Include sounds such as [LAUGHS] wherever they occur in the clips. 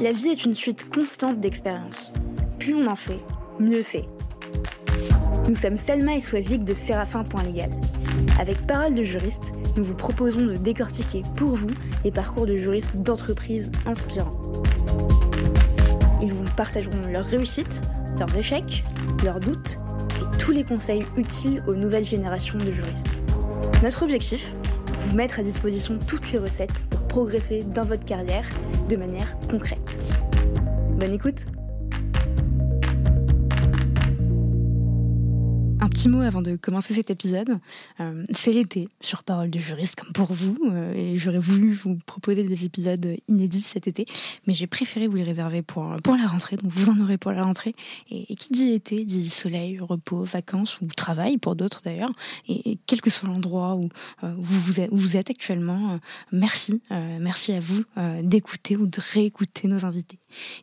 La vie est une suite constante d'expériences. Plus on en fait, mieux c'est. Nous sommes Selma et Swazik de Séraphin.légal. Avec Parole de juriste, nous vous proposons de décortiquer pour vous les parcours de juristes d'entreprises inspirants. Ils vous partageront leurs réussites, leurs échecs, leurs doutes et tous les conseils utiles aux nouvelles générations de juristes. Notre objectif Vous mettre à disposition toutes les recettes pour progresser dans votre carrière de manière concrète. Bonne écoute petit mot avant de commencer cet épisode. Euh, c'est l'été sur Parole de juriste, comme pour vous, euh, et j'aurais voulu vous proposer des épisodes inédits cet été, mais j'ai préféré vous les réserver pour, pour la rentrée, donc vous en aurez pour la rentrée. Et, qui dit été dit soleil, repos, vacances ou travail pour d'autres d'ailleurs. Et, quel que soit l'endroit où, euh, vous, êtes, où vous êtes actuellement, merci, merci à vous d'écouter ou de réécouter nos invités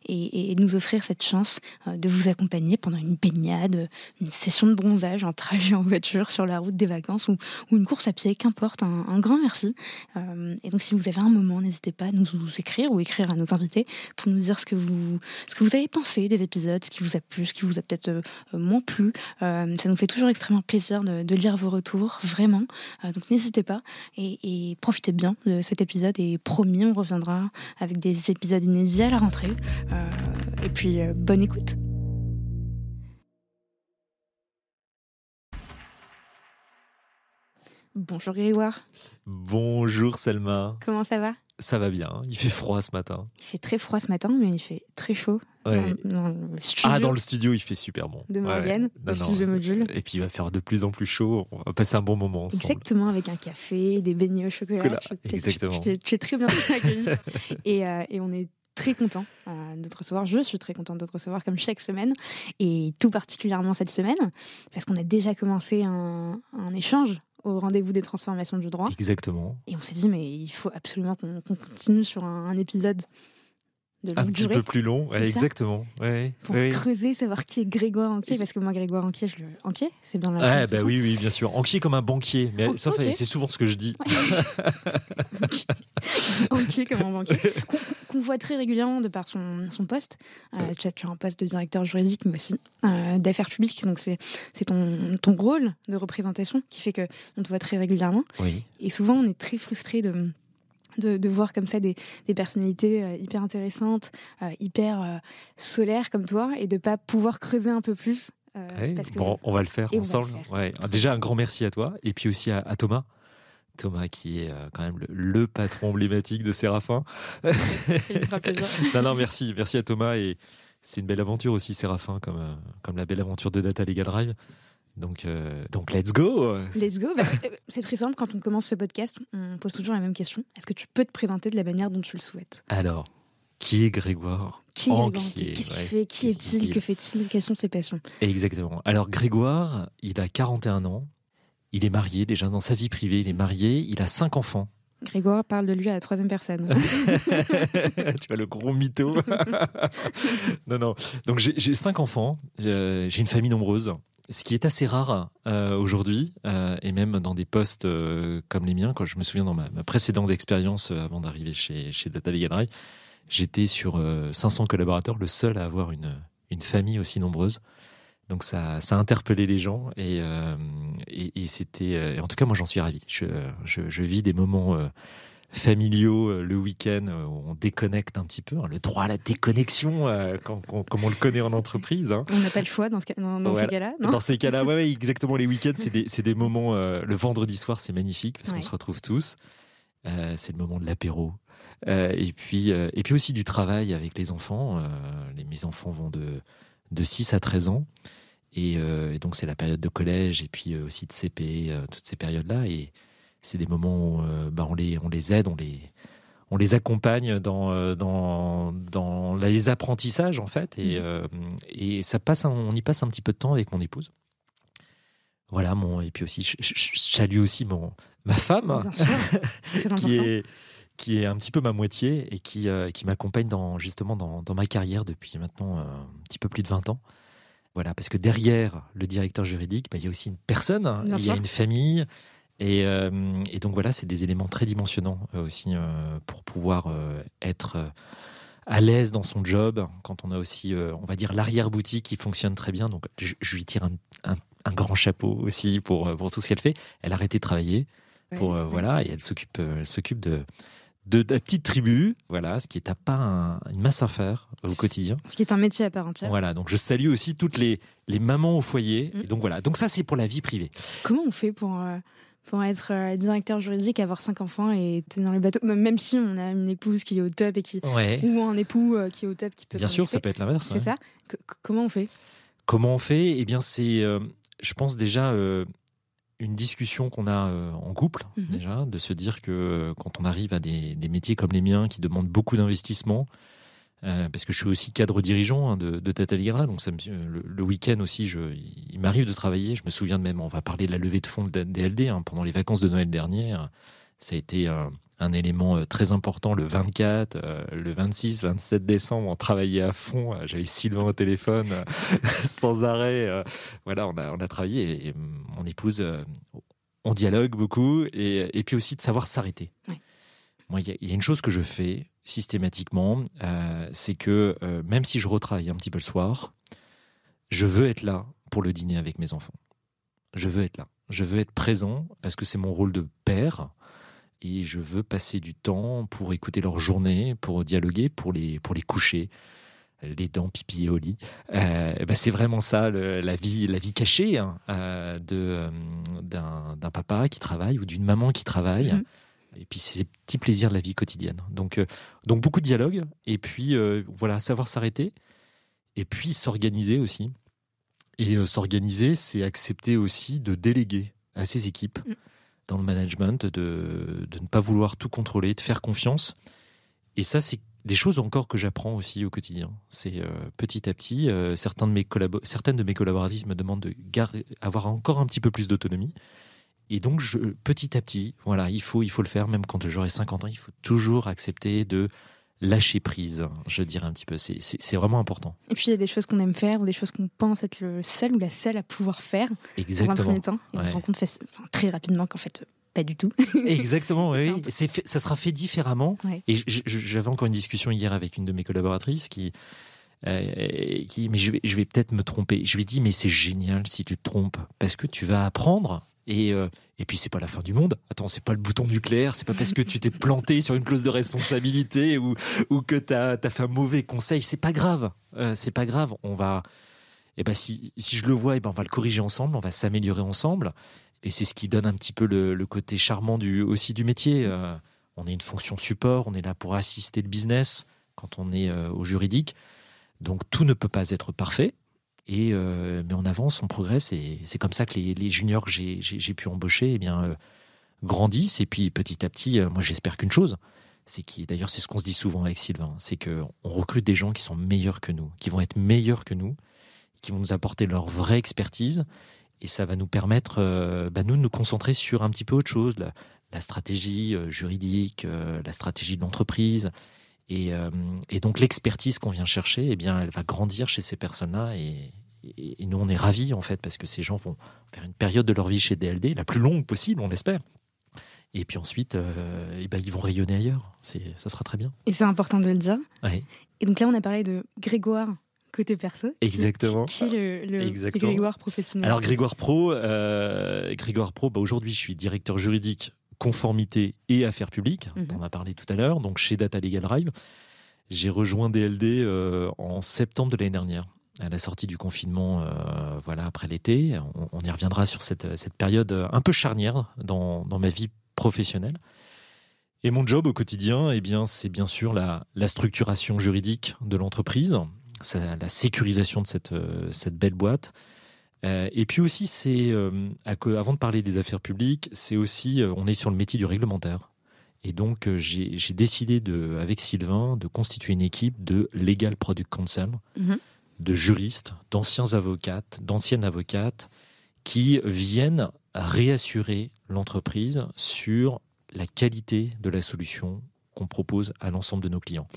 et, et, nous offrir cette chance de vous accompagner pendant une baignade, une session de bronzage un trajet en voiture sur la route des vacances ou, une course à pied, qu'importe, un, grand merci. Euh, et donc si vous avez un moment, n'hésitez pas à nous, écrire ou écrire à nos invités pour nous dire ce que vous, ce que vous avez pensé des épisodes, ce qui vous a plu, ce qui vous a peut-être euh, moins plu. Euh, ça nous fait toujours extrêmement plaisir de, lire vos retours, vraiment. donc n'hésitez pas et, profitez bien de cet épisode et promis, on reviendra avec des épisodes inédits à la rentrée. et puis bonne écoute. Bonjour Grégoire. Bonjour Selma. Comment ça va? Ça va bien. Il fait froid ce matin. Il fait très froid ce matin, mais il fait très chaud. Dans, ah, dans le studio, il fait super bon. De Morgane, ouais. studio module. Et puis il va faire de plus en plus chaud. On va passer un bon moment ensemble. Exactement, avec un café, des beignets au chocolat. Exactement. Tu, es très bien accueilli. [LAUGHS] et, euh, et on est très content euh, de te recevoir. Je suis très contente de te recevoir comme chaque semaine et tout particulièrement cette semaine parce qu'on a déjà commencé un, un échange au rendez-vous des transformations du droit. Exactement. Et on s'est dit, mais il faut absolument qu'on continue sur un, épisode de un petit peu plus long, exactement. Ouais, Pour creuser, savoir qui est Grégoire Anquier, parce que moi, Grégoire Anquier, je le... Anquier, c'est bien la bah Oui, oui, bien sûr. Anquier comme un banquier, mais ça fait, c'est souvent ce que je dis. [LAUGHS] Anquier comme un banquier. Qu'on voit très régulièrement de par son, son poste. Euh, tu, as, un poste de directeur juridique, mais aussi euh, d'affaires publiques. Donc, c'est ton, ton rôle de représentation qui fait qu'on te voit très régulièrement. Et souvent, on est très frustré de de, voir comme ça des, personnalités euh, hyper intéressantes, euh, hyper euh, solaires comme toi, et de pas pouvoir creuser un peu plus. parce que bon, on va le faire ensemble. Ouais. Déjà, un grand merci à toi, et puis aussi à, Thomas. Thomas qui est quand même le, patron emblématique de Séraphin. [LAUGHS] non, non, merci, merci à Thomas et c'est une belle aventure aussi Séraphin comme comme la belle aventure de Data Legal Drive. Donc, euh, donc let's go Let's go bah, euh, C'est très simple, quand on commence ce podcast, on pose toujours la même question. Est-ce que tu peux te présenter de la manière dont tu le souhaites Alors, qui est Grégoire Qui est Grégoire Qu'est-ce qu'il fait Qui est-il Que fait-il Quelles sont ses passions Exactement. Alors Grégoire, il a 41 ans. Il est marié déjà dans sa vie privée. Il est marié. Il a cinq enfants. Grégoire parle de lui à la troisième personne. [LAUGHS] tu vois le gros mytho. [LAUGHS] non, non. Donc j'ai cinq enfants. J'ai une famille nombreuse ce qui est assez rare euh, aujourd'hui, euh, et même dans des postes euh, comme les miens, quand je me souviens dans ma, précédente expérience avant d'arriver chez, chez Data Legal j'étais sur 500 collaborateurs, le seul à avoir une, une famille aussi nombreuse. Donc ça, ça a interpellé les gens et, et, et c'était, en tout cas moi j'en suis ravi. Je, je, je vis des moments familiaux euh, le week-end euh, on déconnecte un petit peu. Hein, le droit à la déconnexion, euh, comme on le connaît en entreprise. Hein. On n'a pas le choix dans, ce, dans, ces cas-là. Dans ces cas-là, ouais, exactement. Les week-ends, c'est des, [LAUGHS] des, moments. le vendredi soir, c'est magnifique parce qu'on se retrouve tous. c'est le moment de l'apéro. et puis, et puis aussi du travail avec les enfants. les, mes enfants vont de, de 6 à 13 ans. Et, et donc, c'est la période de collège et puis aussi de CP, toutes ces périodes-là. Et, c'est des moments où euh, bah, on, les, on les aide, on les, on les accompagne dans, euh, dans, dans les apprentissages en fait. Et, mmh. euh, et ça passe on y passe un petit peu de temps avec mon épouse. Voilà mon et puis aussi je, salue aussi mon ma femme [LAUGHS] qui est qui est un petit peu ma moitié et qui, qui m'accompagne dans justement dans, dans, ma carrière depuis maintenant un petit peu plus de 20 ans. Voilà parce que derrière le directeur juridique bah, il y a aussi une personne il y a une famille euh, et, donc voilà, c'est des éléments très dimensionnants euh, aussi euh, pour pouvoir être à l'aise dans son job, quand on a aussi, on va dire, l'arrière-boutique qui fonctionne très bien. Donc, je, lui tire un, un, grand chapeau aussi pour, pour tout ce qu'elle fait. Elle a arrêté de travailler. Pour, voilà, et elle s'occupe, elle s'occupe de, de la petite tribu, voilà, ce qui est à pas une masse à faire au quotidien. Ce qui est un métier à part entière. Voilà, donc je salue aussi toutes les, les mamans au foyer. Mm. donc voilà, donc ça c'est pour la vie privée. Comment on fait pour, euh, pour être euh, directeur juridique, avoir cinq enfants et tenir le bateau Même si on a une épouse qui est au top et qui ou un époux euh, qui est au top qui peut. Bien sûr, ça peut être l'inverse. C'est ça. comment on fait? Comment on fait? Eh bien, c'est, je pense déjà une discussion qu'on a euh, en couple mhm. déjà, de se dire que euh, quand on arrive à des, métiers comme les miens qui demandent beaucoup d'investissement, euh, parce que je suis aussi cadre dirigeant hein, de, de Tata donc ça le, week-end aussi, je, il m'arrive de travailler. Je me souviens de même, on va parler de la levée de fonds de DLD hein, pendant les vacances de Noël dernière. Ça a été un, un élément euh, très important le 24, euh, le 26, 27 décembre, on travaillait à fond. Euh, j'avais Sylvain au téléphone [LAUGHS] sans arrêt. Voilà, on a, on a travaillé et, mon épouse, on dialogue beaucoup et, et puis aussi de savoir s'arrêter. Moi, il y, a une chose que je fais systématiquement, c'est que même si je retravaille un petit peu le soir, je veux être là pour le dîner avec mes enfants. Je veux être là. Je veux être présent parce que c'est mon rôle de père et je veux passer du temps pour écouter leur journée, pour dialoguer, pour les, pour les coucher les dents pipi au lit. Euh, bah, c'est vraiment ça la vie, la vie cachée hein, euh, euh, d'un papa qui travaille ou d'une maman qui travaille. Mm-hmm. Et puis ces petits plaisirs de la vie quotidienne. Donc donc beaucoup de dialogue et puis voilà savoir s'arrêter et puis s'organiser aussi. Et s'organiser, c'est accepter aussi de déléguer à ses équipes. Mm dans le management, de, de, ne pas vouloir tout contrôler, de faire confiance. Et ça, c'est des choses encore que j'apprends aussi au quotidien. C'est euh, petit à petit, euh, certains de mes certaines de mes collaboratrices me demandent de avoir encore un petit peu plus d'autonomie. Et donc, je, petit à petit, voilà, il faut, il faut le faire, même quand j'aurai 50 ans, il faut toujours accepter de lâcher prise, je dirais un petit peu. C'est vraiment important. Et puis il y a des choses qu'on aime faire ou des choses qu'on pense être le seul ou la seule à pouvoir faire Exactement. dans un premier temps. Et on se rend compte très rapidement qu'en fait, pas du tout. [LAUGHS] Exactement, oui. ça sera fait différemment. Et j'avais encore une discussion hier avec une de mes collaboratrices qui, euh, qui mais je vais, je vais peut-être me tromper. Je lui dit, mais c'est génial si tu te trompes, parce que tu vas apprendre et, euh, et puis c'est pas la fin du monde. Attends, c'est pas le bouton nucléaire, c'est pas parce que tu t'es [LAUGHS] planté sur une clause de responsabilité ou, ou que tu as, fait un mauvais conseil, c'est pas grave. Euh, c'est pas grave, on va et eh ben si, si je le vois, et eh ben on va le corriger ensemble, on va s'améliorer ensemble et c'est ce qui donne un petit peu le, le côté charmant du aussi du métier. Euh, on est une fonction support, on est là pour assister le business quand on est au juridique. Donc tout ne peut pas être parfait, et euh, mais on avance, on progresse, et c'est comme ça que les, juniors que j'ai pu embaucher, eh bien euh, grandissent. Et puis petit à petit, euh, moi j'espère qu'une chose, c'est qui, d'ailleurs c'est ce qu'on se dit souvent avec Sylvain, c'est que on recrute des gens qui sont meilleurs que nous, qui vont être meilleurs que nous, qui vont nous apporter leur vraie expertise, et ça va nous permettre, bah, nous, de nous concentrer sur un petit peu autre chose, la, stratégie juridique, la stratégie de l'entreprise. Et, et, donc l'expertise qu'on vient chercher, eh bien, elle va grandir chez ces personnes-là et, et, nous, on est ravis, en fait, parce que ces gens vont faire une période de leur vie chez DLD, la plus longue possible, on l'espère. Et puis ensuite, euh, eh ben, ils vont rayonner ailleurs. Ça sera très bien. Et c'est important de le dire. Et donc là, on a parlé de Grégoire côté perso. Exactement. Qui, est le, Grégoire professionnel Alors Grégoire Pro, euh, Grégoire Pro, bah, aujourd'hui, je suis directeur juridique conformité et affaires publiques. Mhm. On en a parlé tout à l'heure. Donc chez Data Legal Drive, j'ai rejoint DLD euh, en septembre de l'année dernière à la sortie du confinement, euh, voilà, après l'été. On, y reviendra sur cette, cette période un peu charnière dans, dans, ma vie professionnelle. Et mon job au quotidien, eh bien, c'est bien sûr la, la, structuration juridique de l'entreprise, la sécurisation de cette, cette belle boîte. Euh, et puis aussi, c'est euh, avant de parler des affaires publiques, c'est aussi, on est sur le métier du réglementaire. Et donc, j'ai décidé de, avec Sylvain de constituer une équipe de Legal Product Counsel. Mm-hmm de juristes, d'anciens avocates, d'anciennes avocates qui viennent réassurer l'entreprise sur la qualité de la solution qu'on propose à l'ensemble de nos clients.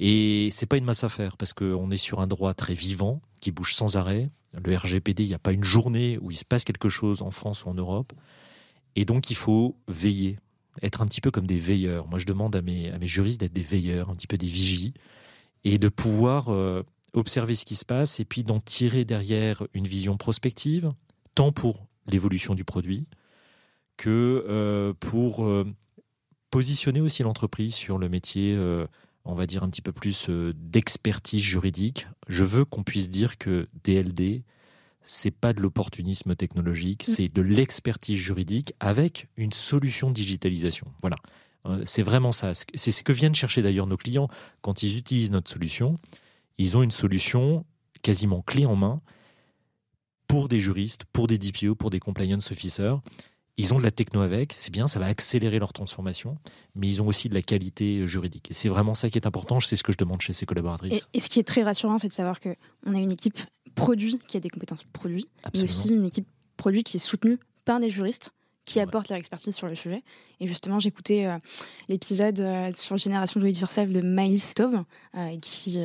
Et c'est pas une masse à faire parce qu'on est sur un droit très vivant qui bouge sans arrêt. Le RGPD, il n'y a pas une journée où il se passe quelque chose en France ou en Europe. Et donc il faut veiller, être un petit peu comme des veilleurs. Moi je demande à mes, à mes juristes d'être des veilleurs, un petit peu des vigies, et de pouvoir observer ce qui se passe et puis d'en tirer derrière une vision prospective, tant pour l'évolution du produit que pour positionner aussi l'entreprise sur le métier, on va dire un petit peu plus d'expertise juridique. Je veux qu'on puisse dire que DLD, c'est pas de l'opportunisme technologique, mm. c'est de l'expertise juridique avec une solution de digitalisation. Voilà. Euh, c'est vraiment ça. C'est ce que viennent chercher d'ailleurs nos clients quand ils utilisent notre solution. Ils ont une solution quasiment clé en main pour des juristes, pour des DPO, pour des compliance officers. Ils ont de la techno avec, c'est bien, ça va accélérer leur transformation, mais ils ont aussi de la qualité juridique. Et c'est vraiment ça qui est important, c'est ce que je demande chez ces collaboratrices. Et, ce qui est très rassurant, c'est de savoir qu'on a une équipe produit qui a des compétences produits, mais aussi une équipe produit qui est soutenue par des juristes qui apportent leur expertise sur le sujet. Et justement, j'écoutais euh, l'épisode euh, sur Génération Do It Yourself de Miles Staub, euh, qui,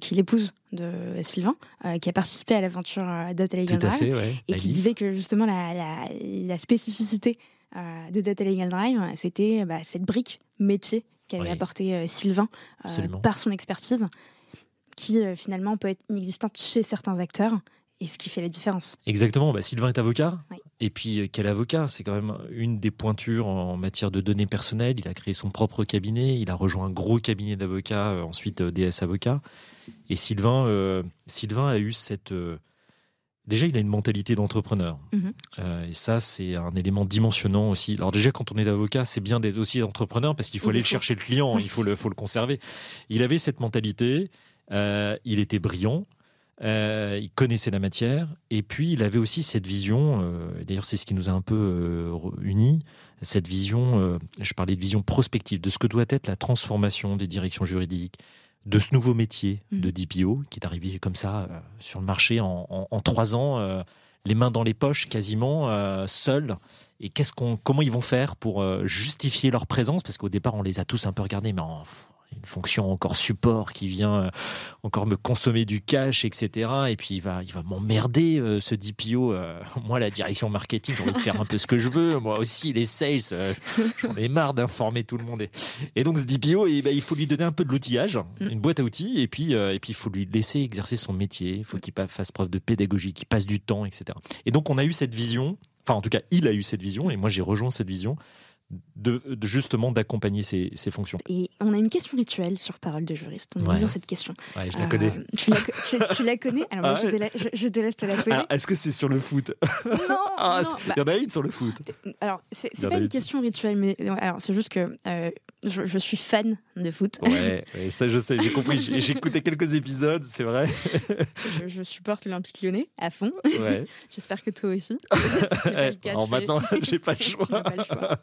qui l'épouse de Sylvain, qui a participé à l'aventure Data Legal Drive, et qui disait que justement la, la, spécificité de Data Legal Drive, c'était bah, cette brique métier qu'avait apporté Sylvain par son expertise qui euh, finalement peut être inexistante chez certains acteurs et ce qui fait la différence. Exactement. Bah, Sylvain est avocat. Et puis, euh, quel avocat? C'est quand même une des pointures en matière de données personnelles. Il a créé son propre cabinet. Il a rejoint un gros cabinet d'avocats, euh, ensuite DS Avocat. Et Sylvain, Sylvain a eu cette. Déjà, il a une mentalité d'entrepreneur. Mhm. et ça, c'est un élément dimensionnant aussi. Alors déjà, quand on est avocat, c'est bien d'être aussi entrepreneur parce qu'il faut aller le chercher le client, il faut le, faut le conserver. Il avait cette mentalité. Euh, il était brillant. Euh, il connaissait la matière et puis il avait aussi cette vision, euh, d'ailleurs c'est ce qui nous a un peu unis, cette vision, je parlais de vision prospective, de ce que doit être la transformation des directions juridiques, de ce nouveau métier de mm. DPO qui est arrivé comme ça sur le marché en, trois ans, les mains dans les poches quasiment, seuls. Et qu'est-ce qu'on, comment ils vont faire pour justifier leur présence? Parce qu'au départ on les a tous un peu regardés, mais en, une fonction encore support qui vient euh, encore me consommer du cash, etc. Et puis il va, il va m'emmerder euh, ce DPO. Euh, [LAUGHS] moi, la direction marketing, j'ai envie de faire un peu ce que je veux. Moi aussi, les sales, j'en ai marre d'informer tout le monde. Et donc ce DPO, et, eh ben, il faut lui donner un peu de l'outillage, mm. une boîte à outils, et puis et puis il faut lui laisser exercer son métier. Il faut qu'il fasse preuve de pédagogie, qu'il passe du temps, etc. Et donc on a eu cette vision. Enfin, en tout cas, il a eu cette vision, et moi j'ai rejoint cette vision de, justement d'accompagner ces, fonctions. Et on a une question rituelle sur Parole de juriste. On a besoin cette question. Ouais, je la connais. Euh, tu, la, connais Alors, ah je, délaisse, je, la poser. Est-ce que c'est sur le foot? Non, [LAUGHS] ah, Il y en a une sur le foot? Alors, c'est pas une question rituelle, mais alors c'est juste que euh, je, suis fan de foot. Ouais, ça je sais, j'ai compris. J'ai écouté quelques épisodes, c'est vrai. je, supporte l'Olympique lyonnais à fond. Ouais. [LAUGHS] J'espère que toi aussi. [LAUGHS] alors maintenant, j'ai pas le choix. Pas le choix.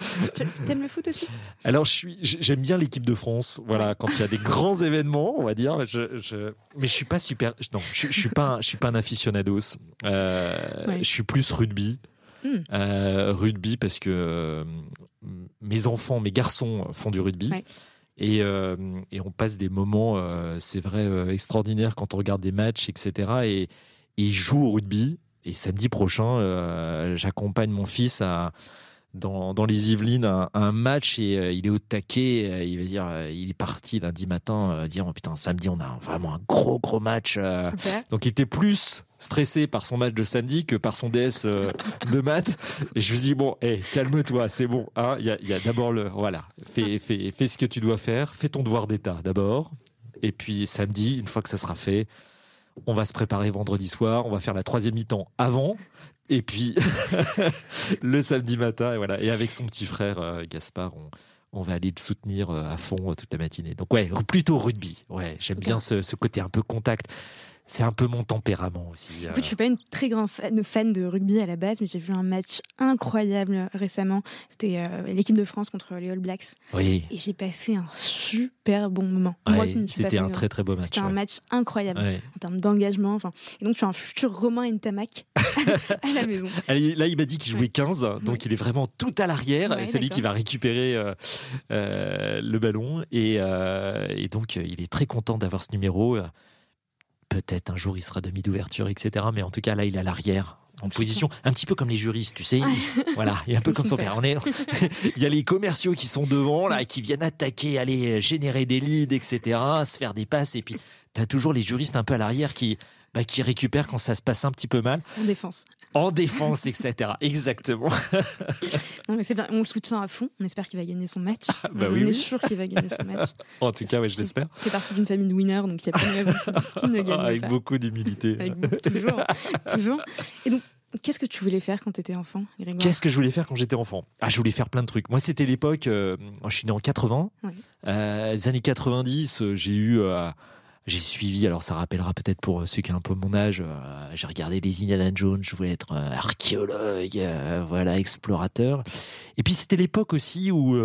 [LAUGHS] T'aimes le foot aussi? Alors, j'aime bien l'équipe de France. Voilà, quand il y a des [LAUGHS] grands événements, on va dire. Je, mais je suis pas super. Non, je, je suis pas. je suis pas un aficionados. Euh, Je suis plus rugby. Hmm. Euh, rugby parce que euh, mes enfants, mes garçons font du rugby. Et, euh, et, on passe des moments, euh, c'est vrai, extraordinaires quand on regarde des matchs, etc. Et, et ils jouent au rugby. Et samedi prochain, j'accompagne mon fils à, dans, dans les Yvelines un, un match et euh, il est au taquet. Euh, il va dire, euh, il est parti lundi matin dire oh, putain samedi on a vraiment un gros gros match. donc il était plus stressé par son match de samedi que par son DS de maths. Et je me dis bon, hey, calme-toi, c'est bon. Hein, il y a, y a d'abord le voilà, fais, fais, fais ce que tu dois faire, fais ton devoir d'état d'abord. Et puis samedi, une fois que ça sera fait, on va se préparer vendredi soir, on va faire la troisième mi-temps avant, et puis [LAUGHS] le samedi matin, et voilà. Et avec son petit frère euh, Gaspard, on, va aller le soutenir euh, à fond euh, toute la matinée. Donc ouais, plutôt rugby. Ouais, j'aime bien ce, côté un peu contact c'est un peu mon tempérament aussi. Écoute, je suis pas une très grande fan, de rugby à la base, mais j'ai vu un match incroyable récemment. C'était euh, l'équipe de France contre les All Blacks. Oui. Et j'ai passé un super bon moment. C'était un très très beau match. C'était un match incroyable en termes d'engagement. Et donc, tu as un futur Romain Ntamak [LAUGHS] à la maison. Là, il m'a dit qu'il jouait 15, donc il est vraiment tout à l'arrière. c'est lui qui va récupérer euh, euh, le ballon. Et, et donc, il est très content d'avoir ce numéro peut-être un jour il sera demi d'ouverture, etc. Mais en tout cas, là, il est à l'arrière. en position un petit peu comme les juristes, tu sais. [LAUGHS] voilà, et un peu comme son père. On est, [LAUGHS] il y a les commerciaux qui sont devant là, qui viennent attaquer, aller générer des leads, etc., se faire des passes, et puis tu as toujours les juristes un peu à l'arrière qui bah, qui récupèrent quand ça se passe un petit peu mal. En défense. En défense, etc. [LAUGHS] Exactement. [LAUGHS] non, mais c'est bien, on le soutient à fond. On espère qu'il va gagner son match. Ah, bah on est sûr qu'il va gagner son match. [LAUGHS] en tout cas, ouais, je l'espère. Il fait partie d'une famille de winners, donc il y a pas de raison qu'il ne gagne Avec beaucoup d'humilité. toujours, toujours. Et donc, Qu'est-ce que tu voulais faire quand tu étais enfant, Qu'est-ce que je voulais faire quand j'étais enfant? Ah, je voulais faire plein de trucs. Moi, c'était l'époque. Euh, je suis né en 80. Euh, les années 90, euh, j'ai eu j'ai suivi, alors ça rappellera peut-être pour ceux qui ont un peu mon âge, euh, j'ai regardé les Indiana Jones, je voulais être euh, archéologue, euh, voilà, explorateur. Et puis c'était l'époque aussi où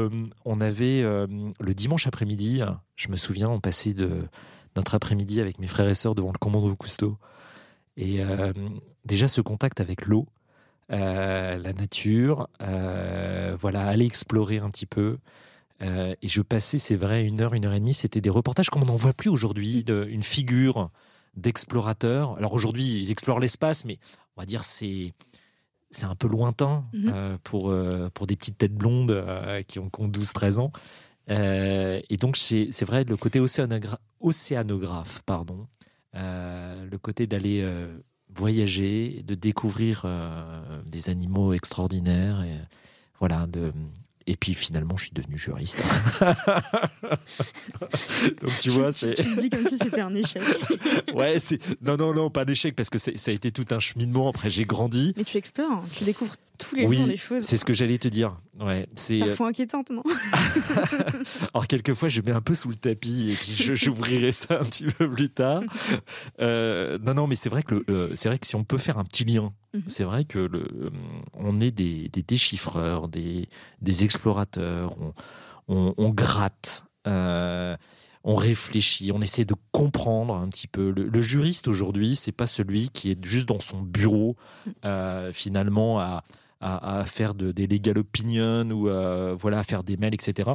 on avait le dimanche après-midi, je me souviens, on passait de notre après-midi avec mes frères et sœurs devant le commando Cousteau. Et déjà ce contact avec l'eau, la nature, voilà, aller explorer un petit peu. Euh, et je passais, c'est vrai, une heure, une heure et demie. C'était des reportages comme on n'en voit plus aujourd'hui, une figure d'explorateur. Alors aujourd'hui, ils explorent l'espace, mais on va dire c'est c'est un peu lointain mhm. euh, pour, euh, pour des petites têtes blondes qui ont, 12-13 ans. et donc, c'est vrai, le côté océanographe, pardon, le côté d'aller voyager, de découvrir des animaux extraordinaires, et, voilà, de, et puis finalement, je suis devenu juriste. [LAUGHS] Donc tu vois, c'est. Tu, me dis comme si c'était un échec. [LAUGHS] ouais, c'est non, non, non, pas d'échec parce que ça a été tout un cheminement. Après, j'ai grandi. Mais tu explores, hein. tu découvres tous les jours des choses. C'est ce que j'allais te dire. Ouais, c'est parfois euh, inquiétante, non [LAUGHS] Alors quelquefois, je mets un peu sous le tapis et puis j'ouvrirai ça un petit peu plus tard. [LAUGHS] Euh, non, non, mais c'est vrai que euh, c'est vrai que si on peut faire un petit lien, mhm. c'est vrai que le, on est des, des déchiffreurs, des, des explorateurs, on, on, gratte. on réfléchit, on essaie de comprendre un petit peu. Le, juriste aujourd'hui, c'est pas celui qui est juste dans son bureau, mhm. finalement à, à, faire de, des legal opinions ou à, voilà, à faire des mails, etc.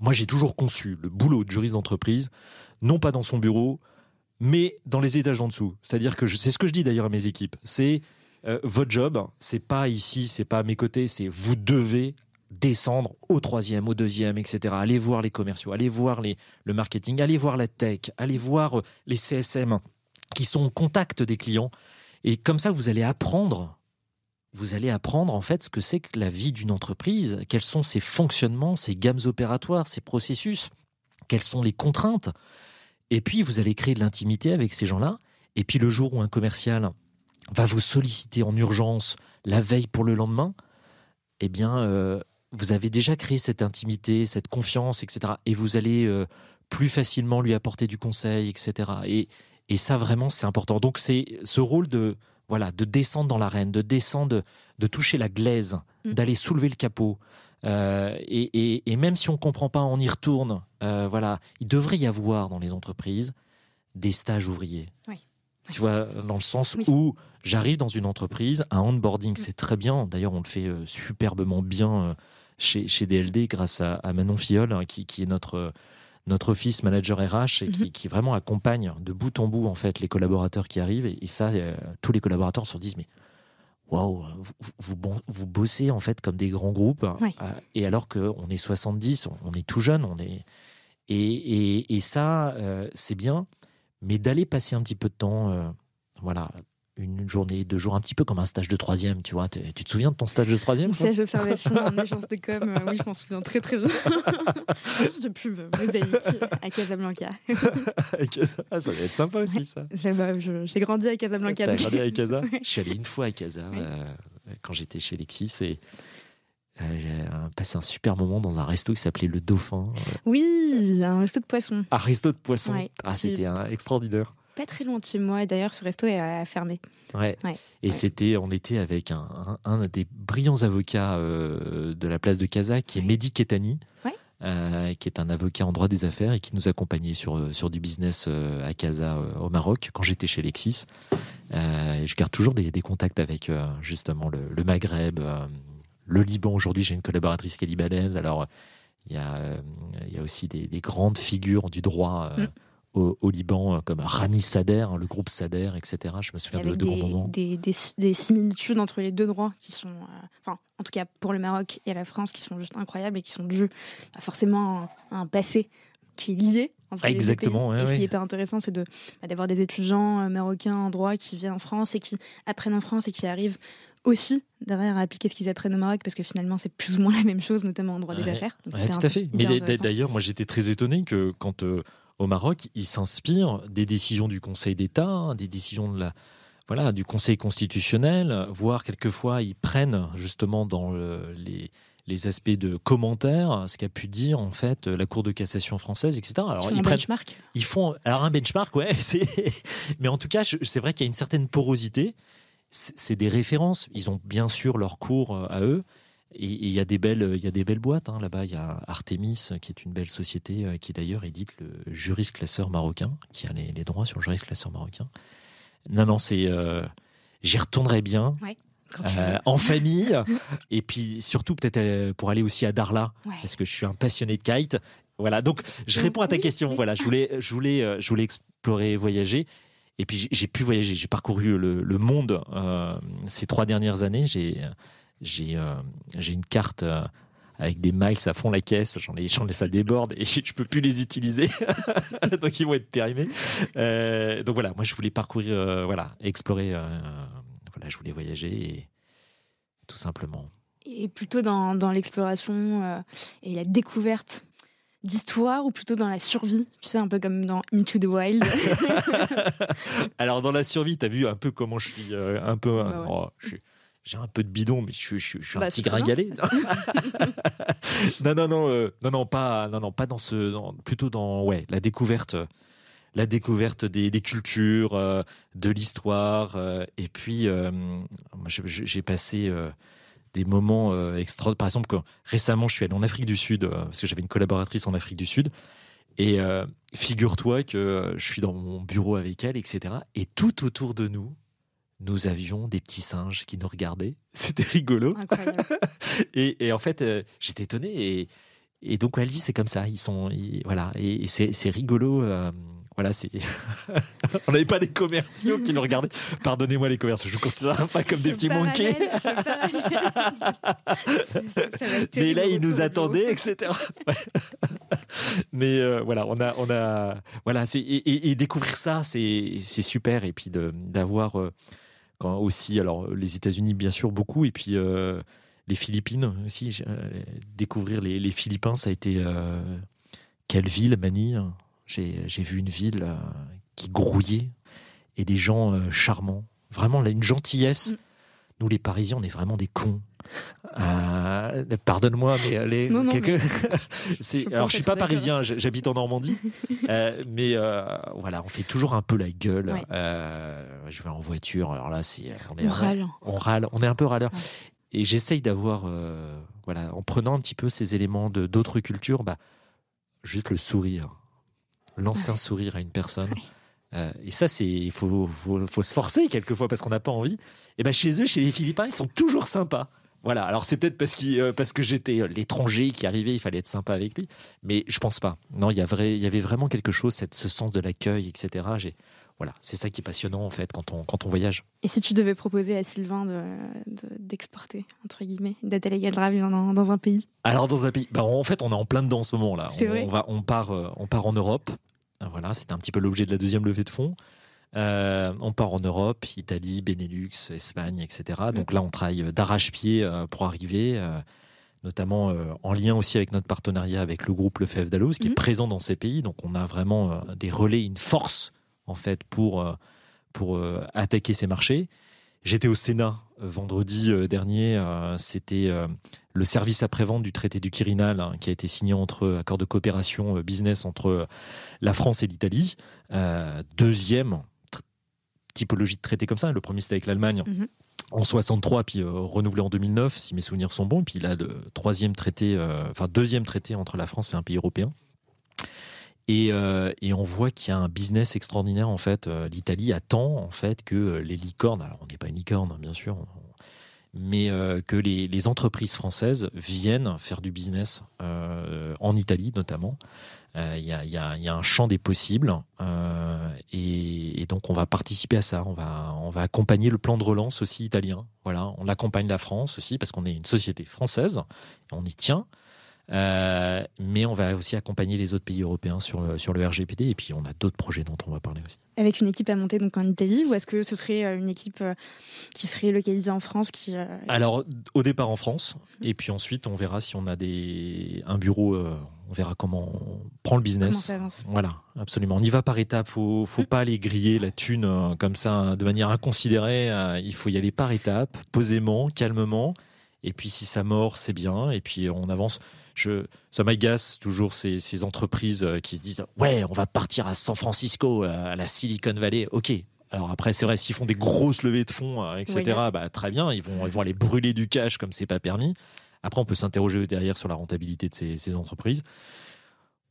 Moi, j'ai toujours conçu le boulot de juriste d'entreprise, non pas dans son bureau, mais dans les étages en dessous. C'est-à-dire que c'est ce que je dis d'ailleurs à mes équipes. C'est euh, votre job, c'est pas ici, c'est pas à mes côtés, c'est vous devez descendre au troisième, au deuxième, etc. Allez voir les commerciaux, allez voir les, le marketing, allez voir la tech, allez voir euh, les CSM qui sont au contact des clients. Et comme ça, vous allez apprendre vous allez apprendre en fait ce que c'est que la vie d'une entreprise, quels sont ses fonctionnements, ses gammes opératoires, ses processus, quelles sont les contraintes. Et puis vous allez créer de l'intimité avec ces gens-là. Et puis le jour où un commercial va vous solliciter en urgence la veille pour le lendemain, eh bien euh, vous avez déjà créé cette intimité, cette confiance, etc. Et vous allez euh, plus facilement lui apporter du conseil, etc. Et, et ça vraiment c'est important. Donc c'est ce rôle de voilà, de descendre dans l'arène, de descendre, de, toucher la glaise, mm. d'aller soulever le capot. Euh, et, même si on ne comprend pas, on y retourne. Euh, voilà, il devrait y avoir dans les entreprises des stages ouvriers. Tu vois, dans le sens où j'arrive dans une entreprise, un onboarding, mm. c'est très bien. D'ailleurs, on le fait euh, superbement bien chez, chez DLD grâce à, Manon Fiol, hein, qui, qui, est notre notre office manager RH et mhm. qui, vraiment accompagne de bout en bout en fait les collaborateurs qui arrivent. Et, ça euh, tous les collaborateurs se disent mais waouh vous, vous, bossez en fait comme des grands groupes. Euh, et alors qu'on est 70 on, est tout jeune on est et, et, ça euh, c'est bien mais d'aller passer un petit peu de temps voilà une journée, deux jours, un petit peu comme un stage de troisième, tu vois. Tu te souviens de ton stage de troisième Stage d'observation en agence de com, euh, oui, je m'en souviens très très bien. [LAUGHS] agence de pub, mosaïque, à Casablanca. [LAUGHS] ah, ça va être sympa aussi, ça. J'ai grandi à Casablanca. T'as grandi à [LAUGHS] Casa? Je suis allé une fois à Casa euh, quand j'étais chez Lexis et euh, j'ai passé un super moment dans un resto qui s'appelait Le Dauphin. Oui, un resto de poisson. Un resto de poisson. ah, c'était extraordinaire pas très loin de chez moi. D'ailleurs, ce resto est fermé. Ouais. Et c'était, on était avec un, des brillants avocats euh, de la place de Casa, qui est Mehdi Ketani. Euh, qui est un avocat en droit des affaires et qui nous accompagnait sur, euh, sur du business à Casa au Maroc quand j'étais chez Lexis. je garde toujours des, contacts avec justement le, Maghreb, le Liban. Aujourd'hui, j'ai une collaboratrice qui est libanaise. Alors, il y a, il y a aussi des, grandes figures du droit. Mm au, Liban, comme Rani Sader, hein, le groupe Sader, etc. Je me souviens de, de des, moments. Des, des, similitudes entre les deux droits qui sont, enfin, en tout cas pour le Maroc et la France, qui sont juste incroyables et qui sont dus à forcément un, passé qui est lié entre Exactement, les deux pays. et ce qui est hyper intéressant, c'est de, bah, d'avoir des étudiants marocains en droit qui viennent en France et qui apprennent en France et qui arrivent aussi derrière à appliquer ce qu'ils apprennent au Maroc parce que finalement c'est plus ou moins la même chose notamment en droit des affaires. tout à fait. Mais d'ailleurs moi j'étais très étonné que quand euh, au Maroc ils s'inspirent des décisions du Conseil d'État, hein, des décisions de la voilà du Conseil constitutionnel, voire quelquefois ils prennent justement dans les les aspects de commentaires, ce qu'a pu dire en fait la Cour de cassation française, etc. Alors, ils font un benchmark. Ils font alors un benchmark, ouais. [LAUGHS] Mais en tout cas, c'est vrai qu'il y a une certaine porosité c'est des références. Ils ont bien sûr leurs cours euh, à eux. Et il y a des belles, il y a des belles boîtes hein. là-bas. Il y a Artemis, qui est une belle société, euh, qui d'ailleurs édite le juriste classeur marocain, qui a les, droits sur le juriste classeur marocain. Non, non, c'est, euh, j'y retournerai bien. en famille [LAUGHS] et puis surtout peut-être pour aller aussi à Darla parce que je suis un passionné de kite voilà donc je réponds à ta question voilà je voulais je voulais je voulais explorer voyager et puis j'ai pu voyager, j'ai parcouru le, monde euh, ces trois dernières années. J'ai j'ai euh, j'ai une carte euh, avec des miles à fond la caisse. J'en ai, j'en ai ça déborde et [LAUGHS] je peux plus les utiliser, [LAUGHS] donc ils vont être périmés. donc voilà, moi je voulais parcourir, voilà, explorer. voilà, je voulais voyager et tout simplement. Et plutôt dans, dans l'exploration et la découverte d'histoire ou plutôt dans la survie Tu sais, un peu comme dans Into the Wild. [LAUGHS] Alors, dans la survie, tu as vu un peu comment je suis euh, un peu. Bah oh, j'ai un peu de bidon, mais je, suis un bah, petit gringalet. [LAUGHS] non, non, non, euh, non, non, pas, non, non, pas dans ce, plutôt dans, ouais, la découverte, la découverte des, cultures, euh, de l'histoire, et puis j'ai passé des moments euh, extra. Par exemple, récemment, je suis allé en Afrique du Sud euh, parce que j'avais une collaboratrice en Afrique du Sud. Et euh, figure-toi que je suis dans mon bureau avec elle, etc. Et tout autour de nous, nous avions des petits singes qui nous regardaient. [LAUGHS] C'était rigolo. [LAUGHS] et, et, en fait, j'étais étonné. Et, et donc, elle dit, c'est comme ça. Ils sont, voilà. Et, c'est rigolo. Voilà, c'est. [LAUGHS] On n'avait pas des commerciaux qui nous regardaient. Pardonnez-moi les commerciaux, je vous considère pas comme des petits manqués. Mais là, ils nous attendaient, etc. Mais euh, voilà, on a, on a, voilà, c'est et, découvrir ça, c'est c'est super. Et puis d'avoir euh, quand aussi, alors les États-Unis bien sûr beaucoup, et puis euh, les Philippines aussi. découvrir les, les, Philippins, ça a été quelle ville, Manille? J'ai vu une ville euh, qui grouillait et des gens euh, charmants. Vraiment, une gentillesse. Mm. Nous, les Parisiens, on est vraiment des cons. Euh, pardonne-moi, mais les, [LAUGHS] quelques... [LAUGHS] je alors je suis pas parisien, j'habite en Normandie, mais voilà, on fait toujours un peu la gueule. je vais en voiture, alors là, c'est on, râle, on râle, on est un peu râleur. Et j'essaye d'avoir, voilà, en prenant un petit peu ces éléments de d'autres cultures, bah, juste le sourire lancer un sourire à une personne. Euh, et ça, c'est il faut, faut, se forcer quelquefois parce qu'on n'a pas envie. Et ben chez eux, chez les Philippins, ils sont toujours sympas. Voilà. Alors c'est peut-être parce, euh, parce que j'étais euh, l'étranger qui arrivait, il fallait être sympa avec lui. Mais je pense pas. Non, il y, vrai, il y avait vraiment quelque chose, cette, ce sens de l'accueil, etc. J'ai, voilà, c'est ça qui est passionnant en fait quand on, quand on voyage. Et si tu devais proposer à Sylvain d'exporter, de, entre guillemets, légal dans, dans un pays? Alors dans un pays, bah, en fait on est en plein dedans en ce moment là. On, va, on, part, on part en Europe. Voilà, c'était un petit peu l'objet de la deuxième levée de fonds. Euh, on part en Europe, Italie, Benelux, Espagne, etc. Donc là, on travaille d'arrache-pied euh, pour arriver, euh, notamment en lien aussi avec notre partenariat avec le groupe Lefebvre Dalloz, qui est mhm. présent dans ces pays. Donc on a vraiment des relais, une force en fait pour pour attaquer ces marchés. J'étais au Sénat vendredi dernier. C'était le service après-vente du traité du Quirinal hein, qui a été signé entre accord de coopération business entre la France et l'Italie. Euh, deuxième typologie de traité comme ça. Le premier, c'était avec l'Allemagne. Mhm. En 63, puis euh, renouvelé en 2009, si mes souvenirs sont bons. Puis là, le troisième traité, euh, enfin deuxième traité entre la France et un pays européen. Et, on voit qu'il y a un business extraordinaire en fait. L'Italie attend en fait que les licornes, alors on n'est pas une licorne hein, bien sûr, mais que les, entreprises françaises viennent faire du business en Italie notamment. Il y, a, un champ des possibles et, donc on va participer à ça. On va, on va accompagner le plan de relance aussi italien. Voilà, on accompagne la France aussi parce qu'on est une société française on y tient. Euh, mais on va aussi accompagner les autres pays européens sur le, sur le RGPD. Et puis, on a d'autres projets dont on va parler aussi. Avec une équipe à monter donc en Italie ou est-ce que ce serait euh, une équipe euh, qui serait localisée en France qui, Alors, au départ en France. Et puis ensuite, on verra si on a des, un bureau. On verra comment on prend le business. Voilà, absolument. On y va par étapes. Faut, faut mm. pas aller griller la thune comme ça de manière inconsidérée. il faut y aller par étapes, posément, calmement. Et puis si ça mord, c'est bien. Et puis on avance je, ça m'agace toujours ces, entreprises euh, qui se disent ouais, on va partir à San Francisco, euh, à la Silicon Valley. Ok. Alors après, c'est vrai, s'ils font des grosses levées de fonds, euh, etc., bah, très bien, ils vont, ils vont aller brûler du cash comme c'est pas permis. Après, on peut s'interroger derrière sur la rentabilité de ces, entreprises.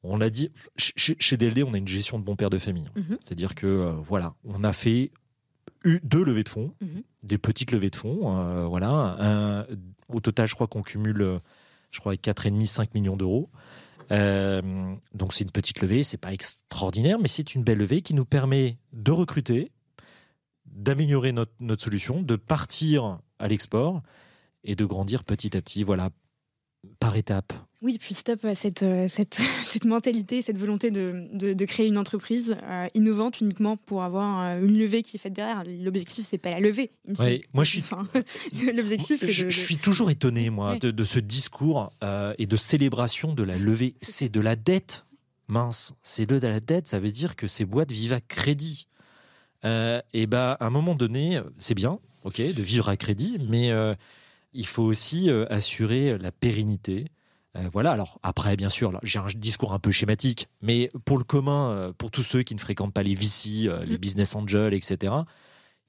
On l'a dit, chez, DLD, on a une gestion de bon père de famille. Mhm. C'est-à-dire que, voilà, on a fait deux levées de fonds, mhm. des petites levées de fonds. voilà. au total, je crois qu'on cumule je crois, avec 4,5-5 millions d'euros. Euh, donc c'est une petite levée, c'est pas extraordinaire, mais c'est une belle levée qui nous permet de recruter, d'améliorer notre, notre solution, de partir à l'export et de grandir petit à petit. Voilà, par étapes. Oui, puis stop à cette, euh, cette, [LAUGHS] cette, mentalité, cette volonté de, de, créer une entreprise euh, innovante uniquement pour avoir euh, une levée qui est faite derrière. L'objectif, c'est pas la levée. moi, je suis. [LAUGHS] L'objectif, je, je, suis toujours étonné, moi, de, de, ce discours et de célébration de la levée. C'est de la dette, mince. C'est de la dette. Ça veut dire que ces boîtes vivent à crédit. et bah, à un moment donné, c'est bien, ok, de vivre à crédit, mais il faut aussi euh, assurer la pérennité. Euh, voilà, alors après, bien sûr, j'ai un discours un peu schématique, mais pour le commun, euh, pour tous ceux qui ne fréquentent pas les VC, les mm. business angels, etc.,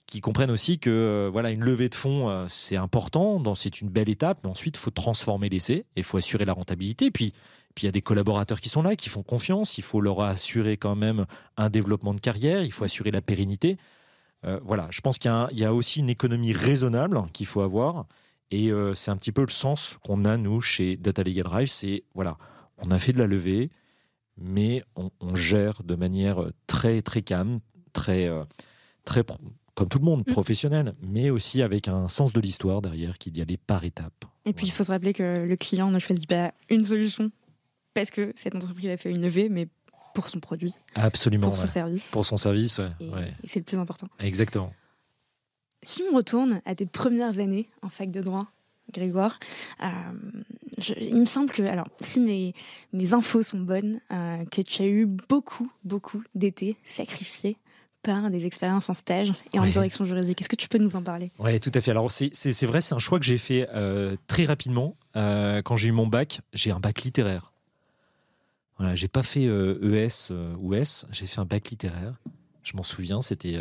qui comprennent aussi que voilà une levée de fonds, c'est important, c'est une belle étape, mais ensuite, il faut transformer l'essai et il faut assurer la rentabilité. Puis, puis il y a des collaborateurs qui sont là, qui font confiance, il faut leur assurer quand même un développement de carrière, il faut assurer la pérennité. voilà, je pense qu'il y, a aussi une économie raisonnable qu'il faut avoir et euh, c'est un petit peu le sens qu'on a, nous, chez Data Legal Drive. C'est, voilà, on a fait de la levée, mais on, gère de manière très, très calme, très, euh, très comme tout le monde, mm. professionnel, mais aussi avec un sens de l'histoire derrière qui d'y aller par étapes. Et puis, il faut se rappeler que le client ne choisit pas une solution parce que cette entreprise a fait une levée, mais pour son produit. Absolument. Pour son service. Pour son service, ouais. et c'est le plus important. Exactement. Si on retourne à tes premières années en fac de droit, Grégoire, euh, il me semble que, alors, si mes, mes infos sont bonnes, euh, que tu as eu beaucoup, beaucoup d'étés sacrifiés par des expériences en stage et en direction juridique. Est-ce que tu peux nous en parler? Oui, tout à fait. Alors, c'est vrai, c'est un choix que j'ai fait euh, très rapidement. quand j'ai eu mon bac, j'ai un bac littéraire. Voilà, j'ai pas fait ES e ou S, j'ai fait un bac littéraire. Je m'en souviens, c'était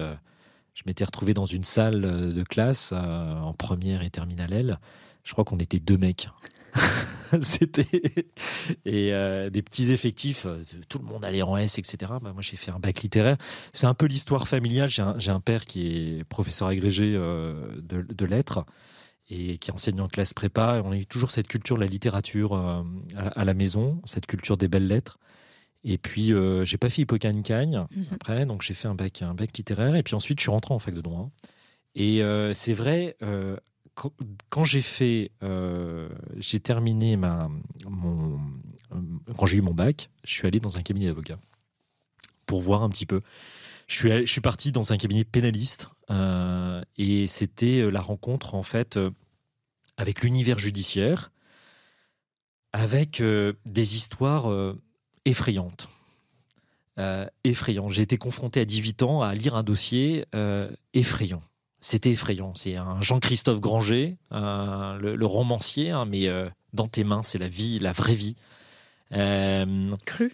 je m'étais retrouvé dans une salle euh, de classe euh, en première et terminale L. Je crois qu'on était deux mecs. [LAUGHS] C'était et euh, des petits effectifs. Tout le monde allait en S, etc. Bah, moi, j'ai fait un bac littéraire. C'est un peu l'histoire familiale. J'ai un, père qui est professeur agrégé de, lettres et qui enseigne en classe prépa. on a eu toujours cette culture de la littérature à, la maison, cette culture des belles lettres. Et puis, euh, j'ai pas fait Hippocagne-Cagne mhm. après, donc j'ai fait un bac, un bac littéraire. Et puis ensuite, je suis rentré en fac de droit. Et euh, c'est vrai, euh, quand, j'ai fait, j'ai terminé ma, mon, quand j'ai eu mon bac, je suis allé dans un cabinet d'avocat pour voir un petit peu. Je suis, je suis parti dans un cabinet pénaliste et c'était la rencontre en fait avec l'univers judiciaire, avec des histoires effrayante. Euh, effrayant. J'ai été confronté à 18 ans à lire un dossier euh, effrayant. C'était effrayant. C'est un Jean-Christophe Granger, le, romancier, hein, mais euh, dans tes mains, c'est la vie, la vraie vie. cru.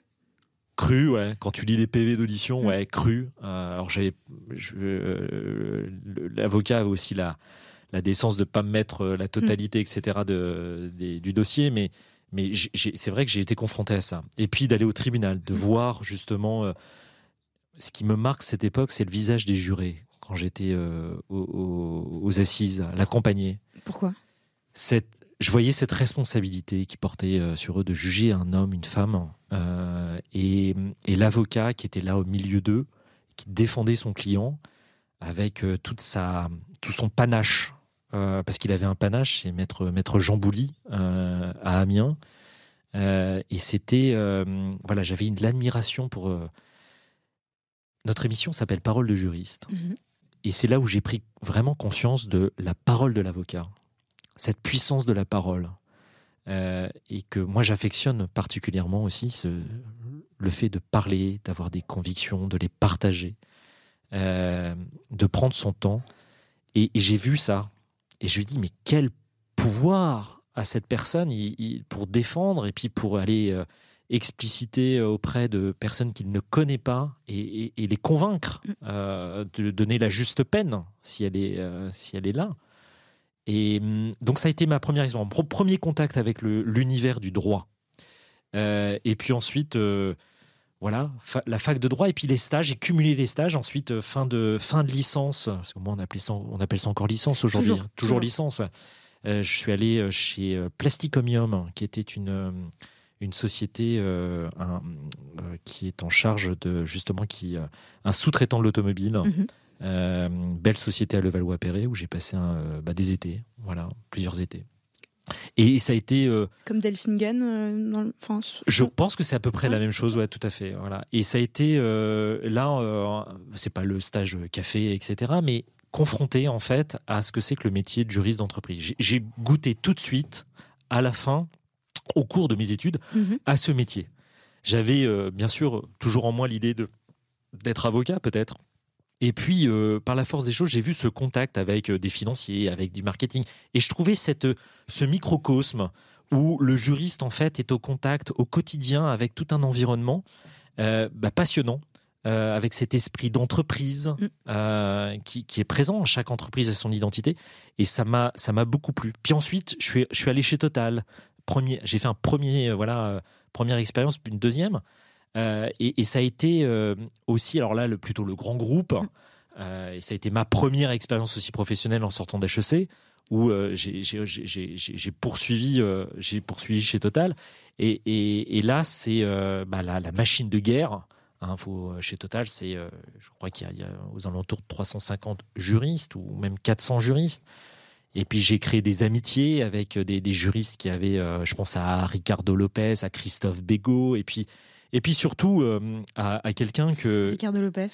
Cru, ouais. Quand tu lis des PV d'audition, mm. ouais, cru. alors j'ai, l'avocat avait aussi la, la décence de pas me mettre la totalité, mm. etc. De, du dossier, mais mais c'est vrai que j'ai été confronté à ça. Et puis d'aller au tribunal, de mmh. voir justement. Euh, ce qui me marque cette époque, c'est le visage des jurés quand j'étais euh, aux, assises, l'accompagner. Pourquoi? Cette, Je voyais cette responsabilité qui portait euh, sur eux de juger un homme, une femme, euh, et, et l'avocat qui était là au milieu d'eux, qui défendait son client avec toute sa, tout son panache, parce qu'il avait un panache, c'est maître, maître Jean Bouly à Amiens. et c'était, voilà, j'avais de l'admiration pour. notre émission s'appelle Parole de juriste. Mhm. Et c'est là où j'ai pris vraiment conscience de la parole de l'avocat, cette puissance de la parole. Euh, et que moi j'affectionne particulièrement aussi ce, le fait de parler, d'avoir des convictions, de les partager, euh, de prendre son temps. Et, j'ai vu ça. Et je lui dis, mais quel pouvoir a cette personne pour défendre et puis pour aller euh, expliciter auprès de personnes qu'il ne connaît pas et, les convaincre mm. euh, de donner la juste peine si elle est, euh, si elle est là. Et mm, donc ça a été ma première expérience, mon premier contact avec l'univers du droit. Euh, et puis ensuite, voilà, la fac de droit et puis les stages, j'ai cumulé les stages. Ensuite, fin de fin de licence, parce que moi on appelle ça, on appelle ça encore licence aujourd'hui, toujours, toujours, licence. je suis allé chez Plasticomium, qui était une une société euh, euh, qui est en charge de justement qui euh, un sous-traitant de l'automobile. Mhm. belle société à Levallois-Perret où j'ai passé un, bah, des étés, voilà, plusieurs étés. Et ça a été comme Delphine Gann dans France. Je pense que c'est à peu près la même chose, ouais, tout à fait. Voilà. Et ça a été là, c'est pas le stage café, etc., mais confronté en fait à ce que c'est que le métier de juriste d'entreprise. J'ai goûté tout de suite à la fin au cours de mes études mhm. à ce métier. J'avais euh, bien sûr toujours en moi l'idée de d'être avocat peut-être. Et puis, euh, par la force des choses, j'ai vu ce contact avec euh, des financiers, avec du marketing. Et je trouvais cette, ce microcosme où le juriste, en fait, est au contact au quotidien avec tout un environnement bah, passionnant, avec cet esprit d'entreprise mm. qui, qui, est présent. Chaque entreprise a son identité. Et ça m'a, ça m'a beaucoup plu. Puis ensuite, je suis, je suis allé chez Total premier, j'ai fait un premier, euh, voilà, euh, première expérience, puis une deuxième. Euh, et, ça a été aussi, alors là, le, plutôt le grand groupe. et ça a été ma première expérience aussi professionnelle en sortant d'HEC, où j'ai poursuivi, j'ai poursuivi chez Total. Et, et, là, c'est bah, la, la, machine de guerre. Hein, faut, chez Total, c'est, je crois qu'il y, y, a aux alentours de 350 juristes ou même 400 juristes. Et puis j'ai créé des amitiés avec des, juristes qui avaient, euh, je pense à Ricardo Lopez, à Christophe Bégaud, et puis, et puis surtout euh, à, quelqu'un que... Ricardo Lopez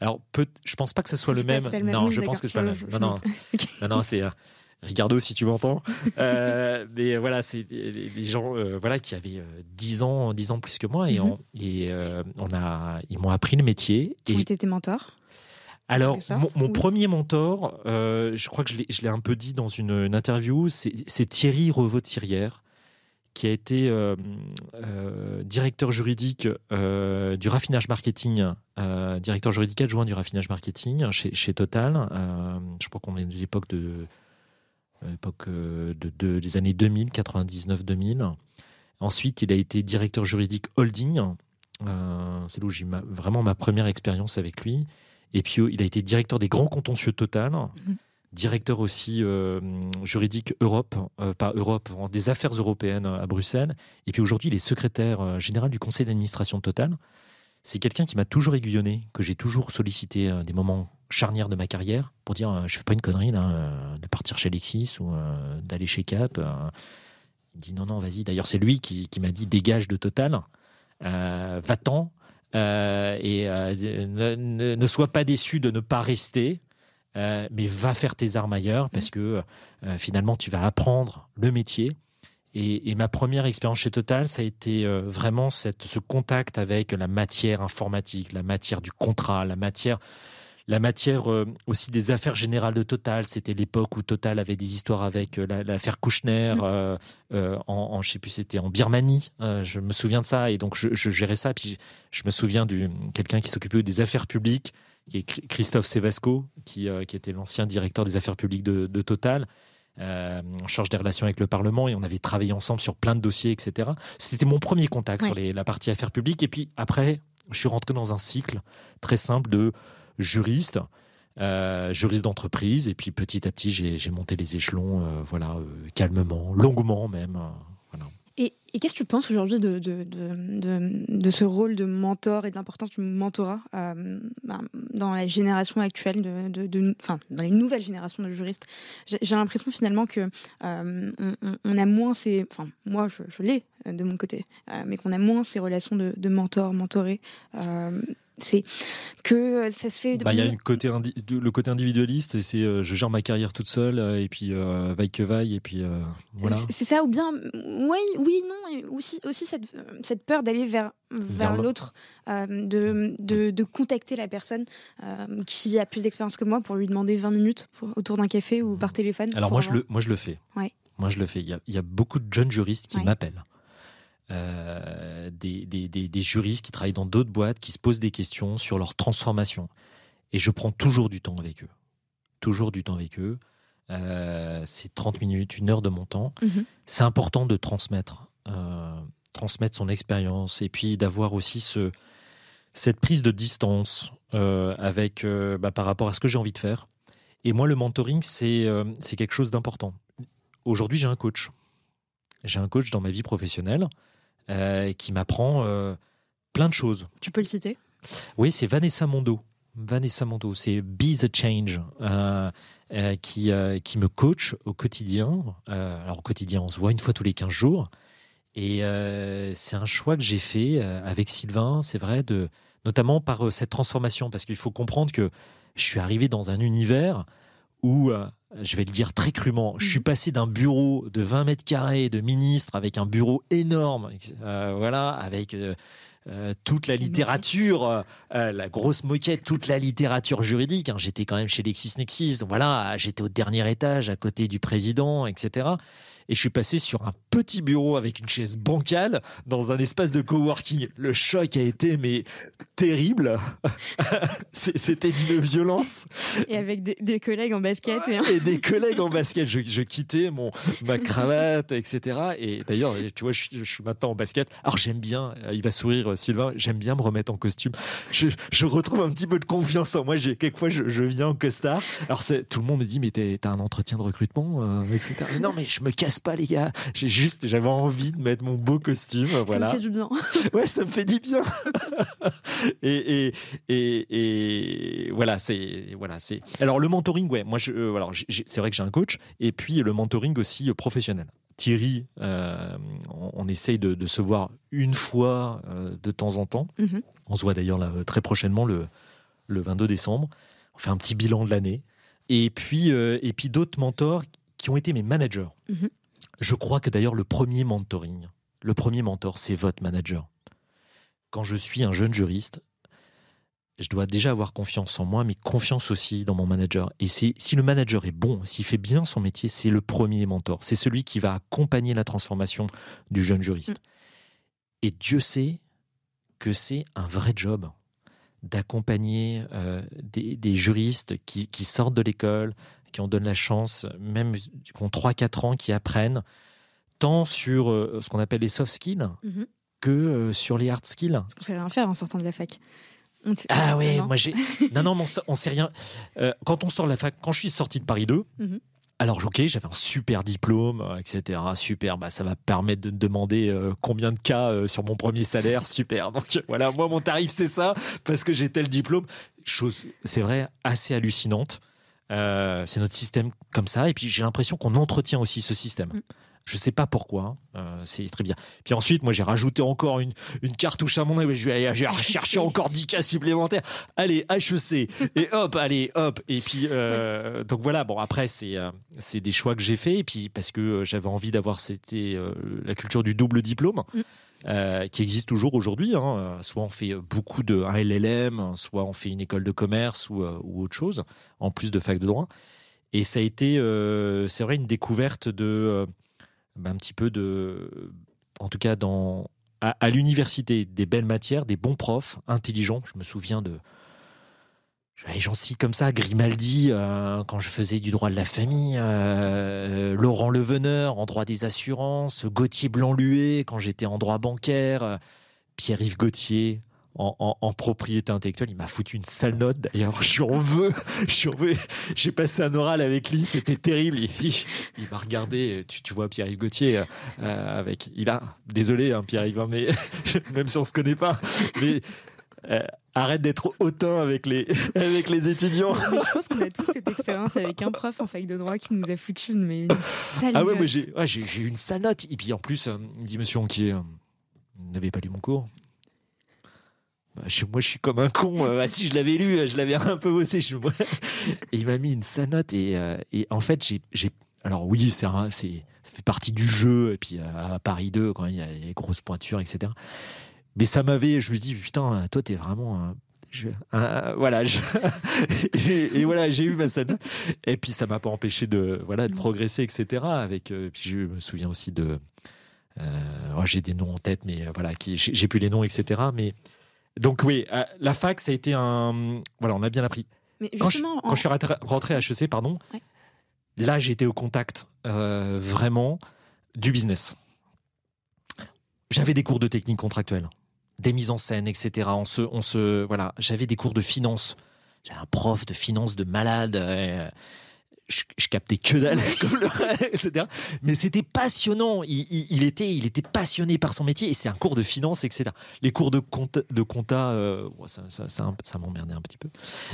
alors, peut, je pense pas que ce soit le, même. Non, je pense que c'est pas le même. Non, non, [LAUGHS] non, non c'est euh, Ricardo si tu m'entends. [LAUGHS] mais voilà, c'est des, gens voilà qui avaient 10 ans, 10 ans plus que moi et, mhm. on, et on a, ils m'ont appris le métier. Qui étaient tes mentors? Alors, mon, premier mentor, euh, je crois que je l'ai un peu dit dans une, interview, c'est Thierry Revaux-Thirière, qui a été euh, euh, directeur juridique du raffinage marketing, directeur juridique adjoint du raffinage marketing chez, Total. je crois qu'on est de l'époque de, des années 2000, 99-2000. Ensuite, il a été directeur juridique holding. c'est là où j'ai vraiment ma première expérience avec lui. Et puis, il a été directeur des grands contentieux Total, mhm. Directeur aussi euh, juridique Europe, euh, pas Europe, des affaires européennes à Bruxelles. Et puis aujourd'hui, il est secrétaire euh, général du conseil d'administration de Total. C'est quelqu'un qui m'a toujours aiguillonné, que j'ai toujours sollicité des moments charnières de ma carrière pour dire je fais pas une connerie là, de partir chez Lexis ou d'aller chez Cap. Il dit non, non, vas-y. D'ailleurs, c'est lui qui, m'a dit dégage de Total, va-t'en. Euh, et euh, ne, ne, sois pas déçu de ne pas rester. Euh, mais va faire tes armes ailleurs parce que finalement tu vas apprendre le métier. Et, ma première expérience chez Total, ça a été vraiment cette, ce contact avec la matière informatique, la matière du contrat, la matière la matière euh, aussi des affaires générales de Total. C'était l'époque où Total avait des histoires avec euh, l'affaire Kouchner, mm. euh, en, je sais plus, c'était en Birmanie. je me souviens de ça et donc je, gérais ça. Puis je me souviens de quelqu'un qui s'occupait des affaires publiques, qui est Christophe Sevasco, qui, qui était l'ancien directeur des affaires publiques de, Total. en charge des relations avec le Parlement et on avait travaillé ensemble sur plein de dossiers, etc. C'était mon premier contact sur les, la partie affaires publiques. Et puis après, je suis rentré dans un cycle très simple de juriste juriste d'entreprise. Et puis petit à petit, j'ai monté les échelons, voilà, calmement, longuement même. Et, qu'est-ce que tu penses aujourd'hui de, de, ce rôle de mentor et de l'importance du mentorat euh, ben, dans la génération actuelle, de, enfin, dans les nouvelles générations de juristes? J'ai l'impression finalement que euh, on, a moins ces, enfin, moi je, l'ai euh, de mon côté, mais qu'on a moins ces relations de, mentor, mentoré c'est que ça se fait. Bah, il y a une côté le côté individualiste, c'est euh, je gère ma carrière toute seule euh, et puis euh, vaille que vaille et puis voilà. C'est ça ou bien oui oui non et aussi aussi cette, cette peur d'aller vers vers, l'autre, de, de, de, contacter la personne qui a plus d'expérience que moi pour lui demander 20 minutes autour d'un café ou par téléphone. Alors moi je le moi je le fais. Ouais. Moi je le fais. Il y a, il y a beaucoup de jeunes juristes qui m'appellent euh, des, des, des, juristes qui travaillent dans d'autres boîtes, qui se posent des questions sur leur transformation. Et je prends toujours du temps avec eux. Toujours du temps avec eux. Euh, c'est 30 minutes, une heure de mon temps. Mhm. C'est important de transmettre, euh, transmettre son expérience et puis d'avoir aussi ce, cette prise de distance avec, bah, par rapport à ce que j'ai envie de faire. Et moi, le mentoring, c'est c'est quelque chose d'important. Aujourd'hui, j'ai un coach. J'ai un coach dans ma vie professionnelle qui m'apprend euh, plein de choses. Tu peux le citer? Oui, c'est Vanessa Mondo. Vanessa Mondo, c'est Be the Change, euh, qui, qui me coach au quotidien. alors au quotidien, on se voit une fois tous les 15 jours. Et c'est un choix que j'ai fait avec Sylvain, c'est vrai, de, notamment par cette transformation, parce qu'il faut comprendre que je suis arrivé dans un univers où je vais le dire très crûment, je suis mm. passé d'un bureau de 20 mètres carrés de ministre avec un bureau énorme, euh, voilà, avec euh, euh, toute la littérature, la grosse moquette, toute la littérature juridique. Hein. J'étais quand même chez LexisNexis, voilà, j'étais au dernier étage à côté du président, etc et je suis passé sur un petit bureau avec une chaise bancale dans un espace de coworking. Le choc a été mais terrible. [LAUGHS] C'était d'une violence. Et avec des, collègues en basket. Et, des collègues en basket. Je, quittais mon ma cravate, etc. Et d'ailleurs, tu vois, je, suis maintenant en basket. Alors j'aime bien. Il va sourire, Sylvain. J'aime bien me remettre en costume. Je, retrouve un petit peu de confiance en moi. J'ai quelquefois je, viens en costard. Alors tout le monde me dit mais t'as un entretien de recrutement, euh, etc. Mais non, mais je me casse pas, les gars. J'ai juste, j'avais envie de mettre mon beau costume. Voilà. Ça me fait du bien. [LAUGHS] ouais, ça me fait du bien. [LAUGHS] et, et, et, voilà, c'est, voilà, c'est. Alors, le mentoring, ouais, moi, je, euh, c'est vrai que j'ai un coach. Et puis, le mentoring aussi euh, professionnel. Thierry, euh, on, essaye de, se voir une fois de temps en temps. Mm-hmm. On se voit d'ailleurs très prochainement, le, le 22 décembre. On fait un petit bilan de l'année. Et puis, et puis d'autres mentors qui ont été mes managers. Mm-hmm. Je crois que d'ailleurs le premier mentoring, le premier mentor, c'est votre manager. Quand je suis un jeune juriste, je dois déjà avoir confiance en moi, mais confiance aussi dans mon manager. Et si le manager est bon, s'il fait bien son métier, c'est le premier mentor. C'est celui qui va accompagner la transformation du jeune juriste. Mm. Et Dieu sait que c'est un vrai job d'accompagner euh, des, juristes qui, sortent de l'école, qui ont donné la chance, même qui ont 3-4 ans, qui apprennent tant sur euh, ce qu'on appelle les soft skills mhm. que euh, sur les hard skills. On sait rien faire en sortant de la fac. Ah oui, moi j'ai. [LAUGHS] non, non, on, on sait rien. Euh, quand on sort de la fac, quand je suis sorti de Paris 2, mhm. alors ok, j'avais un super diplôme, etc. Super, bah, ça va permettre de demander combien de cas sur mon premier salaire, super. Donc voilà, moi mon tarif c'est ça, parce que j'ai tel diplôme. Chose, c'est vrai, assez hallucinante. Euh, c'est notre système comme ça. Et puis j'ai l'impression qu'on entretient aussi ce système. Mm. Je sais pas pourquoi, euh, c'est très bien. Puis ensuite, moi, j'ai rajouté encore une, une cartouche à mon nez. Je vais aller chercher [LAUGHS] encore 10 cas supplémentaires. Allez, HEC. Et hop, allez, hop. Et puis, euh, donc voilà. Bon, après, c'est c'est des choix que j'ai faits. Et puis, parce que j'avais envie d'avoir, c'était la culture du double diplôme. Mm. Euh, qui existe toujours aujourd'hui. Hein. Soit on fait beaucoup de un LLM, soit on fait une école de commerce ou, euh, ou autre chose, en plus de fac de droit. Et ça a été, euh, c'est vrai, une découverte de, ben, un petit peu de, en tout cas dans, à l'université, des belles matières, des bons profs, intelligents. Je me souviens de, J'en cite comme ça, Grimaldi, euh, quand je faisais du droit de la famille, euh, Laurent Leveneur en droit des assurances, Gauthier Blanc-Luet quand j'étais en droit bancaire, Pierre-Yves Gauthier en, propriété intellectuelle. Il m'a foutu une sale note. D'ailleurs, je en veux. Je veux. J'ai passé un oral avec lui. C'était terrible. Il, m'a regardé. Tu, tu vois Pierre-Yves Gauthier euh, avec. Il a. Désolé, hein, Pierre-Yves, hein, mais [LAUGHS] même si on se connaît pas, mais. Euh, arrête d'être hautain avec les, [LAUGHS] avec les étudiants. je pense qu'on a tous cette expérience avec un prof en fac de droit qui nous a foutu une, mais une sale Ah ouais, mais j'ai ouais, eu une sale note. Et puis en plus, euh, il me dit Monsieur Onquier, vous n'avez pas lu mon cours bah, moi, je suis comme un con. Euh, ah, si je l'avais lu, je l'avais un peu bossé. Je... et il m'a mis une sanote. Et, euh, et en fait, j'ai. Alors, oui, c'est ça fait partie du jeu. Et puis, à Paris 2, quand il y a les grosses pointures, etc. Mais ça m'avait. Je me dis, putain, toi, t'es vraiment. Je, voilà, [LAUGHS] et, voilà, j'ai eu ma scène. Et puis ça m'a pas empêché de voilà de progresser, etc. Avec, euh, puis je me souviens aussi de, oh, j'ai des noms en tête, mais voilà, qui j'ai plus les noms, etc. Mais donc oui, euh, la fac, ça a été un... Voilà, on a bien appris. Mais quand, je, quand je suis rentré à HEC, pardon, là, j'étais au contact euh, vraiment du business. J'avais des cours de technique contractuelle, des mises en scène, etc. On se, on se, voilà, j'avais des cours de finance. J'avais un prof de finance de malade. Euh, je, captais que dalle, comme le etc. Mais c'était passionnant. Il, était, il était passionné par son métier et c'est un cours de finance, etc. Les cours de compta, de compta euh, ça, ça, ça, m'emmerdait un petit peu.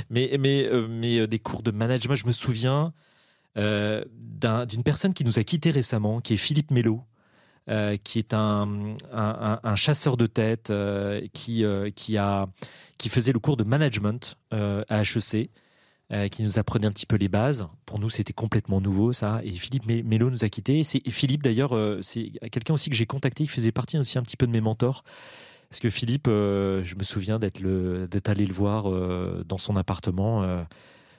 Mais, mais, euh, mais euh, des cours de management, je me souviens d'une personne qui nous a quittés récemment, qui est Philippe Mello. Qui est un, chasseur de tête qui, qui, a, qui faisait le cours de management à HEC euh, qui nous apprenait un petit peu les bases. Pour nous, c'était complètement nouveau, ça. Et Philippe Mello nous a quittés. Et Philippe, d'ailleurs, euh, c'est quelqu'un aussi que j'ai contacté, qui faisait partie aussi un petit peu de mes mentors. Parce que Philippe, euh, je me souviens d'être allé le voir dans son appartement.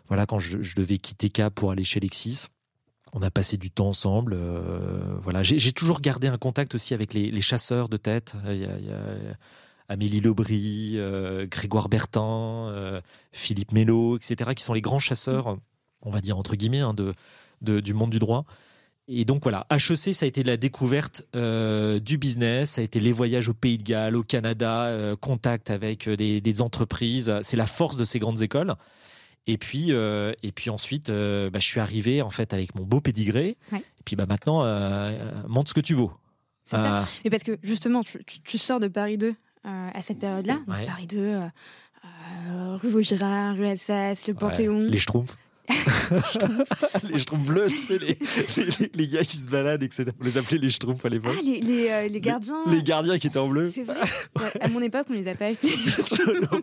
voilà, quand je, devais quitter Cap pour aller chez Lexis. On a passé du temps ensemble. voilà, j'ai toujours gardé un contact aussi avec les, chasseurs de tête. Il y a, Amélie Lobry, euh, Grégoire Bertin, euh, Philippe Mello, etc., qui sont les grands chasseurs, on va dire entre guillemets, hein, de, du monde du droit. Et donc voilà, HEC, ça a été la découverte euh, du business, ça a été les voyages au Pays de Galles, au Canada, contact avec des, entreprises. C'est la force de ces grandes écoles. Et puis, et puis ensuite, bah, je suis arrivé en fait avec mon beau pédigré. Et puis bah, maintenant, montre ce que tu vaux. C'est ça. Mais parce que justement, tu, tu, sors de Paris 2 euh, à cette période-là. Paris 2, euh, euh, rue Vaugirard, rue Assas, le Panthéon. Les Schtroumpfs. [LAUGHS] les schtroumpfs bleus, tu sais, les, les, gars qui se baladent, etc. On les appelait les schtroumpfs à l'époque. Ah, les, les, gardiens. Les, gardiens qui étaient en bleu. C'est vrai. à mon époque, on les a pas appelés.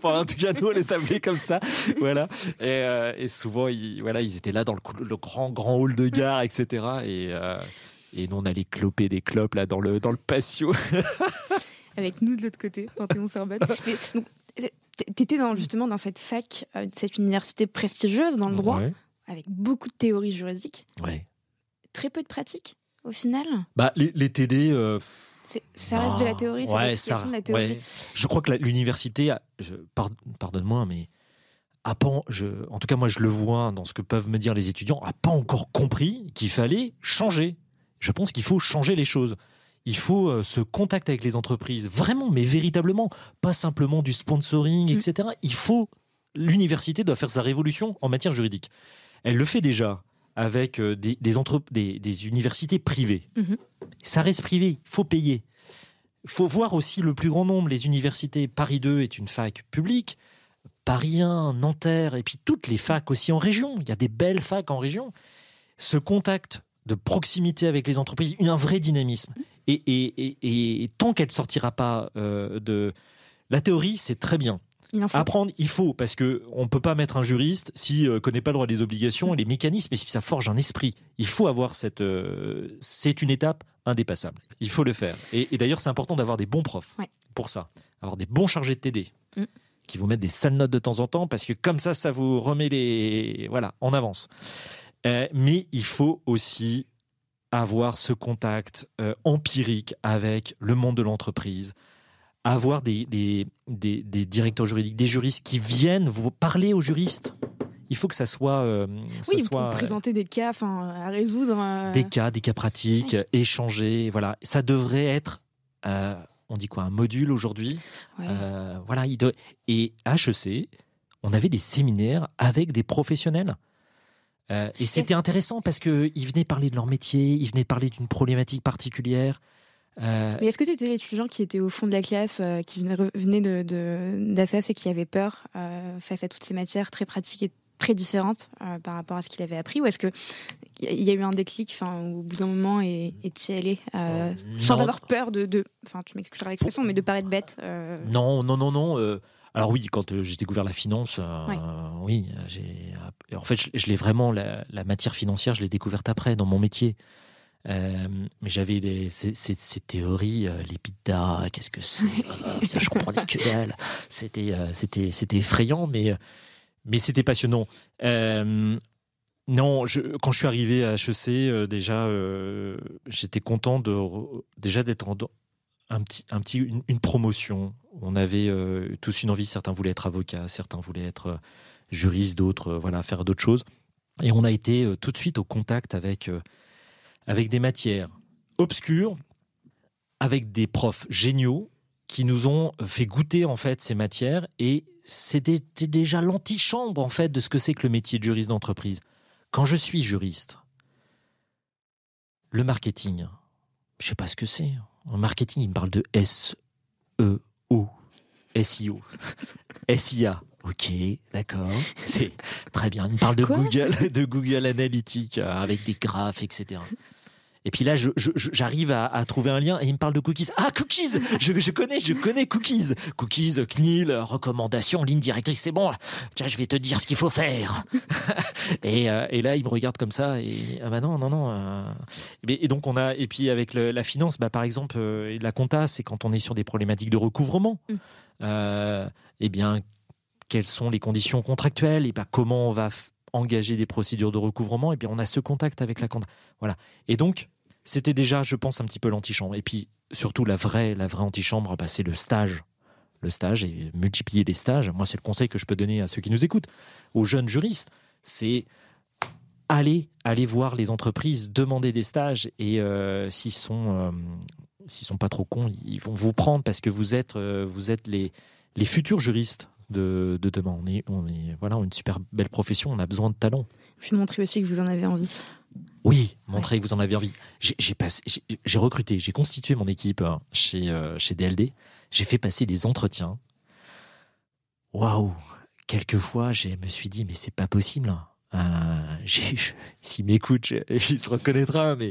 en tout cas, nous, on les appelait comme ça. [LAUGHS] Voilà. Et, et souvent, ils, voilà, ils étaient là dans le, le grand, grand hall de gare, etc. Et, et nous, on allait cloper des clopes là dans le, dans le patio [LAUGHS] avec nous de l'autre côté, Panthéon-Sorbonne. tu étais dans, justement dans cette fac, euh, cette université prestigieuse dans le droit, avec beaucoup de théories juridiques. Ouais. Très peu de pratiques, au final? Bah, les, les TD. Euh, ça reste de la théorie, ouais, ça, de la théorie. Je crois que l'université, pardonne-moi, mais a pas, je, en tout cas moi je le vois dans ce que peuvent me dire les étudiants, a pas encore compris qu'il fallait changer. Je pense qu'il faut changer les choses il faut euh, ce contact avec les entreprises, vraiment, mais véritablement, pas simplement du sponsoring, mm. etc. Il faut, l'université doit faire sa révolution en matière juridique. Elle le fait déjà avec euh, des, des, universités privées. Mm-hmm. Ça reste privé, il faut payer. Il faut voir aussi le plus grand nombre. Les universités, Paris 2 est une fac publique, Paris 1, Nanterre, et puis toutes les facs aussi en région. Il y a des belles facs en région. Ce contact de proximité avec les entreprises, un vrai dynamisme. Et, tant qu'elle ne sortira pas euh, de... La théorie, c'est très bien. Il Apprendre, il faut, parce que on peut pas mettre un juriste s'il ne euh, connaît pas le droit des obligations et les mécanismes, et si ça forge un esprit. Il faut avoir cette... Euh, c'est une étape indépassable. Il faut le faire. Et, d'ailleurs, c'est important d'avoir des bons profs pour ça. Avoir des bons chargés de TD. Mm. qui vous mettent des sales notes de temps en temps parce que comme ça, ça vous remet les voilà en avance. mais il faut aussi avoir ce contact euh, empirique avec le monde de l'entreprise, avoir des, des, des, directeurs juridiques, des juristes qui viennent vous parler aux juristes. Il faut que ça soit. Euh, oui, soit, présenter des cas à résoudre. Euh. Des cas, des cas pratiques, échanger. Voilà. Ça devrait être on dit quoi, un module aujourd'hui. voilà, et HEC, on avait des séminaires avec des professionnels. Et c'était intéressant parce qu'ils venaient parler de leur métier, ils venaient parler d'une problématique particulière. Euh, Mais est-ce que tu étais l'étudiant qui était au fond de la classe, euh, qui venait de, de, et qui avait peur euh, face à toutes ces matières très pratiques et très différentes par rapport à ce qu'il avait appris? Ou est-ce qu'il y a eu un déclic au bout d'un moment et tu y allé sans avoir peur de. Enfin, tu m'excuseras l'expression, mais de paraître bête Non, non, non, non. Alors oui, quand j'ai découvert la finance, oui, j'ai. En fait, je, je l'ai vraiment la, la, matière financière, je l'ai découverte après dans mon métier. Euh, mais j'avais ces, ces, théories, euh, l'épida, qu'est-ce que c'est [LAUGHS] Ça, je comprenais que dalle. C'était, euh, c'était, c'était effrayant, mais, mais c'était passionnant. non, je, quand je suis arrivé à HEC, déjà, j'étais content de, déjà d'être en, un petit, un petit, une, promotion. On avait tous une envie. Certains voulaient être avocats, certains voulaient être juristes, d'autres, voilà, faire d'autres choses. Et on a été tout de suite au contact avec avec des matières obscures, avec des profs géniaux qui nous ont fait goûter en fait ces matières et c'était déjà l'antichambre en fait de ce que c'est que le métier de juriste d'entreprise. Quand je suis juriste, le marketing, je sais pas ce que c'est. En marketing, il me parle de S E O SEO, SIA. [LAUGHS] Ok, d'accord. C'est très bien. Il me parle de Google, de Google Analytics euh, avec des graphes, etc. Et puis là, j'arrive à, trouver un lien et il me parle de cookies. Ah, cookies je, connais, je connais cookies. Cookies, CNIL, recommandations, ligne directrice, c'est bon. Tiens, je vais te dire ce qu'il faut faire. [LAUGHS] Euh, et, là, il me regarde comme ça et ah bah non, non, non. Euh. Et, donc on a et puis avec la finance, bah par exemple, euh, la compta, c'est quand on est sur des problématiques de recouvrement. Mm. eh bien, quelles sont les conditions contractuelles et bah, comment on va engager des procédures de recouvrement, et bien on a ce contact avec la compta. Voilà. Et donc, c'était déjà, je pense, un petit peu l'antichambre. Et puis, surtout, la vraie, la vraie antichambre, bah, c'est le stage. Le stage et multiplier les stages. Moi, c'est le conseil que je peux donner à ceux qui nous écoutent, aux jeunes juristes. C'est aller, aller voir les entreprises, demander des stages. Et euh, s'ils sont, euh, sont pas trop cons, ils vont vous prendre parce que vous êtes, euh, vous êtes les, futurs juristes de, demain. On est, on est voilà, une super belle profession, on a besoin de talent. Puis montrer aussi que vous en avez envie. Oui, montrer que vous en avez envie. J'ai recruté, j'ai constitué mon équipe hein, chez, euh, chez DLD. J'ai fait passer des entretiens. Waouh Quelquefois, je me suis dit, mais c'est pas possible. Euh, S'il m'écoute, il se reconnaîtra, mais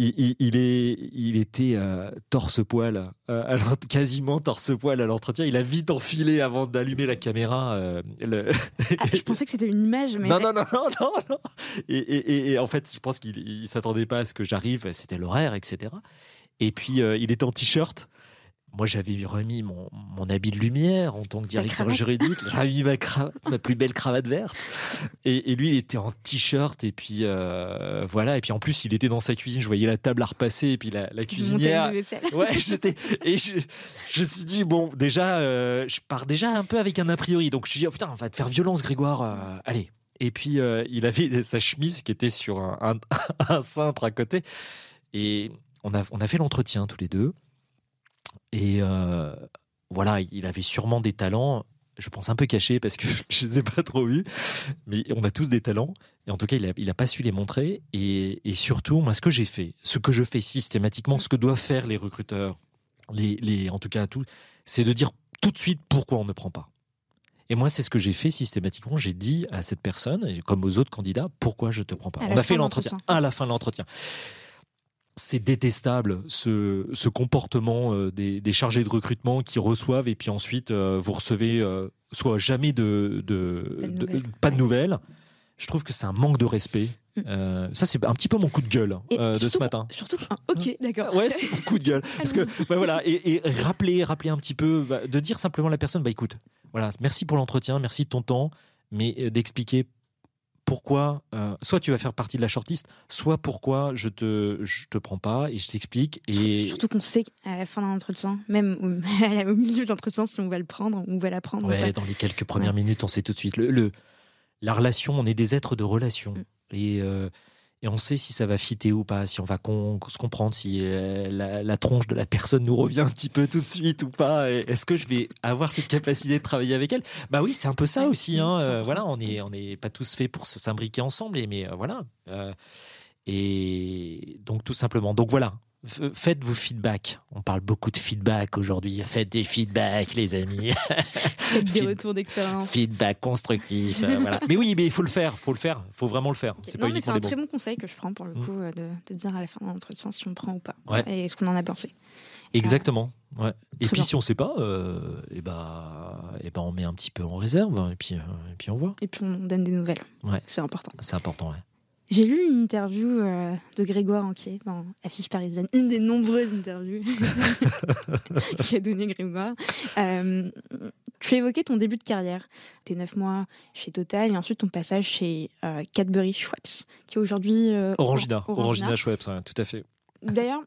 il, est, il était euh, torse-poil, euh, quasiment torse-poil à l'entretien. Il a vite enfilé avant d'allumer la caméra. Euh, ah, [LAUGHS] je pensais que c'était une image, mais. Non, non, non, non, non. Et, en fait, je pense qu'il ne s'attendait pas à ce que j'arrive. C'était l'horaire, etc. Et puis, il était en t-shirt. Moi, j'avais remis mon, habit de lumière en tant que directeur juridique. J'avais mis ma, ma, plus belle cravate verte. Et, lui, il était en t-shirt. Et puis, euh, voilà. Et puis, en plus, il était dans sa cuisine. Je voyais la table à repasser. Et puis, la, cuisinière. [LAUGHS] Ouais, j'étais. Et je, je me suis dit, bon, déjà, euh, je pars déjà un peu avec un a priori. Donc, je me suis dit, oh, putain, on va te faire violence, Grégoire. Euh, allez. Et puis, il avait sa chemise qui était sur un, [LAUGHS] un, cintre à côté. Et on a, on a fait l'entretien tous les deux. Et euh, voilà, il avait sûrement des talents, je pense un peu cachés parce que [LAUGHS] je ne les ai pas trop vus, mais on a tous des talents. Et en tout cas, il n'a il a pas su les montrer. Et, et, surtout, moi, ce que j'ai fait, ce que je fais systématiquement, ce que doivent faire les recruteurs, les, les, en tout cas tout, c'est de dire tout de suite pourquoi on ne prend pas. Et moi, c'est ce que j'ai fait systématiquement. J'ai dit à cette personne, comme aux autres candidats, pourquoi je ne te prends pas. on a fait l'entretien à la fin de l'entretien c'est détestable ce, comportement euh, des, chargés de recrutement qui reçoivent et puis ensuite euh, vous recevez euh, soit jamais de, pas de nouvelles. Je trouve que c'est un manque de respect. Mm. ça, c'est un petit peu mon coup de gueule de ce matin. Surtout, ok, d'accord. Ouais, c'est mon coup de gueule. [LAUGHS] Parce que, voilà, et, rappeler, rappeler un petit peu, bah, de dire simplement à la personne, bah écoute, voilà, merci pour l'entretien, merci de ton temps, mais d'expliquer pourquoi, euh, soit tu vas faire partie de la shortlist, soit pourquoi je te, je te prends pas et je t'explique. Et... Surtout qu'on sait qu'à la fin d'un entretien, même [LAUGHS] au, milieu de l'entretien, si on va le prendre, on va la prendre. Ouais, dans les quelques premières minutes, on sait tout de suite. Le, la relation, on est des êtres de relation. Mm. Et, euh, et on sait si ça va fitter ou pas, si on va se comprendre, si euh, la, tronche de la personne nous revient un petit peu tout de suite ou pas. Est-ce que je vais avoir cette capacité de travailler avec elle? Bah oui, c'est un peu ça aussi. Hein. Euh, voilà, on n'est on est pas tous faits pour s'imbriquer ensemble, mais euh, voilà. et donc tout simplement. Donc voilà, faites vos feedbacks. On parle beaucoup de feedback aujourd'hui. Faites des feedbacks, les amis. [LAUGHS] Faites des retours d'expérience. Feedback constructif. Euh, voilà. Mais oui, mais il faut le faire. Il faut le faire. Il faut vraiment le faire. C'est mais c'est un très bon conseil que je prends pour le mm. coup euh, de, dire à la fin de l'entretien si on prend ou pas. Et ce qu'on en a pensé. Exactement. Ouais. Et puis si on ne sait pas, euh, et bah, et ben on met un petit peu en réserve et puis, et puis on voit. Et puis on donne des nouvelles. Ouais. C'est important. C'est important, ouais. J'ai lu une interview euh, de Grégoire Anquier dans Affiche parisienne, une des nombreuses interviews [LAUGHS] qu'a donné Grégoire. Euh, tu évoquais ton début de carrière, tes neuf mois chez Total et ensuite ton passage chez euh, Cadbury Schweppes, qui est aujourd'hui Orangina, Orangina, Schweppes, tout à fait. D'ailleurs,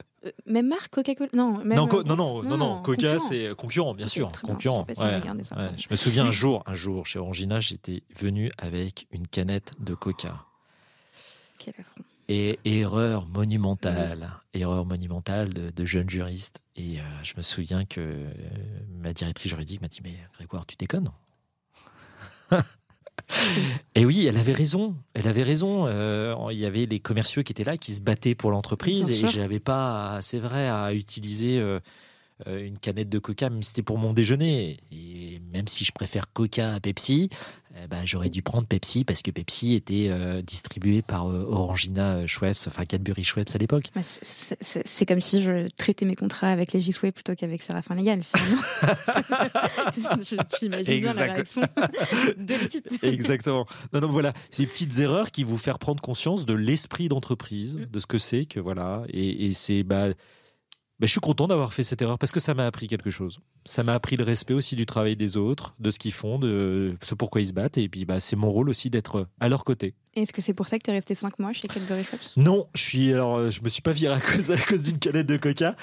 même marque Coca-Cola non, non, non, non, non, Coca c'est concurrent, bien sûr, concurrent. je me souviens un jour, un jour chez Orangina, j'étais venu avec une canette de Coca. Et erreur monumentale, erreur monumentale de, jeune juriste. Et euh, je me souviens que euh, ma directrice juridique m'a dit Mais Grégoire, tu déconnes [LAUGHS] Et oui, elle avait raison. Elle avait raison. Euh, il y avait les commerciaux qui étaient là, qui se battaient pour l'entreprise, et je n'avais pas, c'est vrai, à utiliser une canette de Coca, même si c'était pour mon déjeuner. Et même si je préfère Coca à Pepsi, eh ben, j'aurais dû prendre Pepsi parce que Pepsi était euh, distribué par euh, Orangina euh, Schweppes, enfin Cadbury Schweppes à l'époque. Bah, c'est comme si je traitais mes contrats avec les Gisway plutôt qu'avec Séraphin Légal, finalement. [LAUGHS] [LAUGHS] tu imagines bien la réaction de l'équipe. [LAUGHS] Exactement. Non, non, voilà, ces petites erreurs qui vous font prendre conscience de l'esprit d'entreprise, mm. de ce que c'est que voilà, et, et c'est bah, je suis content d'avoir fait cette erreur parce que ça m'a appris quelque chose. Ça m'a appris le respect aussi du travail des autres, de ce qu'ils font, de ce pourquoi ils se battent. Et puis, bah, c'est mon rôle aussi d'être à leur côté. Est-ce que c'est pour ça que tu es resté 5 mois chez Cadbury Shops? Non, je suis alors je me suis pas viré à cause à cause d'une canette de Coca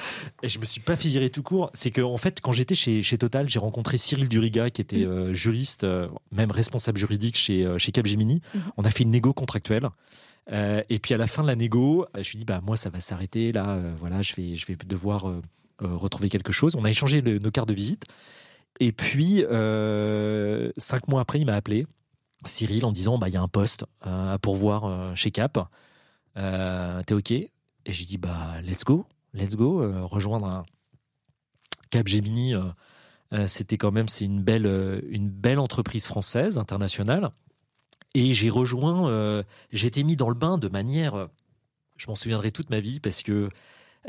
et je me suis pas fait virer tout court. C'est que en fait, quand j'étais chez, chez Total, j'ai rencontré Cyril Duriga qui était euh, juriste, euh, même responsable juridique chez euh, chez Capgemini. Mm-hmm. On a fait une négo contractuelle. Euh, et puis à la fin de la négo, je lui dis bah moi ça va s'arrêter là, euh, voilà, je vais devoir euh, retrouver quelque chose. On a échangé nos cartes de visite. Et puis cinq mois après, il m'a appelé Cyril en disant bah il y a un poste à pourvoir chez Cap. T'es ok? Et j'ai dit bah let's go, let's go, rejoindre Cap Gemini. C'était quand même c'est une belle entreprise française internationale et j'ai rejoint, euh, j'ai été mis dans le bain de manière, euh, je m'en souviendrai toute ma vie parce que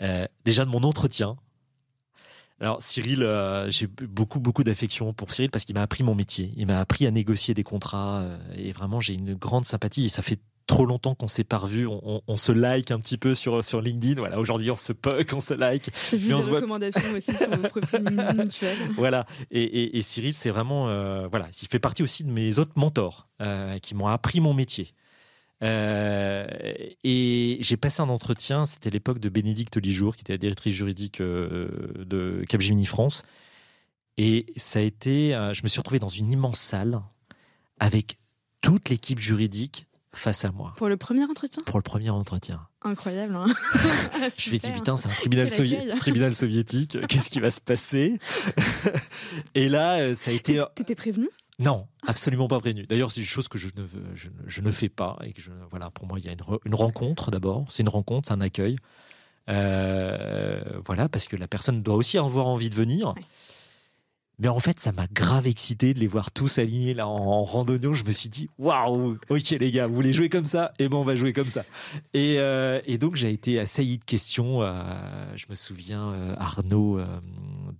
euh, déjà de mon entretien. Alors Cyril, j'ai beaucoup beaucoup d'affection pour Cyril parce qu'il m'a appris mon métier, il m'a appris à négocier des contrats et vraiment j'ai une grande sympathie et ça fait trop longtemps qu'on s'est pas revu. On, se like un petit peu sur, sur LinkedIn. Voilà, aujourd'hui, on se poke, on se like. J'ai vu des recommandations aussi sur vos profils [LAUGHS] LinkedIn Voilà. Et, et, Cyril, c'est vraiment, euh, voilà, il fait partie aussi de mes autres mentors euh, qui m'ont appris mon métier. Euh, et j'ai passé un entretien, c'était l'époque de Bénédicte Lijour, qui était la directrice juridique de Capgemini France. Et ça a été, je me suis retrouvé dans une immense salle avec toute l'équipe juridique face à moi. Pour le premier entretien? Pour le premier entretien. Incroyable. Hein [LAUGHS] je me dis, putain, c'est un tribunal, tribunal soviétique. [LAUGHS] Qu'est-ce qui va se passer? Et là, euh, ça a été. T'étais prévenu? Non, absolument pas prévenu. D'ailleurs, c'est une chose que je ne, je, ne fais pas. Et que je, voilà, pour moi, il y a une, une rencontre d'abord. C'est une rencontre, c'est un accueil. Euh, voilà, parce que la personne doit aussi avoir envie de venir. Mais en fait, ça m'a grave excité de les voir tous alignés là en, randonnée. Je me suis dit, waouh, ok les gars, vous voulez jouer comme ça? Eh ben on va jouer comme ça. Et, euh, donc j'ai été assailli de questions. Euh, je me souviens euh, Arnaud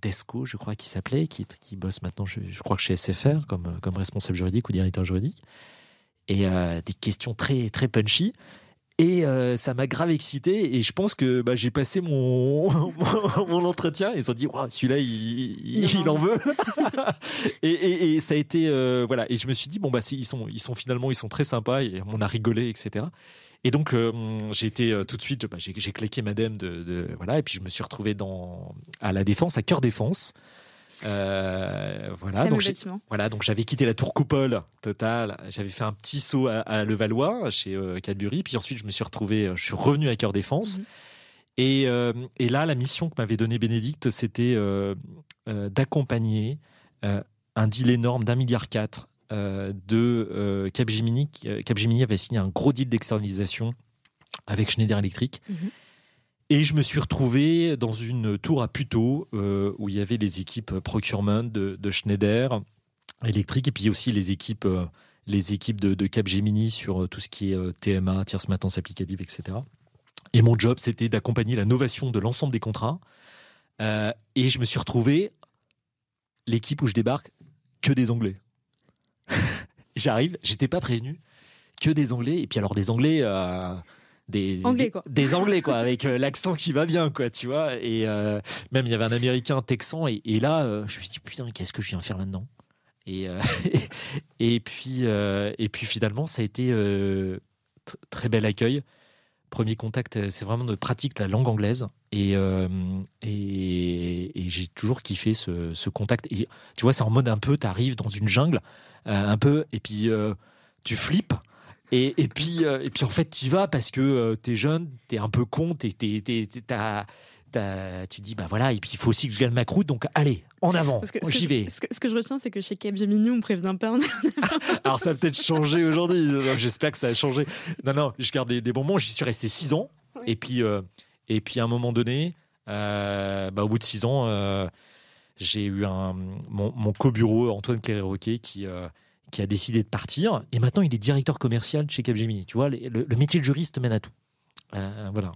Desco, je crois qu'il s'appelait, qui, bosse maintenant, je, je, crois que chez SFR comme, comme responsable juridique ou directeur juridique. Et des questions très très punchy. Et euh, ça m'a grave excité et je pense que bah, j'ai passé mon, [LAUGHS] mon, entretien et ils ont dit celui-là il, il, en veut. [LAUGHS] et, et, ça a été euh, voilà. Et je me suis dit bon bah ils sont ils sont finalement ils sont très sympas et on a rigolé etc et donc euh, j'ai été tout de suite bah, j'ai, j'ai claqué madame de, de, voilà. Et puis je me suis retrouvé dans à la défense à cœur défense voilà, donc voilà, donc j'avais quitté la tour coupole totale. J'avais fait un petit saut à, Levallois chez Cadbury, puis ensuite je me suis retrouvé, je suis revenu à Cœur Défense. Mhm. Et, et, là, la mission que m'avait donnée Bénédicte, c'était d'accompagner un deal énorme d'un milliard quatre euh, de euh, Capgemini. Euh, Capgemini avait signé un gros deal d'externalisation avec Schneider Electric. Mhm. Et je me suis retrouvé dans une tour à Puteaux où il y avait les équipes procurement de, Schneider Electric et puis aussi les équipes, les équipes de, de, Capgemini sur tout ce qui est TMA, tierce maintenance applicative, etc. Et mon job, c'était d'accompagner la novation de l'ensemble des contrats. et je me suis retrouvé, l'équipe où je débarque, que des Anglais. [LAUGHS] J'arrive, j'étais pas prévenu, que des Anglais, et puis alors des Anglais. Euh, des, anglais, quoi. Des, anglais quoi avec euh, l'accent qui va bien quoi tu vois et euh, même il y avait un américain texan et, là je me suis dit putain qu'est-ce que je viens faire là-dedans? Et, [LAUGHS] et puis et puis finalement ça a été très bel accueil premier contact c'est vraiment de pratique la langue anglaise et, et, j'ai toujours kiffé ce, ce contact et tu vois c'est en mode un peu tu arrives dans une jungle euh, un peu, et puis euh, tu flippes. Et, et, puis, euh, et puis en fait, tu vas parce que tu es jeune, tu es un peu con, tu dis, bah voilà, et puis il faut aussi que je gagne ma croûte, donc allez, en avant, j'y vais. Ce que, je retiens, c'est que chez Capgemini, on prévient pas. [LAUGHS] Alors ça a peut-être changé aujourd'hui, j'espère que ça a changé. Non, non, je garde des, bons moments, j'y suis resté six ans, et, puis, et puis à un moment donné, bah, au bout de six ans, j'ai eu un, mon, co-bureau, Antoine Cléry-Roquet, qui, euh, qui a décidé de partir. Et maintenant, il est directeur commercial chez Capgemini. Tu vois, le, métier de juriste mène à tout. Euh, voilà.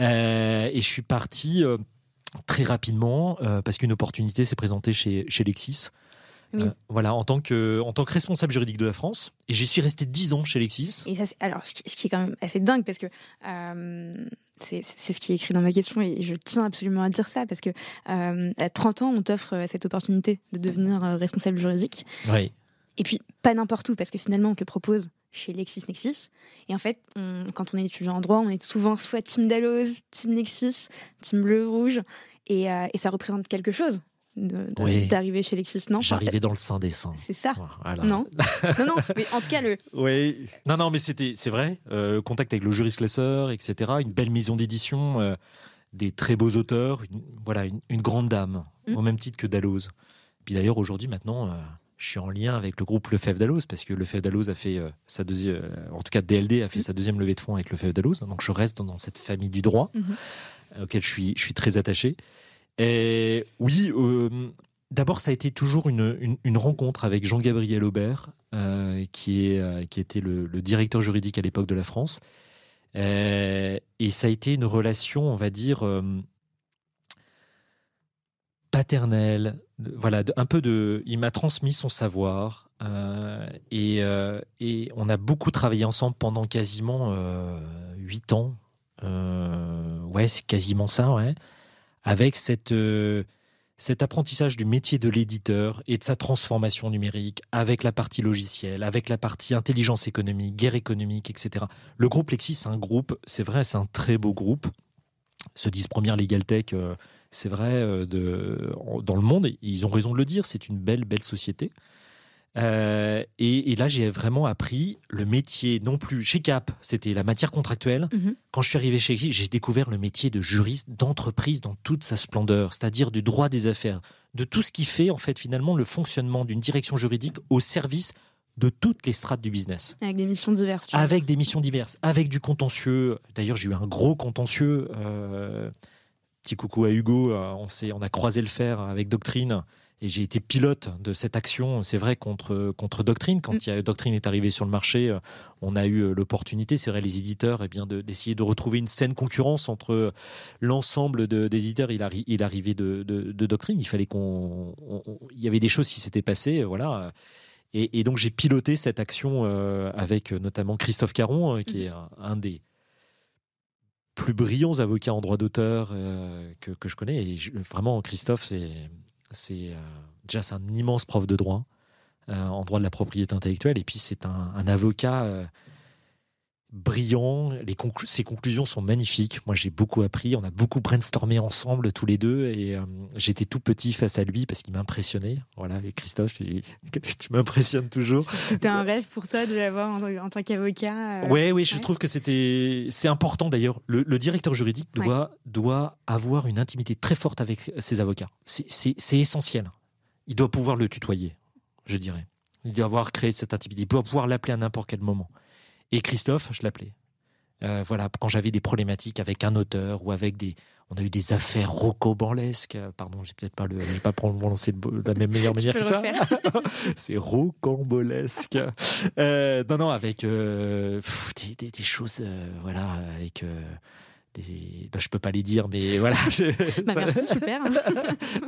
Euh, et je suis parti très rapidement parce qu'une opportunité s'est présentée chez, chez Lexis. voilà, en tant, que, en tant que responsable juridique de la France. Et j'y suis resté 10 ans chez Lexis. Et ça, alors, ce qui, est quand même assez dingue, parce que c'est ce qui est écrit dans ma question et je tiens absolument à dire ça parce que euh, à 30 ans, on t'offre euh, cette opportunité de devenir euh, responsable juridique. Oui. Et puis, pas n'importe où, parce que finalement, on te le propose chez LexisNexis. Et en fait, quand on est étudiant en droit, on est souvent soit Team Dalloz, Team Nexis, Team Bleu, Rouge. Et, et ça représente quelque chose d'arriver chez Lexis, non? J'arrivais dans le sein des seins. C'est ça. Non, non, non. Mais en tout cas, le. [LAUGHS] Oui. Non, non, mais c'était, c'est vrai. Euh, le contact avec le Juris Classeur, etc. Une belle maison d'édition, euh, des très beaux auteurs. Une, voilà, une, grande dame, mm. au même titre que Dalloz. Puis d'ailleurs, aujourd'hui, maintenant. Euh, je suis en lien avec le groupe Lefebvre Dalloz parce que Lefebvre Dalloz a fait sa deuxième, en tout cas DLD a fait sa deuxième levée de fonds avec Lefebvre Dalloz. Donc je reste dans cette famille du droit mm-hmm. auquel je suis, je suis très attaché. Et oui, euh, d'abord, ça a été toujours une, une, rencontre avec Jean-Gabriel Aubert, euh, qui, est, euh, qui était le, directeur juridique à l'époque de la France. et ça a été une relation, on va dire, paternelle. Voilà, un peu de. Il m'a transmis son savoir. et, et, on a beaucoup travaillé ensemble pendant quasiment huit ans. ouais, c'est quasiment ça, ouais avec cette, euh, cet apprentissage du métier de l'éditeur et de sa transformation numérique, avec la partie logicielle, avec la partie intelligence économique, guerre économique, etc. Le groupe Lexis, c'est un groupe, c'est vrai, c'est un très beau groupe. Se disent première Legal Tech, euh, c'est vrai, euh, de, dans le monde, ils ont raison de le dire, c'est une belle, belle société. Euh, et, là, j'ai vraiment appris le métier, non plus chez Cap, c'était la matière contractuelle. Mhm. Quand je suis arrivé chez Cap, j'ai découvert le métier de juriste d'entreprise dans toute sa splendeur, c'est-à-dire du droit des affaires, de tout ce qui fait en fait finalement le fonctionnement d'une direction juridique au service de toutes les strates du business. Avec des missions diverses. Avec des missions diverses, avec du contentieux. D'ailleurs, j'ai eu un gros contentieux. Euh, petit coucou à Hugo, euh, on, on a croisé le fer avec Doctrine et j'ai été pilote de cette action, c'est vrai, contre, contre Doctrine. Quand mm. Doctrine est arrivé sur le marché, euh, on a eu euh, l'opportunité, c'est vrai, les éditeurs, et eh bien, d'essayer de, retrouver une saine concurrence entre l'ensemble de, des éditeurs. Il arrivait de, de, Doctrine, il fallait qu'on. Il y avait des choses qui s'étaient passées, voilà. Et, donc j'ai piloté cette action avec notamment Christophe Caron, qui mm. est un, des plus brillants avocats en droit d'auteur que, que, je connais. Et vraiment, Christophe, c'est euh, déjà un immense prof de droit euh, en droit de la propriété intellectuelle, et puis c'est un, avocat. Brillant. Les ses conclusions sont magnifiques. Moi, j'ai beaucoup appris. On a beaucoup brainstormé ensemble, tous les deux. Et euh, j'étais tout petit face à lui parce qu'il m'impressionnait. Voilà, et Christophe, tu, [LAUGHS] tu m'impressionnes toujours. C'était un rêve pour toi de l'avoir en, tant qu'avocat. Euh, oui, oui, je trouve que c'était. C'est important d'ailleurs. Le, directeur juridique doit, doit avoir une intimité très forte avec ses avocats. C'est essentiel. Il doit pouvoir le tutoyer, je dirais. Il doit avoir créé cette intimité. Il doit pouvoir l'appeler à n'importe quel moment. Et Christophe, je l'appelais. Euh, voilà, quand j'avais des problématiques avec un auteur ou avec des, on a eu des affaires rocambolesques. Pardon, j'ai peut-être pas le, j'ai pas prononcé de la même meilleure [LAUGHS] manière que ça. [LAUGHS] C'est rocambolesque. Euh, non, non, avec euh, des, des, choses, euh, voilà, avec. Des... Bah, je peux pas les dire, mais [LAUGHS] voilà. bah, merci, super.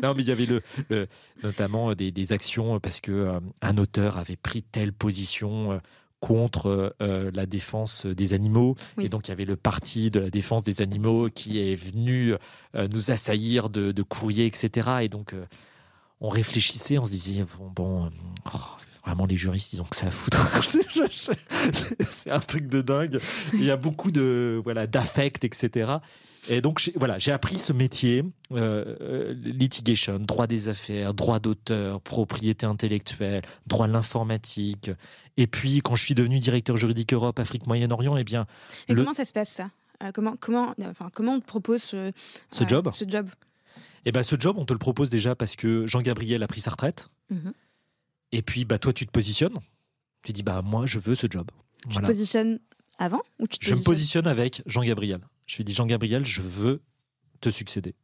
non, mais il y avait le, notamment des, des, actions parce que un auteur avait pris telle position contre euh, la défense des animaux. Et donc, il y avait le parti de la défense des animaux qui est venu euh, nous assaillir de, de, courriers, etc. Et donc, euh, on réfléchissait, on se disait, bon, bon oh, vraiment, les juristes, ils ont que ça à foutre. [LAUGHS] C'est un truc de dingue. Il y a beaucoup de, voilà, d'affect, etc. Et donc voilà, j'ai appris ce métier, euh, litigation, droit des affaires, droit d'auteur, propriété intellectuelle, droit de l'informatique. Et puis quand je suis devenu directeur juridique Europe, Afrique, Moyen-Orient, eh bien. Et comment ça se passe ça? Euh, Comment comment enfin comment on te propose ce, ce job? Ce job? Eh ben ce job, on te le propose déjà parce que Jean-Gabriel a pris sa retraite. Mhm. Et puis bah toi tu te positionnes. Tu dis bah moi je veux ce job. Tu te positionnes avant ou tu Je me positionne avec Jean-Gabriel. Je lui ai dit Jean-Gabriel, je veux te succéder.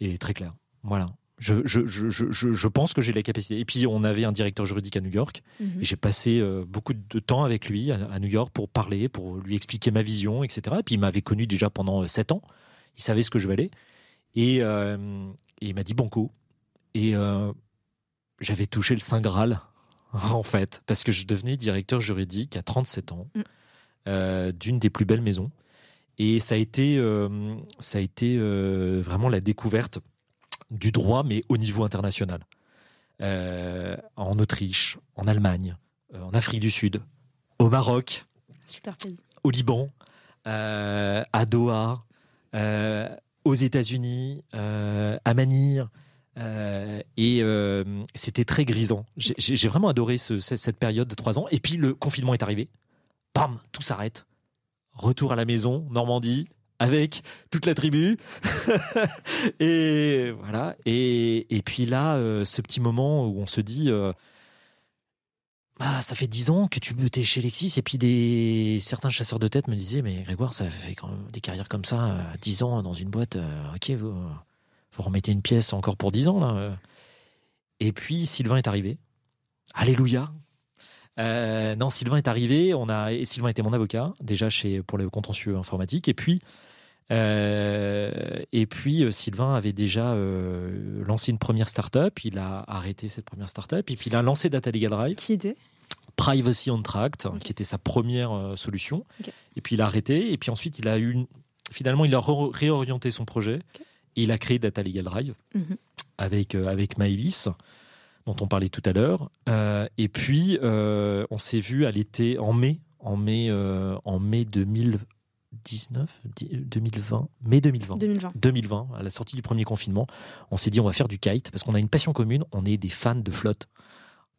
Et très clair. Voilà. Je, je, je, je pense que j'ai la capacité. Et puis, on avait un directeur juridique à New York. Mhm. Et j'ai passé euh, beaucoup de temps avec lui à, New York pour parler, pour lui expliquer ma vision, etc. Et puis, il m'avait connu déjà pendant euh, sept ans. Il savait ce que je valais. Et, euh, et il m'a dit Banco. Et j'avais touché le Saint Graal, [LAUGHS] en fait, parce que je devenais directeur juridique à 37 ans mm. d'une des plus belles maisons. Et ça a été, euh, ça a été euh, vraiment la découverte du droit, mais au niveau international. Euh, en Autriche, en Allemagne, en Afrique du Sud, au Maroc, au Liban, à Doha, aux États-Unis, à Manille. et c'était très grisant. J'ai vraiment adoré cette période de trois ans. Et puis le confinement est arrivé. Bam, tout s'arrête retour à la maison, Normandie, avec toute la tribu. [LAUGHS] et voilà. Et, puis là, euh, ce petit moment où on se dit. Euh, ah, ça fait dix ans que tu es chez Lexis et puis des certains chasseurs de tête me disaient mais Grégoire ça fait quand même des carrières comme ça euh, dix ans dans une boîte ok vous, vous remettez une pièce encore pour dix ans là et puis Sylvain est arrivé alléluia euh, non, Sylvain est arrivé. On a, et Sylvain était mon avocat déjà chez pour le contentieux informatique. Et puis, euh, et puis euh, Sylvain avait déjà lancé une première start-up. Il a arrêté cette première start-up. Et puis il a lancé Data Legal Drive. Qui était? Privacy on Tract, qui était sa première solution. Et puis il a arrêté. Et puis ensuite, il a eu finalement, il a réorienté son projet. Et il a créé Data Legal Drive mhm. avec, avec Maëlys dont on parlait tout à l'heure. Euh, et puis, euh, on s'est vu à l'été, en mai, en mai, euh, en mai 2019, 2020, mai 2020, 2020, 2020, à la sortie du premier confinement, on s'est dit on va faire du kite parce qu'on a une passion commune, on est des fans de flotte.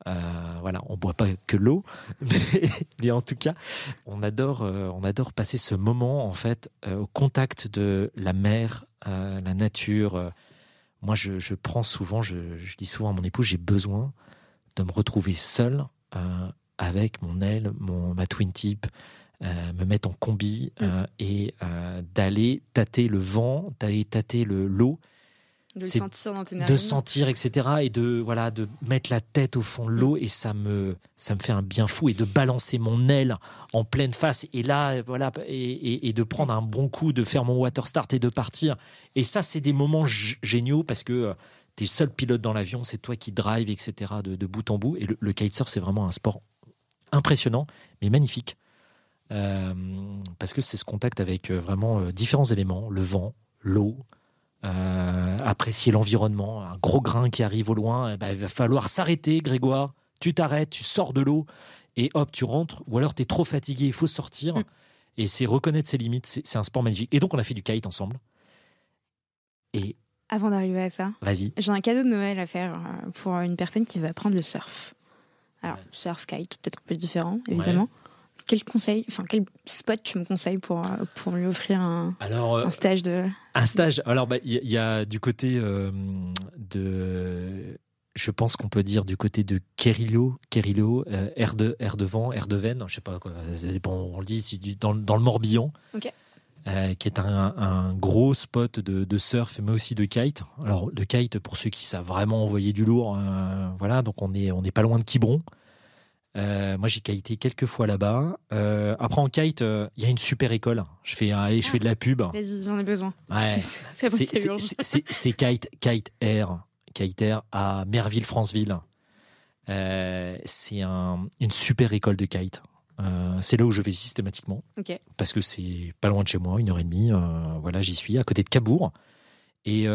voilà, on boit pas que l'eau, [LAUGHS] mais, en tout cas, on adore, on adore passer ce moment en fait au contact de la mer, la nature moi, je, prends souvent, je, dis souvent à mon épouse, j'ai besoin de me retrouver seul euh, avec mon aile, mon, ma twin tip, euh, me mettre en combi mm. euh, et d'aller tâter le vent, d'aller tâter le de sentir dans tes De sentir, etc. Et de, voilà, de mettre la tête au fond de l'eau. Mm. Et ça me, ça me fait un bien fou. Et de balancer mon aile en pleine face. Et là, voilà, et, et, de prendre un bon coup, de faire mon water start et de partir. Et ça, c'est des moments géniaux parce que euh, tu es le seul pilote dans l'avion. C'est toi qui drive, etc. de, bout en bout. Et le, kitesurf, c'est vraiment un sport impressionnant, mais magnifique. Euh, parce que c'est ce contact avec euh, vraiment différents éléments, le vent, l'eau, euh, apprécier l'environnement. Un gros grain qui arrive au loin, eh ben, il va falloir s'arrêter, Grégoire. Tu t'arrêtes, tu sors de l'eau et hop, tu rentres, ou alors tu es trop fatigué, il faut sortir. Mm. Et c'est reconnaître ses limites, c'est un sport magnifique. Et donc, on a fait du kite ensemble. Et. Avant d'arriver à ça, vas-y. J'ai un cadeau de Noël à faire euh, pour une personne qui va apprendre le surf. Alors, surf, kite, peut-être un peu différent, évidemment. Quel conseil, enfin quel spot tu me conseilles pour, euh, pour lui offrir un, Alors, un stage de un stage. Alors il bah, y, y, a du côté euh, de je pense qu'on peut dire du côté de Kerillo, Kerillo euh, air, de, air de vent, air de veine, je sais pas quoi, on le dit, dans, dans, le Morbihan, euh, qui est un, gros spot de, surf, mais aussi de kite. Alors, de kite, pour ceux qui savent vraiment envoyer du lourd, euh, voilà, donc on n'est on est pas loin de Quiberon. Moi, j'ai kité quelques fois là-bas. après, en kite, il y a une super école. Je fais, je fais de la pub. Vas-y, j'en ai besoin. [LAUGHS] c'est Kite, Kite Air. Kiter à Merville-Franceville. Euh, c'est une super école de kite. Euh, c'est là où je vais systématiquement. Parce que c'est pas loin de chez moi, une heure et demie. Euh, voilà, j'y suis, à côté de Cabourg. Et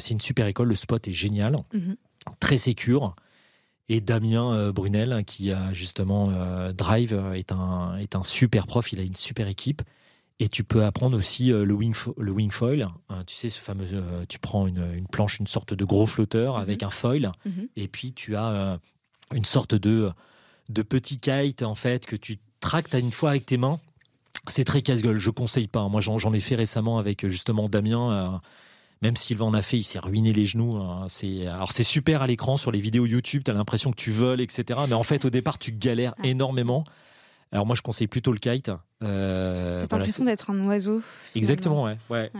c'est une super école, le spot est génial, mhm. très sécure. Et Damien Brunel, qui a justement Drive, est un, est un super prof, il a une super équipe. Et tu peux apprendre aussi euh, le, wing le wing foil. Hein, tu sais, ce fameux. Euh, tu prends une, planche, une sorte de gros flotteur avec mhm. un foil, mhm. et puis tu as euh, une sorte de, de petit kite en fait que tu tractes à une fois avec tes mains. C'est très casse-gueule. Je conseille pas. Moi, j'en ai fait récemment avec justement Damien. Même Sylvain en a fait, il s'est ruiné les genoux. Hein. C'est alors c'est super à l'écran sur les vidéos YouTube. Tu as l'impression que tu voles, etc. Mais en fait, au départ, tu galères énormément. Alors moi, je conseille plutôt le kite. Euh, c'est l'impression d'être un oiseau. Exactement, ouais. ouais.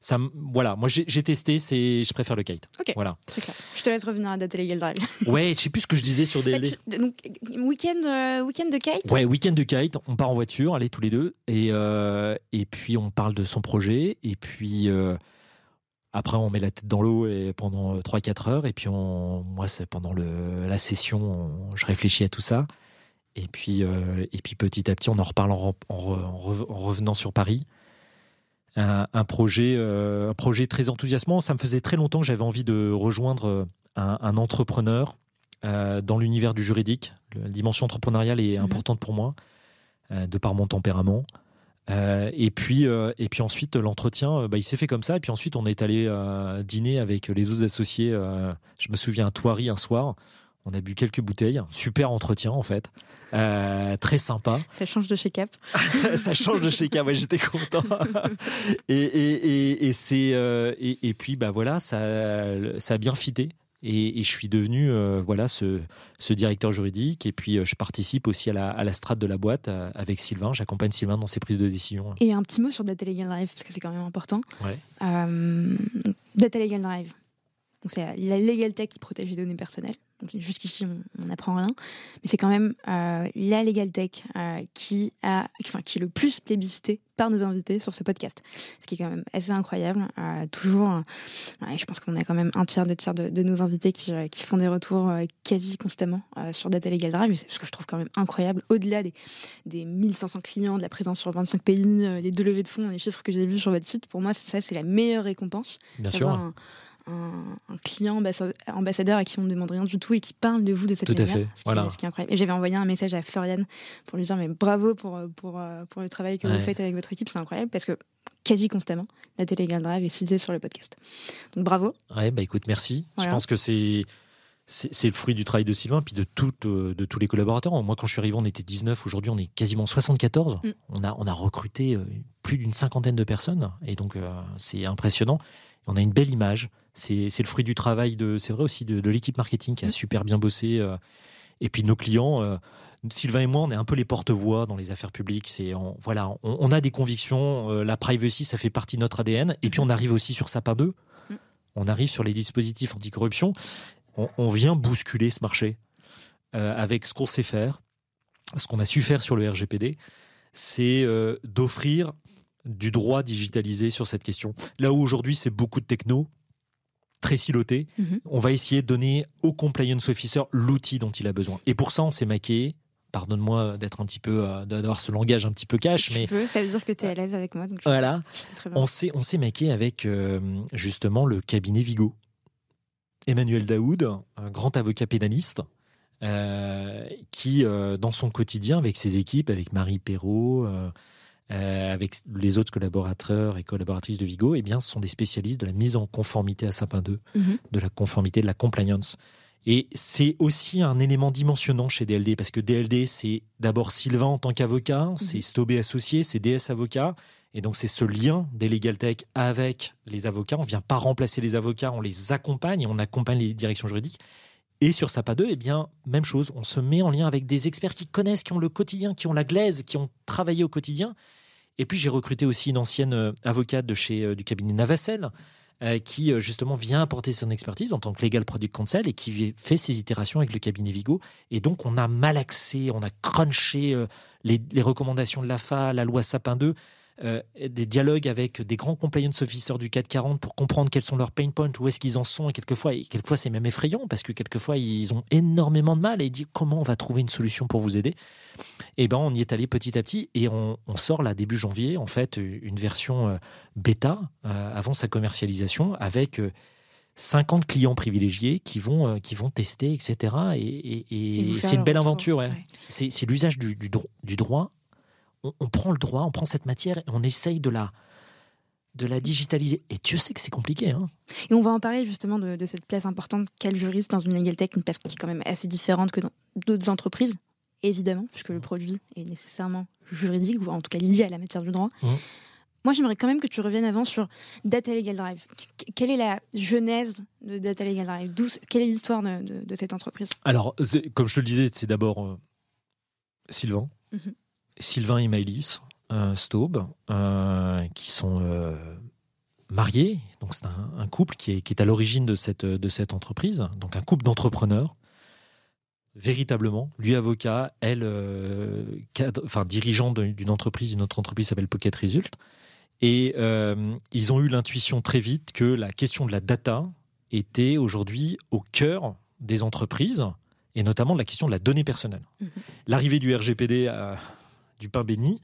Ça, voilà, moi j'ai testé, c'est, je préfère le kite. Ok. Voilà. Je te laisse revenir à Data Legal Drive. [LAUGHS] ouais, je sais plus ce que je disais sur DLD. donc week-end, euh, week-end de kite? Ouais, week-end de kite. On part en voiture, allez tous les deux, et euh, et puis on parle de son projet, et puis. Après, on met la tête dans l'eau et pendant 3-4 heures. Et puis, on, moi, c'est pendant le, la session, je réfléchis à tout ça. Et puis, euh, et puis petit à petit, on en reparle en, revenant sur Paris. Un, projet, euh, un projet très enthousiasmant. Ça me faisait très longtemps que j'avais envie de rejoindre euh, un, entrepreneur dans l'univers du juridique. La dimension entrepreneuriale est mhm. importante pour moi, de par mon tempérament. Et puis, et puis ensuite, l'entretien, bah, il s'est fait comme ça. Et puis ensuite, on est allé dîner avec les autres associés. je me souviens à Thoiry un soir. On a bu quelques bouteilles, super entretien en fait, euh, très sympa. Ça change de chez Cap. [LAUGHS] ça change de chez Cap, ouais, j'étais content. [LAUGHS] et, et, et, c'est euh, et, puis bah voilà, ça ça a bien fité. Et, je suis devenu euh, voilà ce, ce, directeur juridique et puis je participe aussi à la, à la strate de la boîte avec Sylvain. J'accompagne Sylvain dans ses prises de décision. Et un petit mot sur Data Legal Drive parce que c'est quand même important. Ouais. Data Legal Drive. C'est la legal tech qui protège les données personnelles. Jusqu'ici, on n'apprend rien. Mais c'est quand même euh, la Legal Tech euh, qui, a, enfin, qui est le plus plébiscité par nos invités sur ce podcast. Ce qui est quand même assez incroyable. Euh, toujours, je pense qu'on a quand même un tiers, deux tiers de, de nos invités qui, qui, font des retours quasi constamment sur Data Legal Drive. Ce que je trouve quand même incroyable. Au-delà des, des 1500 clients, de la présence sur 25 pays, les deux levées de fonds, les chiffres que j'ai vus sur votre site, pour moi, ça, c'est la meilleure récompense. Bien sûr un, client ambassadeur à qui on ne demande rien du tout et qui parle de vous de cette tout manière. À fait. Ce, qui, ce qui est incroyable. Et j'avais envoyé un message à Floriane pour lui dire mais bravo pour, pour, pour le travail que vous faites avec votre équipe, c'est incroyable parce que quasi constamment, la Telegram Drive est citée sur le podcast. Donc bravo. Ouais, bah écoute, merci. Je pense que c'est c'est le fruit du travail de Sylvain, puis de, tout, euh, de tous les collaborateurs. Moi, quand je suis arrivé, on était 19. Aujourd'hui, on est quasiment 74. Mm. On, a, on a recruté euh, plus d'une cinquantaine de personnes. Et donc, euh, c'est impressionnant. On a une belle image. C'est le fruit du travail de, c'est vrai aussi de, l'équipe marketing qui a mm. super bien bossé. Euh, et puis nos clients, euh, Sylvain et moi, on est un peu les porte-voix dans les affaires publiques. C'est voilà, on, a des convictions. Euh, la privacy, ça fait partie de notre ADN. Et puis on arrive aussi sur Sapin 2. Mm. On arrive sur les dispositifs anticorruption. On, on vient bousculer ce marché avec ce qu'on sait faire, ce qu'on a su faire sur le RGPD, c'est d'offrir du droit digitalisé sur cette question. Là où aujourd'hui c'est beaucoup de techno, très siloté. Mhm. On va essayer de donner au compliance officer l'outil dont il a besoin. Et pour ça, on s'est maqué. Pardonne-moi d'être un petit peu, euh, d'avoir ce langage un petit peu cash, mais ça veut dire que tu es à l'aise avec moi. voilà, [LAUGHS] on s'est on s'est maqué avec euh, justement le cabinet Vigo. Emmanuel Daoud, un grand avocat pénaliste, qui, dans son quotidien, avec ses équipes, avec Marie Perrault, avec les autres collaborateurs et collaboratrices de Vigo, eh bien, ce sont des spécialistes de la mise en conformité à Sapin 2, mhm. de la conformité, de la compliance. Et c'est aussi un élément dimensionnant chez DLD, parce que DLD, c'est d'abord Sylvain en tant qu'avocat, mhm. c'est Stobé associé, c'est DS avocat, et donc c'est ce lien des Legal Tech avec les avocats. On ne vient pas remplacer les avocats, on les accompagne et on accompagne les directions juridiques. Et sur SAPA 2, eh bien, même chose, on se met en lien avec des experts qui connaissent, qui ont le quotidien, qui ont la glaise, qui ont travaillé au quotidien. Et puis j'ai recruté aussi une ancienne euh, avocate de chez euh, du cabinet Navacel, euh, qui justement vient apporter son expertise en tant que legal product counsel et qui fait ses itérations avec le cabinet Vigo. Et donc on a malaxé, on a crunché les, les recommandations de l'AFA, la loi Sapin 2 euh, des dialogues avec des grands compliance officers du 440 pour comprendre quels sont leurs pain points, où est-ce qu'ils en sont. Et quelquefois, et quelquefois c'est même effrayant parce que quelquefois, ils ont énormément de mal et ils disent comment on va trouver une solution pour vous aider? Et eh ben, on y est allé petit à petit et on, sort là début janvier, en fait, une version euh, bêta euh, avant sa commercialisation avec 50 clients privilégiés qui vont, qui vont tester, etc. Et, c'est une belle aventure. C'est l'usage du, du, droit on, prend le droit, on prend cette matière et on essaye de la, de la digitaliser. Et Dieu sait que c'est compliqué. Hein. Et on va en parler justement de, cette place importante qu'a le juriste dans une legal tech, une place qui est quand même assez différente que dans d'autres entreprises, évidemment, puisque le produit est nécessairement juridique, ou en tout cas lié à la matière du droit. Mmh. Moi, j'aimerais quand même que tu reviennes avant sur Data Legal Drive. Quelle est la genèse de Data Legal Drive? Quelle est l'histoire de, cette entreprise? Alors, comme je te le disais, c'est d'abord euh, Sylvain. Mmh. Sylvain et Maëlys euh, Staub, euh, qui sont euh, mariés. Donc c'est un, couple qui est, à l'origine de cette, de cette entreprise. Donc un couple d'entrepreneurs, véritablement. Lui avocat, elle enfin dirigeant d'une entreprise, une autre entreprise s'appelle Pocket Result. Et ils ont eu l'intuition très vite que la question de la data était aujourd'hui au cœur des entreprises et notamment de la question de la donnée personnelle. Mm-hmm. L'arrivée du RGPD a du pain béni,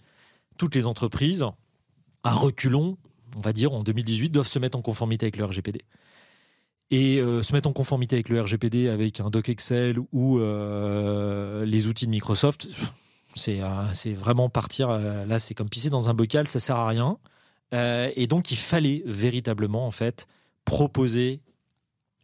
toutes les entreprises, à reculons, on va dire, en 2018, doivent se mettre en conformité avec le RGPD. Et euh, se mettre en conformité avec le RGPD, avec un doc Excel ou euh, les outils de Microsoft, c'est euh, vraiment partir, là c'est comme pisser dans un bocal, ça sert à rien. et donc il fallait véritablement en fait proposer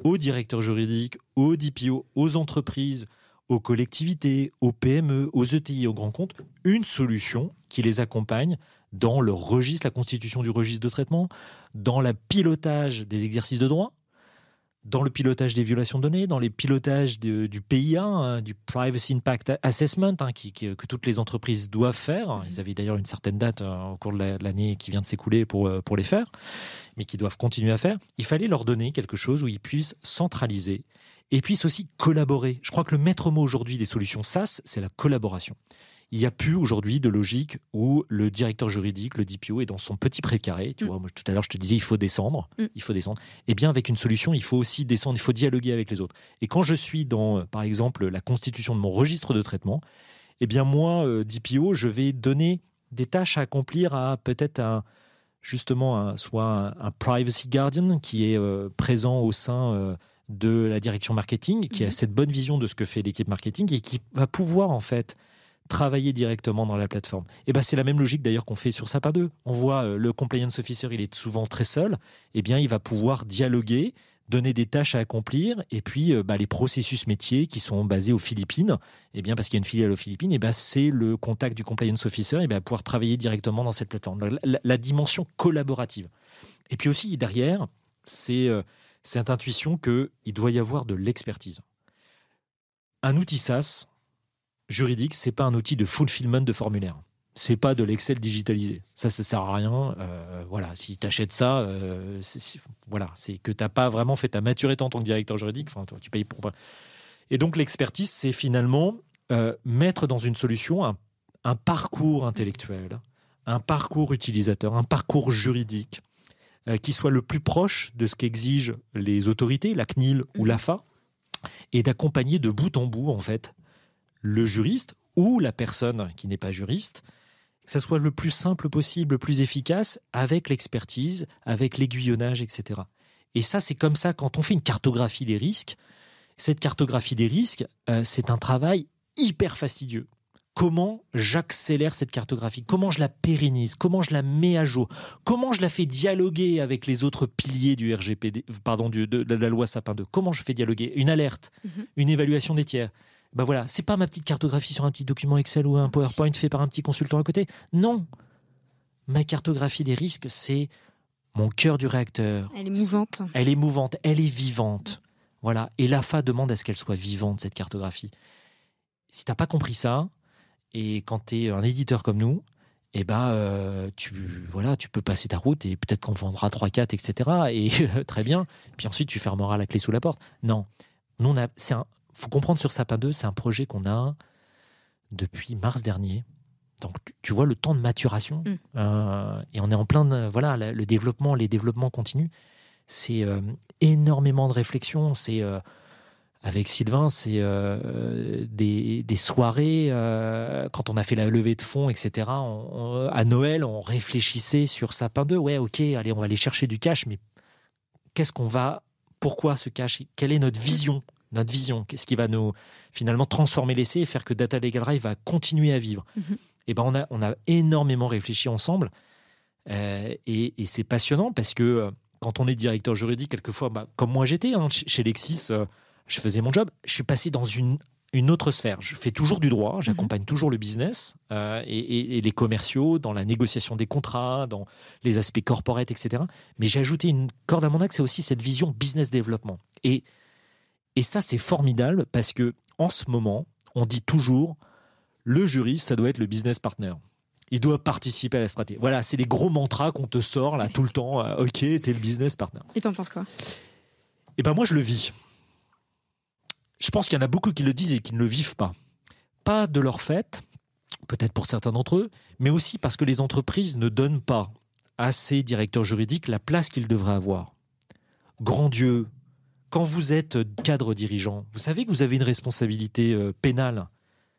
aux directeurs juridiques, aux DPO, aux entreprises, aux collectivités, aux PME, aux ETI, aux grands comptes, une solution qui les accompagne dans le registre, la constitution du registre de traitement, dans le pilotage des exercices de droit, dans le pilotage des violations de données, dans les pilotages du PIA, hein, du Privacy Impact Assessment, hein, que toutes les entreprises doivent faire. Mmh. Ils avaient d'ailleurs une certaine date euh, au cours de l'année qui vient de s'écouler pour, euh, pour les faire, mais qui doivent continuer à faire. Il fallait leur donner quelque chose où ils puissent centraliser et puissent aussi collaborer. Je crois que le maître mot aujourd'hui des solutions SaaS, c'est la collaboration. Il n'y a plus aujourd'hui de logique où le directeur juridique, le DPO, est dans son petit précaré. Tu mm. vois, tout à l'heure, je te disais, il faut descendre. Mm. Il faut descendre. Eh bien, avec une solution, il faut aussi descendre. Il faut dialoguer avec les autres. Et quand je suis dans, par exemple, la constitution de mon registre de traitement, eh bien, moi, euh, DPO, je vais donner des tâches à accomplir à peut-être un, justement, soit un, privacy guardian qui est euh, présent au sein euh, de la direction marketing, qui a mhm. cette bonne vision de ce que fait l'équipe marketing et qui va pouvoir en fait travailler directement dans la plateforme. Et ben c'est la même logique d'ailleurs qu'on fait sur Sapa 2. On voit euh, le compliance officer, il est souvent très seul. Et eh bien, il va pouvoir dialoguer, donner des tâches à accomplir, et puis euh, bah, les processus métiers qui sont basés aux Philippines. Et eh bien, parce qu'il y a une filiale aux Philippines, et ben c'est le contact du compliance officer, et bien pouvoir travailler directement dans cette plateforme. La, dimension collaborative. Et puis aussi derrière, c'est euh, cette intuition qu'il doit y avoir de l'expertise. Un outil SaaS juridique, c'est pas un outil de fulfillment de formulaire. C'est pas de l'Excel digitalisé. Ça, ça sert à rien. Euh, voilà, si tu achètes ça, euh, voilà, c'est que tu n'as pas vraiment fait ta maturité en tant que directeur juridique. Enfin, tu payes pour. Et donc l'expertise, c'est finalement euh, mettre dans une solution un parcours intellectuel, un parcours utilisateur, un parcours juridique, qui soit le plus proche de ce qu'exigent les autorités, la CNIL ou mhm. l'AFA, et d'accompagner de bout en bout, en fait, le juriste ou la personne qui n'est pas juriste, que ça soit le plus simple possible, le plus efficace, avec l'expertise, avec l'aiguillonnage, etc. Et ça, c'est comme ça, quand on fait une cartographie des risques, Cette cartographie des risques, euh, c'est un travail hyper fastidieux. Comment j'accélère cette cartographie? Comment je la pérennise? Comment je la mets à jour? Comment je la fais dialoguer avec les autres piliers du RGPD, pardon, de, la loi Sapin 2 Comment je fais dialoguer? Une alerte, mhm. une évaluation des tiers. Ben voilà, c'est pas ma petite cartographie sur un petit document Excel ou un PowerPoint fait par un petit consultant à côté. Non, ma cartographie des risques, c'est mon cœur du réacteur. Elle est mouvante. Elle est mouvante, elle est vivante. Voilà. Et l'AFA demande à ce qu'elle soit vivante, cette cartographie. Si tu n'as pas compris ça, et quand tu es un éditeur comme nous, eh ben, euh, tu, voilà, tu peux passer ta route et peut-être qu'on te vendra 3, 4, etc. Et [LAUGHS] très bien. Puis ensuite, tu fermeras la clé sous la porte. Non. Nous, on a, c'est un, faut comprendre sur Sapin 2, c'est un projet qu'on a depuis mars dernier. Donc, tu vois le temps de maturation. Mm. Euh, et on est en plein, voilà, le développement, les développements continuent. C'est euh, énormément de réflexion. C'est avec Sylvain, c'est des, des, soirées quand on a fait la levée de fonds, etc. à Noël, on réfléchissait sur Sapin 2. Ouais, ok, allez, on va aller chercher du cash, mais qu'est-ce qu'on va, pourquoi ce cash? Quelle est notre vision? Notre vision, qu'est-ce qui va nous finalement transformer l'essai et faire que Data Legal Drive va continuer à vivre? Mm-hmm et ben on a, on a énormément réfléchi ensemble. Euh, et, c'est passionnant parce que euh, quand on est directeur juridique, quelquefois, bah, comme moi j'étais hein, chez Lexis, euh, je faisais mon job, je suis passé dans une, une autre sphère. Je fais toujours du droit, j'accompagne mhm. toujours le business et, les commerciaux dans la négociation des contrats, dans les aspects corporate, etc. Mais j'ai ajouté une corde à mon axe, c'est aussi cette vision business développement. Et, et ça, c'est formidable parce que en ce moment, on dit toujours le juriste, ça doit être le business partner. Il doit participer à la stratégie. Voilà, c'est les gros mantras qu'on te sort là tout le temps. Euh, ok, t'es le business partner. Et t'en penses quoi? Eh ben moi, je le vis. Je pense qu'il y en a beaucoup qui le disent et qui ne le vivent pas. Pas de leur fait, peut-être pour certains d'entre eux, mais aussi parce que les entreprises ne donnent pas à ces directeurs juridiques la place qu'ils devraient avoir. Grand Dieu, quand vous êtes cadre dirigeant, vous savez que vous avez une responsabilité euh, pénale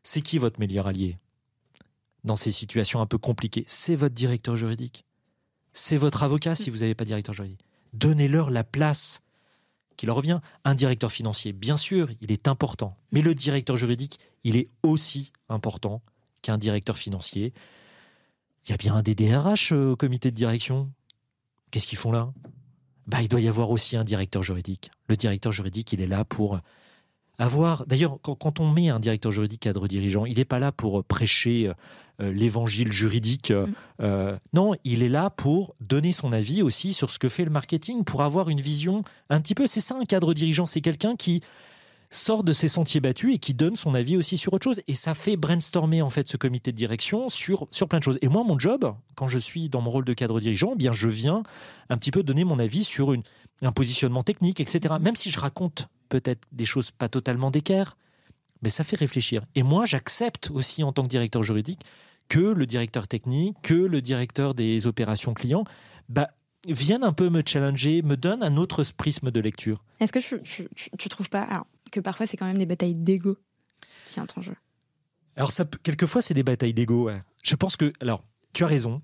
c'est qui votre meilleur allié? Dans ces situations un peu compliquées C'est votre directeur juridique. C'est votre avocat si vous n'avez pas de directeur juridique. Donnez-leur la place qui leur revient. Un directeur financier, bien sûr, il est important. Mais le directeur juridique, il est aussi important qu'un directeur financier. Il y a bien un DDRH euh, au comité de direction. Qu'est-ce qu'ils font là? Bah, Il doit y avoir aussi un directeur juridique. Le directeur juridique, il est là pour avoir. D'ailleurs, quand, on met un directeur juridique cadre dirigeant, il n'est pas là pour prêcher euh, l'évangile juridique. Mm. Euh, non, il est là pour donner son avis aussi sur ce que fait le marketing, pour avoir une vision un petit peu. C'est ça un cadre dirigeant, c'est quelqu'un qui sort de ses sentiers battus et qui donne son avis aussi sur autre chose. Et ça fait brainstormer en fait ce comité de direction sur, sur plein de choses. Et moi, mon job, quand je suis dans mon rôle de cadre dirigeant, eh bien je viens un petit peu donner mon avis sur une, un positionnement technique, etc. Même si je raconte peut-être des choses pas totalement d'équerre, mais ça fait réfléchir. Et moi, j'accepte aussi en tant que directeur juridique que le directeur technique, que le directeur des opérations clients, bah, viennent un peu me challenger, me donnent un autre prisme de lecture. Est-ce que tu, tu, trouves pas alors, que parfois c'est quand même des batailles d'ego qui entrent en jeu? Alors, ça, quelquefois, c'est des batailles d'ego. Je pense que, alors, tu as raison.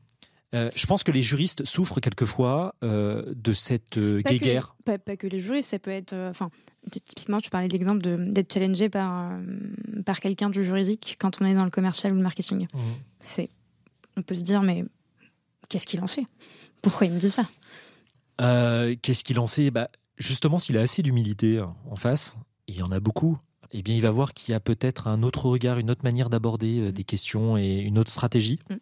Euh, je pense que les juristes souffrent quelquefois euh, de cette euh, guéguerre. pas, que les juristes, ça peut être. Enfin, typiquement, tu parlais de l'exemple d'être challengé par, par quelqu'un du juridique quand on est dans le commercial ou le marketing. Mmh. C'est, on peut se dire, mais qu'est-ce qu'il en sait? Pourquoi il me dit ça? Qu'est-ce qu'il en sait? Bah, Justement, s'il a assez d'humilité hein, en face, il y en a beaucoup, eh bien, il va voir qu'il y a peut-être un autre regard, une autre manière d'aborder mmh. des questions et une autre stratégie. Mmh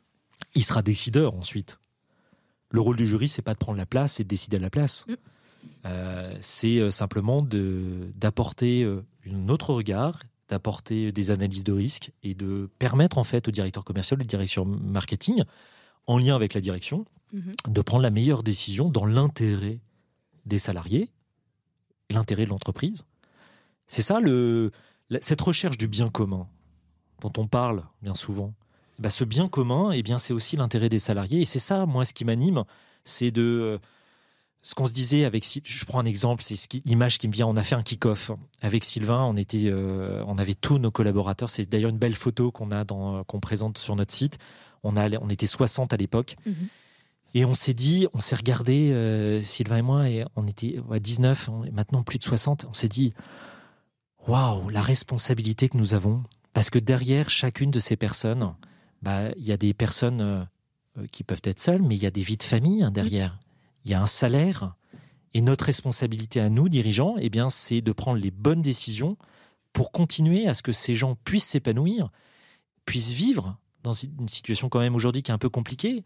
il sera décideur ensuite. Le rôle du jury, c'est pas de prendre la place, c'est de décider à la place. Mm. Euh, c'est euh, simplement d'apporter euh, un autre regard, d'apporter des analyses de risque et de permettre en fait au directeur commercial, au directeur marketing, en lien avec la direction, mm-hmm. de prendre la meilleure décision dans l'intérêt des salariés et l'intérêt de l'entreprise. C'est ça le, cette recherche du bien commun dont on parle bien souvent. Bah, ce bien commun, eh bien, c'est aussi l'intérêt des salariés. Et c'est ça, moi, ce qui m'anime, c'est de euh, ce qu'on se disait avec je prends un exemple c'est l'image qui me vient on a fait un kick-off avec Sylvain on était euh, on avait tous nos collaborateurs c'est d'ailleurs une belle photo qu'on a dans qu'on présente sur notre site on a on était 60 à l'époque mhm. et on s'est dit on s'est regardé euh, Sylvain et moi et on était à 19 maintenant plus de 60 on s'est dit waouh, la responsabilité que nous avons. Parce que derrière chacune de ces personnes, bah, il y a des personnes euh, qui peuvent être seules, mais il y a des vies de famille hein, derrière. Il y a un salaire. Et notre responsabilité à nous, dirigeants, eh bien, c'est de prendre les bonnes décisions pour continuer à ce que ces gens puissent s'épanouir, puissent vivre dans une situation quand même aujourd'hui qui est un peu compliquée.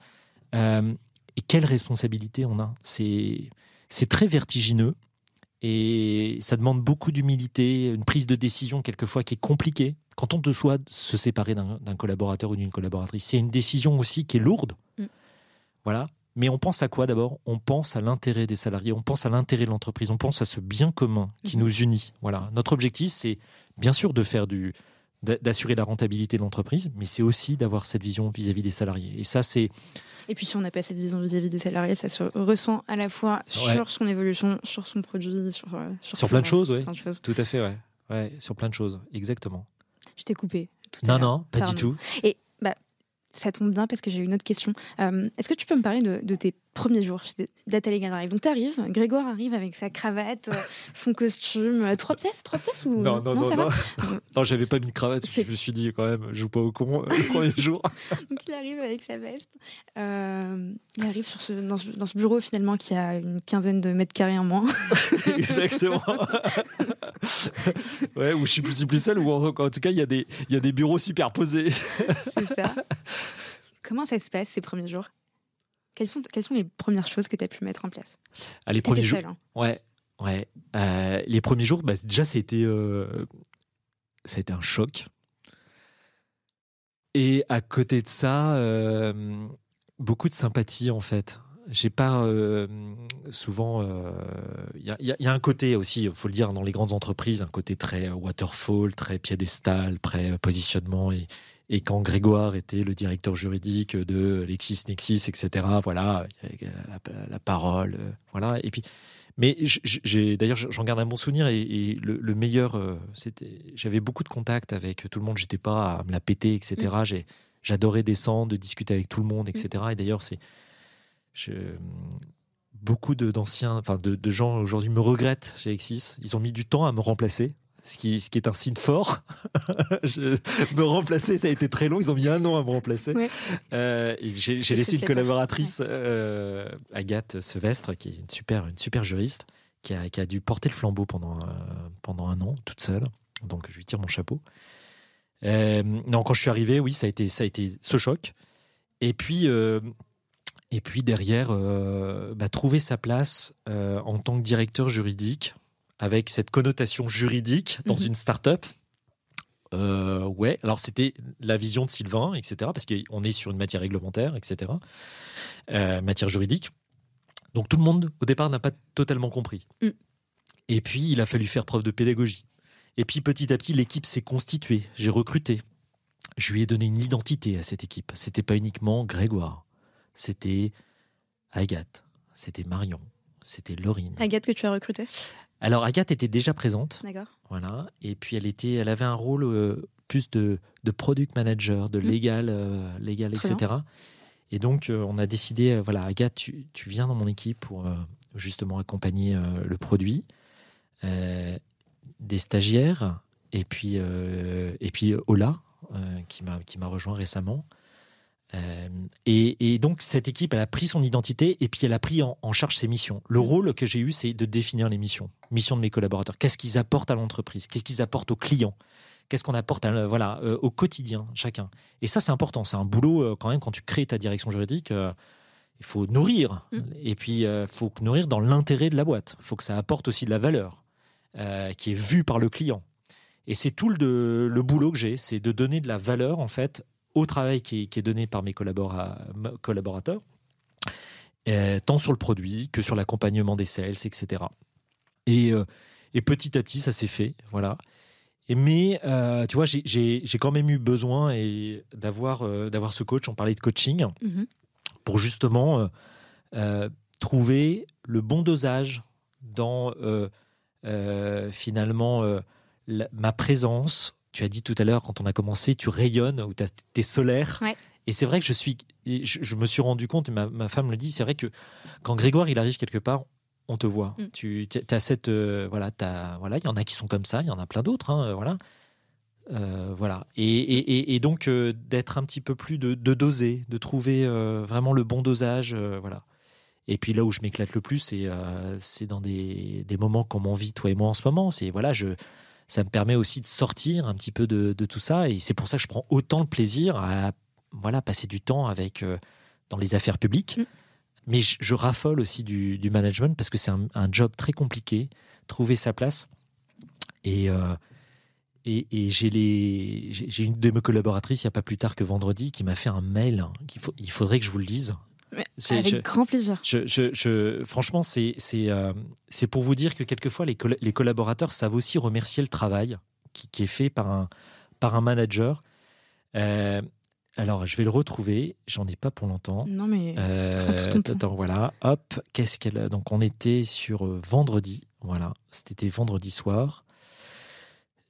Euh, et quelle responsabilité on a? C'est très vertigineux et ça demande beaucoup d'humilité, une prise de décision quelquefois qui est compliquée. Quand on doit se séparer d'un collaborateur ou d'une collaboratrice, c'est une décision aussi qui est lourde. Mm. Voilà. Mais on pense à quoi d'abord? On pense à l'intérêt des salariés, on pense à l'intérêt de l'entreprise, on pense à ce bien commun qui mm-hmm. nous unit. Voilà. Notre objectif, c'est bien sûr de faire du, d'assurer la rentabilité de l'entreprise, mais c'est aussi d'avoir cette vision vis-à-vis des salariés. Et ça, c'est. Et puis, si on n'a pas cette vision vis-à-vis des salariés, ça se ressent à la fois sur son évolution, sur son produit, sur, euh, sur, plein, de choses, oui. Tout à fait, ouais. ouais. Sur plein de choses, exactement. Je t'ai coupé. Tout non, non, pas du tout. Et bah, ça tombe bien parce que j'ai une autre question. Euh, est-ce que tu peux me parler de, tes premiers jours d'Atelier Drive Donc tu arrives, Grégoire arrive avec sa cravate, euh, son costume, euh, trois pièces, trois pièces ou non Non, non, non, [LAUGHS] non. j'avais pas mis de cravate. Je me suis dit quand même, je joue pas au con le premier [LAUGHS] jour. Donc il arrive avec sa veste. il arrive sur ce, dans, ce, bureau finalement qui a une quinzaine de mètres carrés en moins. [LAUGHS] Exactement. ouais, ou je suis plus, plus seul ou en, en tout cas il y a des il y a des bureaux superposés. C'est ça. Comment ça se passe ces premiers jours? Quelles sont, quelles sont les premières choses que tu as pu mettre en place ah, Les premiers jours. Hein. Ouais, ouais. Euh, les premiers jours, bah, déjà, ça a, été, euh, ça a été un choc. Et à côté de ça, euh, beaucoup de sympathie en fait. J'ai pas souvent. Il y, y, a un côté aussi, il faut le dire, dans les grandes entreprises, un côté très waterfall, très piédestal, très positionnement et, et quand Grégoire était le directeur juridique de LexisNexis, etc., voilà, la, la, parole, euh, voilà. Et puis, mais j'ai d'ailleurs j'en garde un bon souvenir et, le, meilleur, euh, c'était, j'avais beaucoup de contacts avec tout le monde. J'étais pas à me la péter, etc. Mm. J'adorais descendre, discuter avec tout le monde, etc. Mm. Et d'ailleurs, c'est beaucoup d'anciens, enfin de, de, gens aujourd'hui me regrettent chez Lexis. Ils ont mis du temps à me remplacer ce qui, ce qui est un signe fort. [LAUGHS] je, me remplacer, ça a été très long. Ils ont mis un an à me remplacer. Euh, j'ai laissé une collaboratrice, euh, Agathe Sevestre, qui est une super, une super juriste, qui a, qui a dû porter le flambeau pendant, euh, pendant un an, toute seule. Donc, je lui tire mon chapeau. non, quand je suis arrivé, oui, ça a été, ça a été ce choc. Et puis, et puis derrière, bah, trouver sa place en tant que directeur juridique avec cette connotation juridique dans mhm. une start-up. Euh, ouais, alors c'était la vision de Sylvain, etc., parce qu'on est sur une matière réglementaire, etc., euh, matière juridique. Donc tout le monde, au départ, n'a pas totalement compris. Mm. Et puis, il a fallu faire preuve de pédagogie. Et puis, petit à petit, l'équipe s'est constituée. J'ai recruté. Je lui ai donné une identité à cette équipe. C'était pas uniquement Grégoire. C'était Agathe. C'était Marion. C'était Laurine. Agathe que tu as recrutée? Alors Agathe était déjà présente. D'accord. Voilà. Et puis elle était, elle avait un rôle euh, plus de, de, product manager, de mmh. légal, euh, légal, etc. Et donc euh, on a décidé, voilà, Agathe, tu, tu, viens dans mon équipe pour justement accompagner le produit, des stagiaires, et puis et puis Ola qui m'a qui m'a rejoint récemment. Euh, et, donc cette équipe, elle a pris son identité et puis elle a pris en, charge ses missions. Le rôle que j'ai eu, c'est de définir les missions, missions de mes collaborateurs. Qu'est-ce qu'ils apportent à l'entreprise? Qu'est-ce qu'ils apportent aux clients? Qu'est-ce qu'on apporte voilà, euh, au quotidien, chacun? Et ça, c'est important. C'est un boulot, euh, quand même, quand tu crées ta direction juridique, il faut nourrir. Mm. Et puis, il faut nourrir dans l'intérêt de la boîte. Il faut que ça apporte aussi de la valeur, qui est vue par le client. Et c'est tout le, le boulot que j'ai, c'est de donner de la valeur, en fait, au travail qui est, donné par mes collaborateurs, euh, tant sur le produit que sur l'accompagnement des sales, etc. Euh, et, petit à petit, ça s'est fait, voilà. mais euh, tu vois, j'ai quand même eu besoin d'avoir d'avoir ce coach. On parlait de coaching mm-hmm. pour justement trouver le bon dosage dans finalement ma présence tu as dit tout à l'heure, quand on a commencé, tu rayonnes ou tu es solaire. Et c'est vrai que je suis, je, me suis rendu compte, et ma, femme le dit, c'est vrai que quand Grégoire il arrive quelque part, on te voit. Mm. Tu as cette euh, voilà, t'as- voilà, il y en a qui sont comme ça, il y en a plein d'autres, hein, voilà. Euh, voilà. Et, et- et- et donc euh, d'être un petit peu plus de, de doser, de trouver euh, vraiment le bon dosage, euh, voilà. Et puis là où je m'éclate le plus, c'est euh, c'est dans des, des moments comme on vit toi et moi en ce moment. C'est voilà, je ça me permet aussi de sortir un petit peu de, de tout ça, et c'est pour ça que je prends autant de plaisir à voilà passer du temps avec euh, dans les affaires publiques. Mm. Mais je, je raffole aussi du, du management parce que c'est un, un job très compliqué, trouver sa place. Et, euh, et, et j'ai les- j'ai j'ai une de mes collaboratrices, il n'y a pas plus tard que vendredi, qui m'a fait un mail. hein, qu'il il faudrait que je vous le lise. Avec je- grand plaisir. je, je, je- franchement, c'est euh, c'est pour vous dire que quelquefois, les, les collaborateurs savent aussi remercier le travail qui, qui est fait par un, par un manager. Euh, alors, je vais le retrouver. J'en ai pas pour longtemps. Non, mais Euh, Prends tout ton temps. attends, voilà. Hop, qu'est-ce qu'elle a? Donc, on était sur euh, vendredi. Voilà, c'était vendredi soir.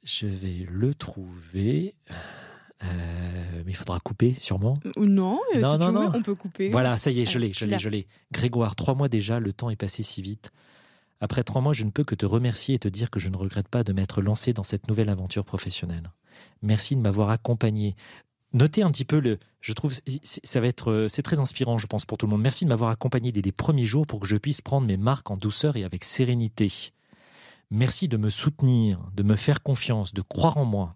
Je vais le trouver. Euh, mais il faudra couper, sûrement. Ou non, euh, Non, si non, tu veux, non. on peut couper. Voilà, ça y est, je l'ai, je l'ai, je l'ai. Grégoire, trois mois déjà, le temps est passé si vite. Après trois mois, je ne peux que te remercier et te dire que je ne regrette pas de m'être lancé dans cette nouvelle aventure professionnelle. Merci de m'avoir accompagné. Notez un petit peu le. Je trouve ça va être euh, c'est très inspirant, je pense pour tout le monde. Merci de m'avoir accompagné dès les premiers jours pour que je puisse prendre mes marques en douceur et avec sérénité. Merci de me soutenir, de me faire confiance, de croire en moi.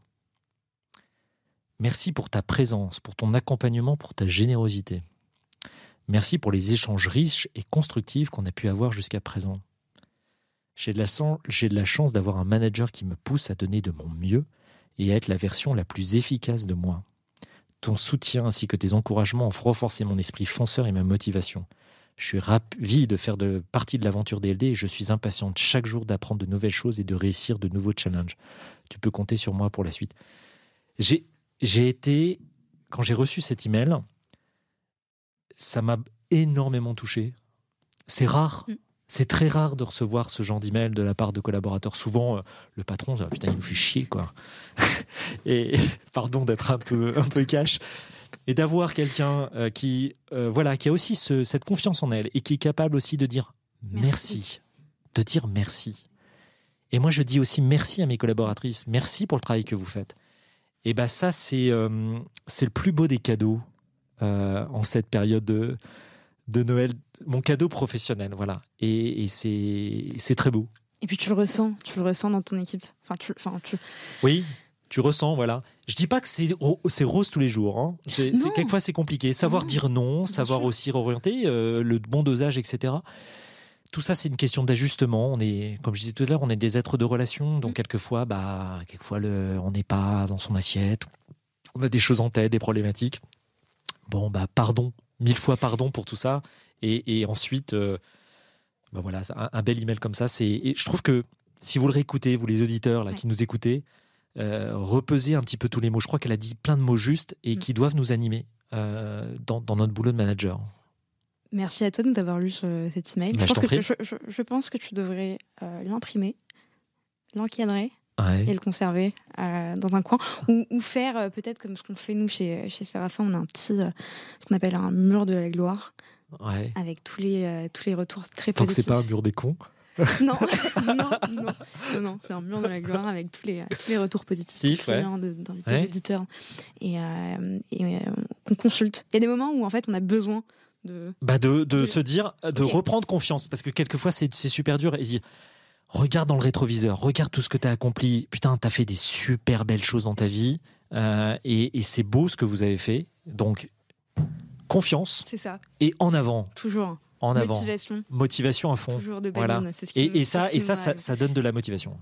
Merci pour ta présence, pour ton accompagnement, pour ta générosité. Merci pour les échanges riches et constructifs qu'on a pu avoir jusqu'à présent. J'ai de, la chance d'avoir un manager qui me pousse à donner de mon mieux et à être la version la plus efficace de moi. Ton soutien ainsi que tes encouragements ont renforcé mon esprit fonceur et ma motivation. Je suis ravi de faire partie de l'aventure DLD et je suis impatiente chaque jour d'apprendre de nouvelles choses et de réussir de nouveaux challenges. Tu peux compter sur moi pour la suite. J'ai, j'ai été, quand j'ai reçu cet email, ça m'a énormément touché. C'est rare. Mm. C'est très rare de recevoir ce genre d'email de la part de collaborateurs. Souvent, euh, le patron, ça, putain, il nous fait chier, quoi. [LAUGHS] et pardon d'être un peu, un peu cash. Et d'avoir quelqu'un euh, qui, euh, voilà, qui a aussi ce- cette confiance en elle et qui est capable aussi de dire merci. Merci. de dire merci. Et moi, je dis aussi merci à mes collaboratrices. Merci pour le travail que vous faites. Et ben ça, c'est euh, c'est le plus beau des cadeaux euh, en cette période de, de Noël. Mon cadeau professionnel, voilà. Et, et c'est très beau. Et puis tu le ressens, tu le ressens dans ton équipe. Enfin, tu, enfin, tu... Oui, tu ressens, voilà. Je dis pas que c'est ro- c'est rose tous les jours. Hein. Quelquefois, c'est compliqué. Savoir Non, dire non, savoir aussi orienter, euh, le bon dosage, etc. Tout ça, c'est une question d'ajustement. On est, comme je disais tout à l'heure, on est des êtres de relation. Donc, Mm. quelquefois, bah, quelquefois, le, on n'est pas dans son assiette. On a des choses en tête, des problématiques. Bon, bah, pardon. Mille fois pardon pour tout ça. Et, et ensuite, euh, bah voilà, un, un bel email comme ça, c'est. et Je trouve que si vous le réécoutez, vous les auditeurs là Ouais. qui nous écoutez, euh, repesez un petit peu tous les mots. Je crois qu'elle a dit plein de mots justes et Mm. qui doivent nous animer euh, dans, dans notre boulot de manager. Merci à toi de nous avoir lu ce- cet email. Bah, je, pense que, prie. je, je- je pense que tu devrais euh, l'imprimer, l'encadrer Ouais. et le conserver euh, dans un coin ou, ou faire euh, peut-être comme ce qu'on fait nous chez, chez Séraphin, on a un petit, euh, ce qu'on appelle un mur de la gloire ouais. avec tous les, euh, tous les retours très Tant que c'est positifs. pas un mur des cons. [LAUGHS] Non, [LAUGHS] non, non, non, non, c'est un mur de la gloire avec tous les, tous les retours positifs Positifs, ouais. d'invités, Ouais. et, euh, et, euh, qu'on consulte. Il y a des moments où en fait on a besoin de. Bah de, de De- se dire, de Ok. reprendre confiance. Parce que quelquefois, c'est super dur. Et dire, regarde dans le rétroviseur, regarde tout ce que tu as accompli. Putain, tu as fait des super belles choses dans ta vie. euh, et et c'est beau ce que vous avez fait. Donc, confiance C'est ça, et en avant. toujours. En avant. Motivation, Motivation à fond. toujours de Voilà. ce qui Et, ça, ce qui et ça, ça, donne de la motivation.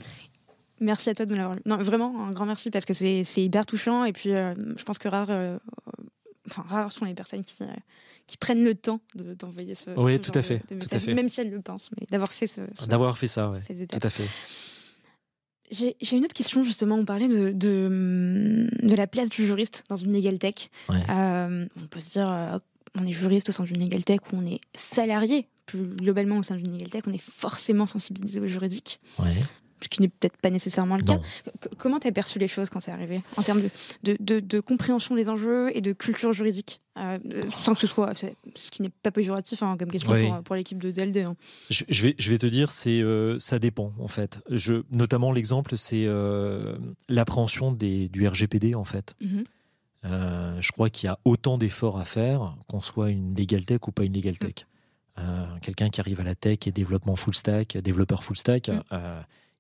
Merci à toi de me l'avoir lu. Non, vraiment, un grand merci parce que c'est c'est hyper touchant. Et puis, euh, je pense que rares, euh, enfin, rares sont les personnes qui, euh, qui prennent le temps de- d'envoyer ce. Oui, ce tout genre à fait, de- de tout message, à fait. Même si elles le pensent, mais d'avoir fait ce. ce- D'avoir fait ça, ouais. ces étapes. Tout à fait. J'ai j'ai une autre question, justement. On parlait de, de, de la place du juriste dans une legal tech. Ouais. Euh, on peut se dire, euh, on est juriste au sein d'une legal tech ou on est salarié plus globalement au sein d'une legal tech, on est forcément sensibilisé au juridique. Ouais. Ce qui n'est peut-être pas nécessairement le cas. comment tu as perçu les choses quand c'est arrivé, en termes de, de, compréhension des enjeux et de culture juridique euh, sans que ce soit ce qui n'est pas péjoratif hein, comme question pour, l'équipe de DLD. Hein. Je, vais, je vais te dire, c'est euh, ça dépend en fait. Je, notamment l'exemple, c'est euh, l'appréhension du RGPD en fait. Mhm. je crois qu'il y a autant d'efforts à faire qu'on soit une legal tech ou pas une legal tech. Quelqu'un qui arrive à la tech et développement full stack, développeur full stack, mm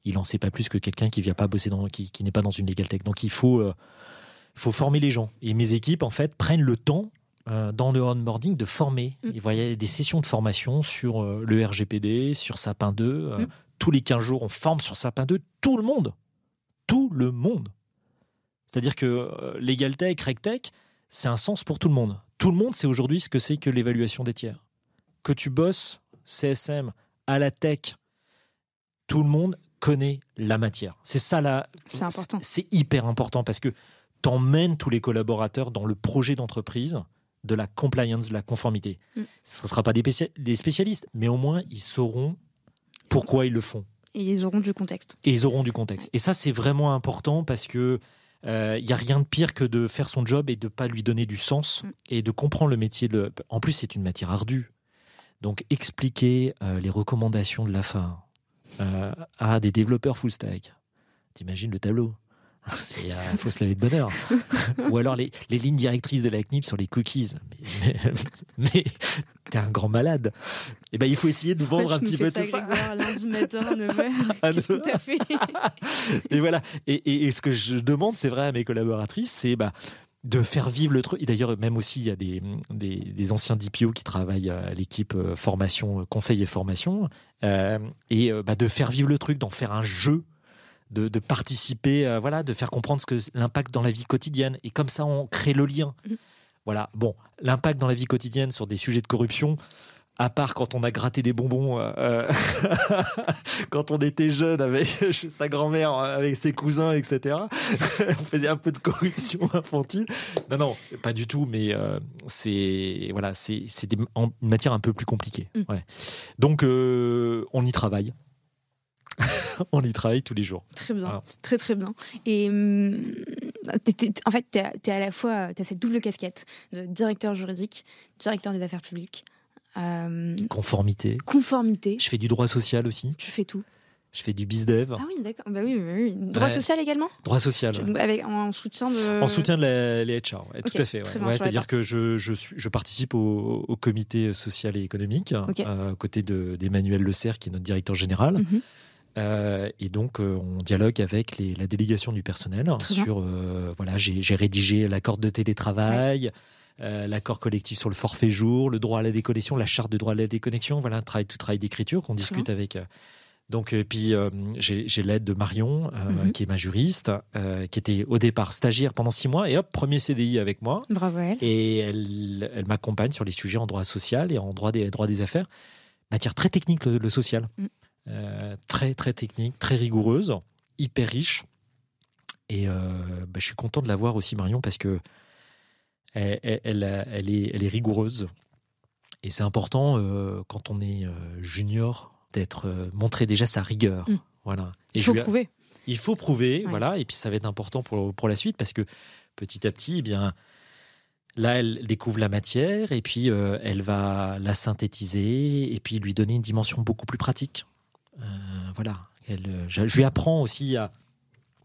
il n'en sait pas plus que quelqu'un qui vient pas bosser dans, qui, n'est pas dans une legal tech. Donc il faut, euh, faut former les gens. Et mes équipes, en fait, prennent le temps euh, dans le onboarding de former. Mm. Il y a des sessions de formation sur euh, le RGPD, sur Sapin 2. Mm. Tous les 15 jours, on forme sur Sapin 2 tout le monde. Tout le monde. C'est-à-dire que Legal Tech, RegTech, c'est un sens pour tout le monde. Tout le monde sait aujourd'hui ce que c'est que l'évaluation des tiers. Que tu bosses CSM à la tech, tout le monde connaît la matière. C'est ça là. C'est important. C'est hyper important parce que tu emmènes tous les collaborateurs dans le projet d'entreprise de la compliance, de la conformité. Mm. Ce ne sera pas des, spécialistes, mais au moins ils sauront pourquoi ils le font. Et ils auront du contexte. Et ils auront du contexte. Et ça, c'est vraiment important parce que il euh, n'y a rien de pire que de faire son job et de pas lui donner du sens mm. et de comprendre le métier. De... En plus, c'est une matière ardue. Donc, expliquer euh, les recommandations de la fin, euh, à des développeurs full stack. T'imagines le tableau? Il euh, [LAUGHS] faut se laver de bonheur. [LAUGHS] Ou alors les, les, lignes directrices de la CNIP sur les cookies. Mais, [LAUGHS] mais, t'es un grand malade. Et eh ben, il faut essayer de vendre un petit peu tout ça. Lundi matin, 9h. Ah, tout à fait? et voilà. Et, et, ce que je demande, c'est vrai à mes collaboratrices, c'est bah, de faire vivre le truc. Et d'ailleurs, même aussi, il y a des, des, anciens DPO qui travaillent à l'équipe euh, formation, euh, conseil et formation, euh, et bah, de faire vivre le truc, d'en faire un jeu, de, participer, voilà, de faire comprendre ce que l'impact dans la vie quotidienne. Et comme ça, on crée le lien. Mmh. Voilà. Bon, l'impact dans la vie quotidienne sur des sujets de corruption, à part quand on a gratté des bonbons euh, euh, [LAUGHS] quand on était jeune avec [LAUGHS] chez sa grand-mère, avec ses cousins, etc. [LAUGHS] on faisait un peu de corruption infantile. Non, non, pas du tout, mais euh, c'est voilà, c'est une matière un peu plus compliquée. Mm. Ouais. Donc on y travaille. on y travaille tous les jours. Très bien, très très bien. Et hum, en fait, tu as, à la fois as cette double casquette de directeur juridique, directeur des affaires publiques, euh, conformité. Conformité. Je fais du droit social aussi. Tu fais tout. Je fais du bizdev. Ah oui, d'accord. Bah oui, oui, Droit social également Droit social. avec, en soutien de. En soutien de les HR, tout à fait. C'est-à-dire que je, je, suis, je participe au, comité social et économique, euh, à côté d'Emmanuel Le Serre, qui est notre directeur général. Mhm. Euh, et donc, on dialogue avec les, la délégation du personnel sur. voilà, j'ai rédigé l'accord de télétravail. Euh, l'accord collectif sur le forfait jour, le droit à la déconnexion, la charte de droit à la déconnexion, voilà, un travail, tout travail d'écriture qu'on discute avec. Euh, donc, euh, puis j'ai l'aide de Marion, mhm. qui est ma juriste, qui était au départ stagiaire pendant six mois, et hop, premier CDI avec moi. Bravo. Et elle, elle m'accompagne sur les sujets en droit social et en droit des, droits des affaires. Matière très technique, le, social. Mm. très, très technique, très rigoureuse, hyper riche. Et bah, je suis content de la voir aussi, Marion, parce que elle, est, rigoureuse. Et c'est important euh, quand on est euh, junior d'être euh, montré déjà sa rigueur. Mm. Voilà. il faut prouver. Il faut prouver, voilà. Et puis ça va être important pour, la suite parce que petit à petit, eh bien, là, elle découvre la matière et puis elle va la synthétiser et puis lui donner une dimension beaucoup plus pratique. voilà. je, lui apprends aussi à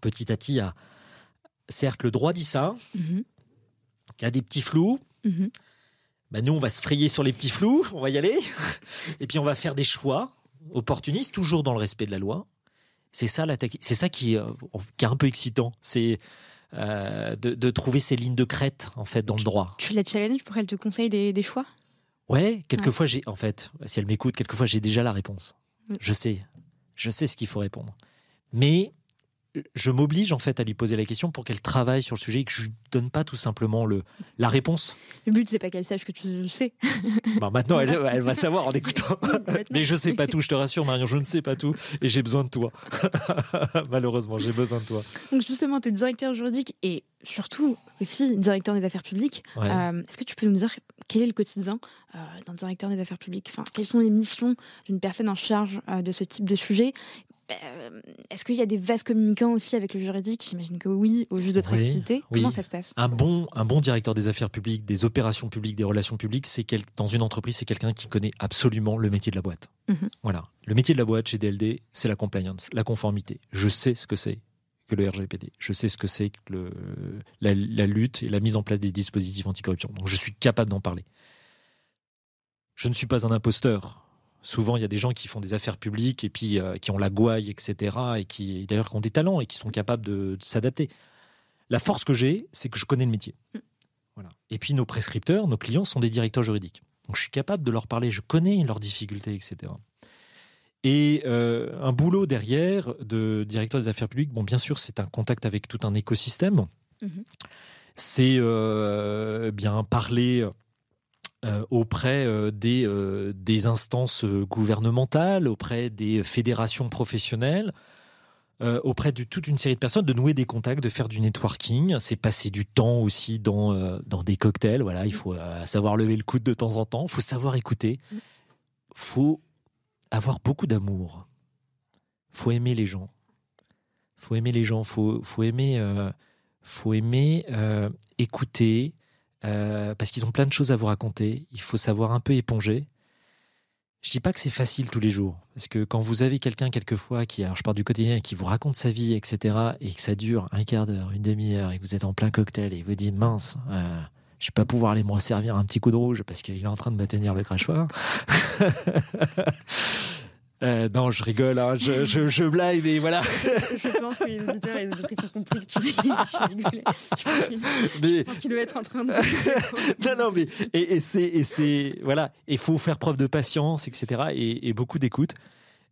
petit à petit à certes le droit dit ça, mm-hmm. Il y a des petits flous. Bah, nous, on va se frayer sur les petits flous, on va y aller. [LAUGHS] Et puis, on va faire des choix opportunistes, toujours dans le respect de la loi. C'est ça, la c'est ça qui, euh, qui, est un peu excitant. C'est euh, de, trouver ces lignes de crête, en fait, dans le droit. Tu la challenges pour qu'elle te conseille des, choix? Ouais, quelquefois, j'ai, en fait, si elle m'écoute, quelquefois, j'ai déjà la réponse. Je sais. Je sais ce qu'il faut répondre. Mais je m'oblige en fait à lui poser la question pour qu'elle travaille sur le sujet et que je lui donne pas tout simplement le la réponse. Le but c'est pas qu'elle sache que tu le sais. [LAUGHS] Bah, maintenant elle, va savoir en écoutant. [LAUGHS] Mais je sais pas tout, je te rassure Marion, je ne sais pas tout et j'ai besoin de toi. [LAUGHS] Malheureusement, j'ai besoin de toi. Donc justement, tu es directeur juridique et surtout aussi directeur des affaires publiques. Euh, est-ce que tu peux nous dire quel est le quotidien euh, d'un directeur des affaires publiques? Enfin, Quelles sont les missions d'une personne en charge euh, de ce type de sujet? Est-ce qu'il y a des vases communicants aussi avec le juridique? J'imagine que oui, au vu de votre activité. Comment ça se passe? Un bon, un bon directeur des affaires publiques, des opérations publiques, des relations publiques, c'est dans une entreprise, c'est quelqu'un qui connaît absolument le métier de la boîte. Mhm. Voilà. Le métier de la boîte chez DLD, c'est la compliance, la conformité. Je sais ce que c'est que le RGPD. Je sais ce que c'est que le, la, la lutte et la mise en place des dispositifs anticorruption. Donc je suis capable d'en parler. Je ne suis pas un imposteur souvent il y a des gens qui font des affaires publiques et puis euh, qui ont la gouaille, etc. et qui d'ailleurs ont des talents et qui sont capables de, s'adapter. La force que j'ai, c'est que je connais le métier. Mm. Voilà. Et puis nos prescripteurs, nos clients sont des directeurs juridiques. Donc je suis capable de leur parler, je connais leurs difficultés, etc. Et euh, un boulot derrière de directeur des affaires publiques, bon bien sûr c'est un contact avec tout un écosystème. Mm-hmm. C'est euh, bien parler auprès euh, des, euh, des instances gouvernementales, auprès des fédérations professionnelles, auprès de toute une série de personnes, de nouer des contacts, de faire du networking. C'est passer du temps aussi dans, dans des cocktails. Voilà, il faut savoir lever le coude de temps en temps. Il faut savoir écouter. Il faut avoir beaucoup d'amour. Il faut aimer les gens. Il faut aimer les gens. Il faut, faut aimer, faut aimer écouter, euh, parce qu'ils ont plein de choses à vous raconter. Il faut savoir un peu éponger. Je dis pas que c'est facile tous les jours, parce que quand vous avez quelqu'un quelquefois qui, alors je parle du quotidien, qui vous raconte sa vie, etc., et que ça dure un quart d'heure, une demi-heure, et que vous êtes en plein cocktail, et vous dites mince, euh, je vais pas pouvoir aller me resservir un petit coup de rouge parce qu'il est en train de me tenir le crachoir. [LAUGHS] Euh, non, je rigole, hein, je, je, je, blague, mais voilà. [LAUGHS] je pense que les auditeurs et les auditrices ont compris que tu rigolais. Je pense qu'ils doivent être en train de. [LAUGHS] non, non, mais et, et c'est voilà, il faut faire preuve de patience, etc. Et, et beaucoup d'écoute.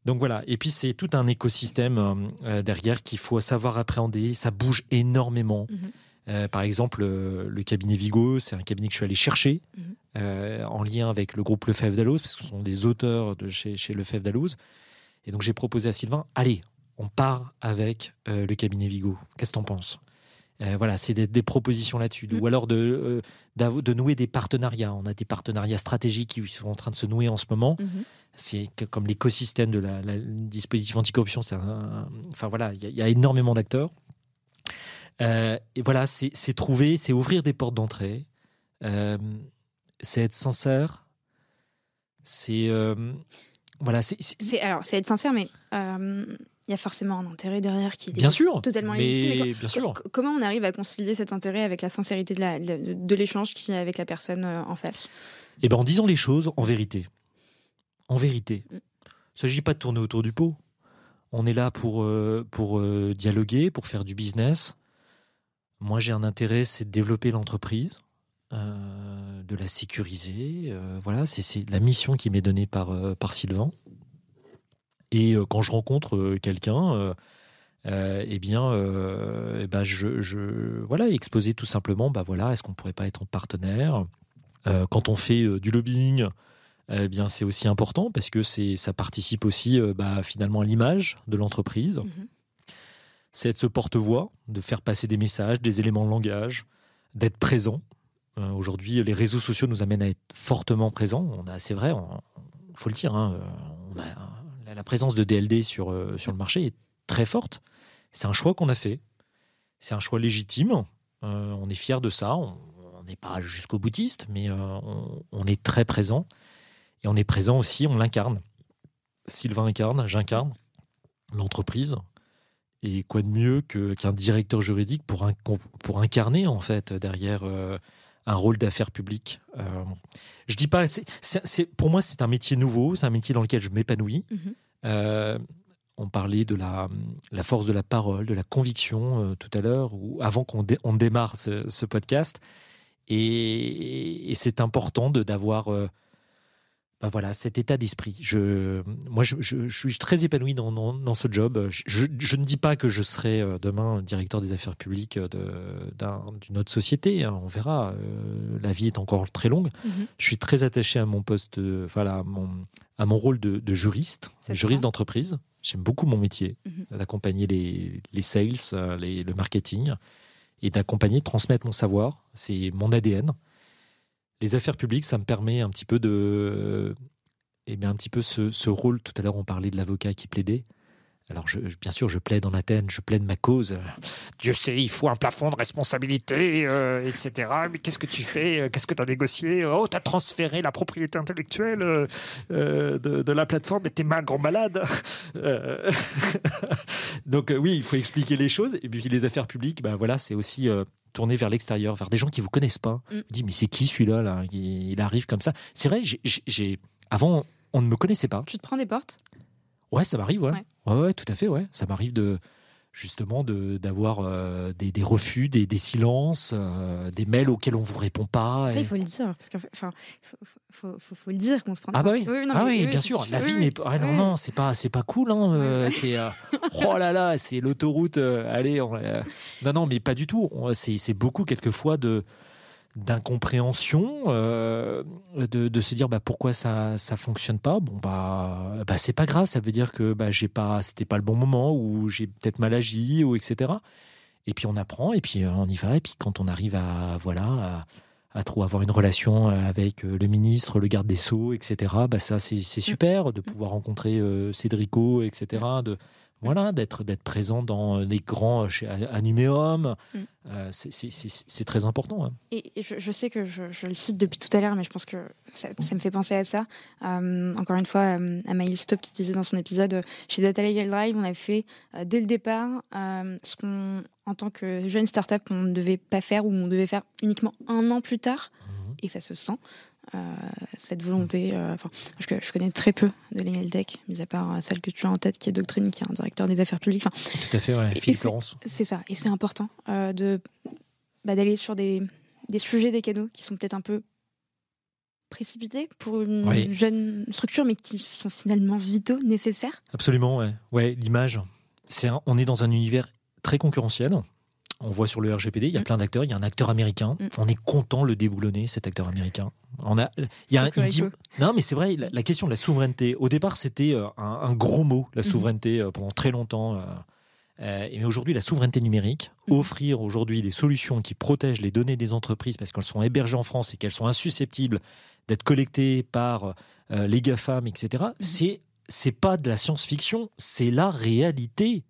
Donc voilà, et puis c'est tout un écosystème euh, derrière qu'il faut savoir appréhender. Ça bouge énormément. Mhm. Euh, par exemple, euh, le cabinet Vigo, c'est un cabinet que je suis allé chercher mhm. euh, en lien avec le groupe Lefebvre d'Alloz, parce que ce sont des auteurs de chez, chez Lefebvre d'Alloz. Et donc j'ai proposé à Sylvain, allez, on part avec le cabinet Vigo. Qu'est-ce que t'en penses? Voilà, c'est des, propositions là-dessus. Mhm. Ou alors de, de nouer des partenariats. On a des partenariats stratégiques qui sont en train de se nouer en ce moment. Mhm. C'est comme l'écosystème de la, dispositif anticorruption. enfin voilà, il y, a énormément d'acteurs. Euh, et voilà, c'est trouver, c'est ouvrir des portes d'entrée, euh, c'est être sincère, c'est euh, voilà, c'est alors c'est être sincère, mais il y a forcément un intérêt derrière qui est bien sûr, totalement légitime. bien sûr. Comment on arrive à concilier cet intérêt avec la sincérité de l'échange qui est avec la personne en face? Eh ben, en disant les choses en vérité, en vérité. Mm. Il ne s'agit pas de tourner autour du pot. On est là pour, pour dialoguer, pour faire du business. Moi, j'ai un intérêt, c'est de développer l'entreprise, euh, de la sécuriser. Euh, voilà, c'est la mission qui m'est donnée par, euh, Sylvain. Et quand je rencontre quelqu'un, eh bien, eh ben je, voilà, exposer tout simplement, bah voilà, est-ce qu'on pourrait pas être en partenaire? Quand on fait du lobbying, eh bien, c'est aussi important parce que c'est, ça participe aussi, bah, finalement, à l'image de l'entreprise. Mm-hmm c'est être ce porte-voix, de faire passer des messages, des éléments de langage, d'être présent. Euh, aujourd'hui, les réseaux sociaux nous amènent à être fortement présents. On a, c'est vrai, il faut le dire, hein, on a, la présence de DLD sur, euh, sur le marché est très forte. C'est un choix qu'on a fait. C'est un choix légitime. Euh, on est fier de ça. On n'est pas jusqu'au boutiste, mais on, est très présent. Et on est présent aussi, on l'incarne. Sylvain incarne, j'incarne l'entreprise, et quoi de mieux qu'un directeur juridique pour, pour incarner en fait derrière euh, un rôle d'affaires publiques euh, Je dis pas, c'est pour moi c'est un métier nouveau, c'est un métier dans lequel je m'épanouis. Mhm. Euh, on parlait de la, la, force de la parole, de la conviction tout à l'heure, ou avant qu'on on démarre ce, podcast. Et, et c'est important d'avoir bah voilà, cet état d'esprit. Je, moi, je, je, suis très épanoui dans, dans, ce job. Je, je, ne dis pas que je serai euh, demain directeur des affaires publiques d'une autre société. Hein, on verra. Euh, la vie est encore très longue. Mhm. Je suis très attaché à mon poste, à mon, à mon rôle de, de juriste, juriste d'entreprise. J'aime beaucoup mon métier, mhm. d'accompagner les, les, sales, euh, les, le marketing, et d'accompagner, transmettre mon savoir. C'est mon ADN les affaires publiques, ça me permet un petit peu de, eh bien, un petit peu ce, rôle. Tout à l'heure, on parlait de l'avocat qui plaidait. Alors, je, bien sûr, je plaide en Athènes, je plaide ma cause. Dieu sait, il faut un plafond de responsabilité, euh, etc. Mais qu'est-ce que tu fais Qu'est-ce que tu as négocié Oh, tu as transféré la propriété intellectuelle euh, euh, de, la plateforme, mais t'es mal grand malade. [LAUGHS] [LAUGHS] Donc, oui, il faut expliquer les choses. Et puis, les affaires publiques, ben voilà, c'est aussi tourner vers l'extérieur, vers des gens qui vous connaissent pas. Mm. Dit, mais c'est qui celui-là là? Il, arrive comme ça. C'est vrai, j'ai avant, on ne me connaissait pas. Tu te prends des portes? Ouais, ça m'arrive, ouais. ouais. ouais. tout à fait, ouais. Ça m'arrive de justement d'avoir euh, des, des, refus, des, des silences, euh, des mails auxquels on vous répond pas. Ça, il faut le dire, parce faut, faut, faut, faut, le dire qu'on se prend. Ah bah oui, ah oui, bien sûr. La vie n'est pas. Ah non, non, c'est pas, c'est pas cool. Hein, euh, c'est [LAUGHS] oh là là, c'est l'autoroute. allez, non, non, mais pas du tout. C'est beaucoup quelquefois de d'incompréhension, euh, de, se dire bah, pourquoi ça ça fonctionne pas? Bon bah, bah c'est pas grave, ça veut dire que bah, j'ai pas c'était pas le bon moment ou j'ai peut-être mal agi ou etc. Et puis on apprend et puis on y va et puis quand on arrive à voilà à, trop avoir une relation avec le ministre, le garde des sceaux, etc. Bah ça c'est super de pouvoir rencontrer euh, Cédrico, etc. De voilà, d'être d'être présent dans les grands chez Animeum, mm. euh, c'est très important. Hein. Et, je, sais que je, le cite depuis tout à l'heure, mais je pense que ça, me fait penser à ça. Euh, encore une fois, euh, à Maïl Stop qui disait dans son épisode, chez Data Legal Drive, on avait fait dès le départ ce qu'on, en tant que jeune startup, qu'on ne devait pas faire ou on devait faire uniquement un an plus tard. Mhm. Et ça se sent. Euh, cette volonté. Euh, enfin, je, je, connais très peu de Legal Tech, mis à part euh, celle que tu as en tête, qui est Doctrine, qui est un directeur des affaires publiques. Tout à fait, ouais. Philippe. C'est ça, et c'est important de bah, d'aller sur des, des sujets, des cadeaux qui sont peut-être un peu précipités pour une jeune structure, mais qui sont finalement vitaux, nécessaires. Absolument, ouais. Ouais, l'image. C'est on est dans un univers très concurrentiel. On voit sur le RGPD, il y a mm. plein d'acteurs. Il y a un acteur américain. Mm. On est content de le déboulonner, cet acteur américain. On a, il y a un, non, mais c'est vrai, la, question de la souveraineté. Au départ, c'était euh, un, gros mot, la mm-hmm. souveraineté, euh, pendant très longtemps. Euh, mais aujourd'hui, la souveraineté numérique, mm. offrir aujourd'hui des solutions qui protègent les données des entreprises parce qu'elles sont hébergées en France et qu'elles sont insusceptibles d'être collectées par les GAFAM, etc., c'est c'est pas de la science-fiction, c'est la réalité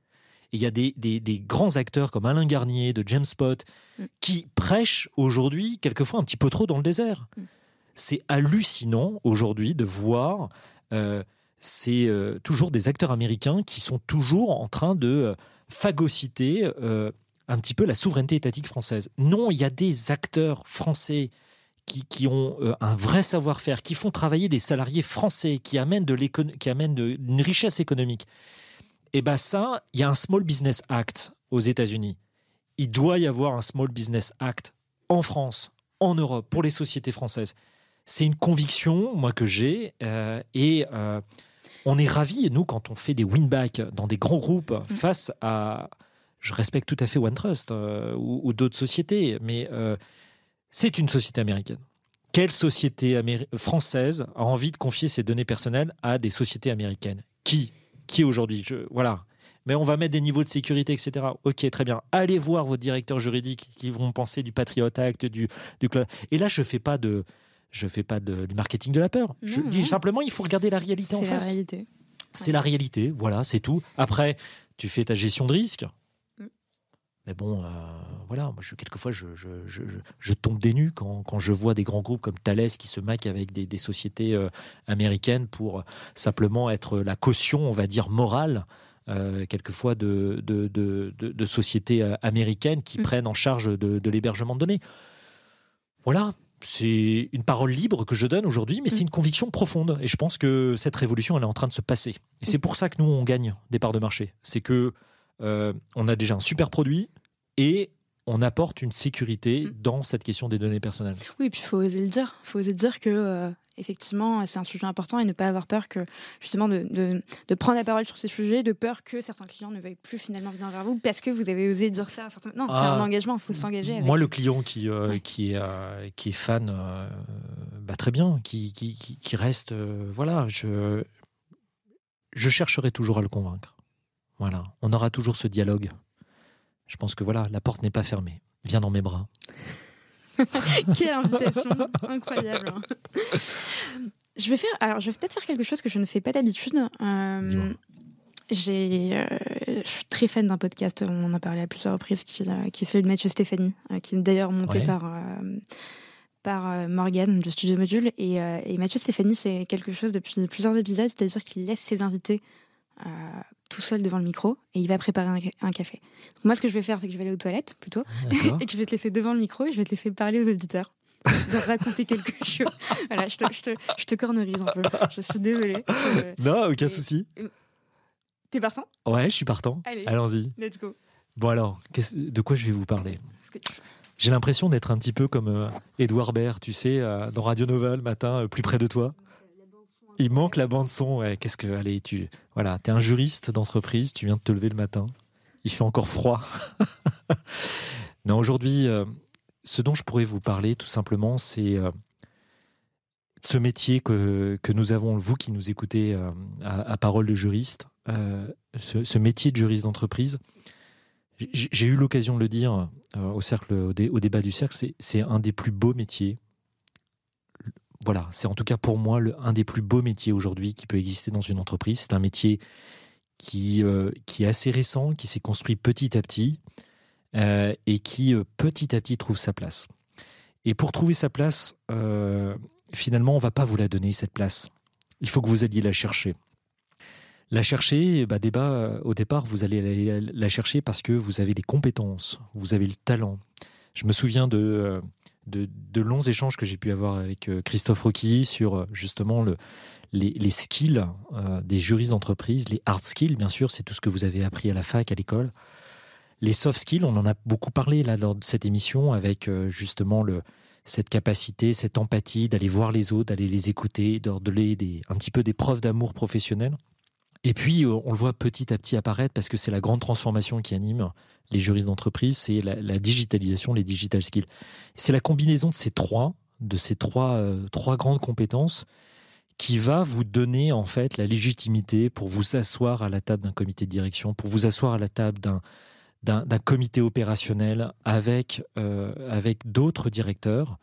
il y a des, grands acteurs comme Alain Garnier de James Spot mm. qui prêchent aujourd'hui quelquefois un petit peu trop dans le désert. Mm. C'est hallucinant aujourd'hui de voir euh, c'est euh, toujours des acteurs américains qui sont toujours en train de euh, phagocyter un petit peu la souveraineté étatique française. Non, il y a des acteurs français qui, ont un vrai savoir-faire, qui font travailler des salariés français, qui amènent, de qui amènent de, une richesse économique. Et eh bien ça, il y a un Small Business Act aux États-Unis. Il doit y avoir un Small Business Act en France, en Europe, pour les sociétés françaises. C'est une conviction, moi, que j'ai. Euh, et euh, on est ravis, nous, quand on fait des win-back dans des grands groupes mm. face à. Je respecte tout à fait OneTrust euh, ou, ou d'autres sociétés, mais c'est une société américaine. Quelle société française a envie de confier ses données personnelles à des sociétés américaines? Qui? Qui aujourd'hui Voilà. Mais on va mettre des niveaux de sécurité, etc. Ok, très bien. Allez voir vos directeurs juridiques qui vont penser du Patriot Act, du, du Et là, je fais pas de, je fais pas de, du marketing de la peur. je dis simplement, il faut regarder la réalité en face. C'est la réalité. C'est la réalité. Voilà, c'est tout. Après, tu fais ta gestion de risque. Mais bon, euh, voilà, moi, je, quelquefois, je, je, je, je, tombe des nues quand, quand, je vois des grands groupes comme Thales qui se maquent avec des, des sociétés euh, américaines pour simplement être la caution, on va dire, morale. Euh, quelquefois de, de, de, de, sociétés américaines qui mm. prennent en charge de, l'hébergement de données. Voilà, c'est une parole libre que je donne aujourd'hui, mais c'est mm. une conviction profonde. Et je pense que cette révolution, elle est en train de se passer. Et c'est mm. pour ça que nous, on gagne des parts de marché. C'est que euh, on a déjà un super produit et on apporte une sécurité mm. dans cette question des données personnelles. Oui, et puis il faut oser le dire. Il faut oser dire que euh, effectivement, c'est un sujet important et ne pas avoir peur que justement de, de, prendre la parole sur ces sujets, de peur que certains clients ne veuillent plus finalement venir vers vous parce que vous avez osé dire ça. À certains... Non, c'est un ah. engagement. Il faut s'engager. Avec... Moi, le client qui euh, qui est qui est fan, bah, très bien, qui qui, qui reste, voilà, je je chercherai toujours à le convaincre. Voilà, on aura toujours ce dialogue. Je pense que voilà, la porte n'est pas fermée. Viens dans mes bras. [LAUGHS] Quelle invitation incroyable. Je vais faire, alors je vais peut-être faire quelque chose que je ne fais pas d'habitude. Euh, j'ai, je suis très fan d'un podcast, on en a parlé à plusieurs reprises, qui, qui est celui de Mathieu Stéphanie, qui est d'ailleurs monté par par Morgane de Studio Module. Et, et, Mathieu Stéphanie fait quelque chose depuis plusieurs épisodes, c'est-à-dire qu'il laisse ses invités tout seul devant le micro et il va préparer un, café. moi, ce que je vais faire, c'est que je vais aller aux toilettes plutôt [LAUGHS] et que je vais te laisser devant le micro et je vais te laisser parler aux auditeurs. de raconter quelque [LAUGHS] chose. voilà, je te, je, te, je te cornerise un peu. Je suis désolée. non, aucun souci. T'es partant? Ouais, je suis partant. Allons-y. Let's go. Bon alors, de quoi je vais vous parler? J'ai l'impression d'être un petit peu comme euh, Edouard Baird, tu sais, euh, dans Radio Nova le matin, euh, plus près de toi. Il manque la bande son. Qu'est-ce que allez, tu voilà, t'es un juriste d'entreprise, tu viens de te lever le matin. Il fait encore froid. [LAUGHS] non, aujourd'hui, euh, ce dont je pourrais vous parler, tout simplement, c'est euh, ce métier que, que nous avons, vous qui nous écoutez euh, à, parole de juriste, ce, métier de juriste d'entreprise. J'ai eu l'occasion de le dire au cercle, au débat du cercle, c'est un des plus beaux métiers voilà, c'est en tout cas pour moi un des plus beaux métiers aujourd'hui qui peut exister dans une entreprise. C'est un métier qui, euh, qui est assez récent, qui s'est construit petit à petit euh, et qui euh, petit à petit trouve sa place. Et pour trouver sa place, finalement, on va pas vous la donner cette place. Il faut que vous alliez la chercher. La chercher, bah, débat, au départ, vous allez la chercher parce que vous avez les compétences, vous avez le talent. Je me souviens de de, longs échanges que j'ai pu avoir avec euh, Christophe Rocky sur euh, justement le, les, skills euh, des juristes d'entreprise, les hard skills, bien sûr, c'est tout ce que vous avez appris à la fac, à l'école. Les soft skills, on en a beaucoup parlé là lors de cette émission avec justement cette capacité, cette empathie d'aller voir les autres, d'aller les écouter, de des, un petit peu des preuves d'amour professionnel. Et puis, on le voit petit à petit apparaître parce que c'est la grande transformation qui anime les juristes d'entreprise, c'est la, digitalisation, les digital skills. C'est la combinaison de ces trois, de ces trois, euh, trois grandes compétences qui va vous donner en fait la légitimité pour vous asseoir à la table d'un comité de direction, pour vous asseoir à la table d'un d'un comité opérationnel avec euh, avec d'autres directeurs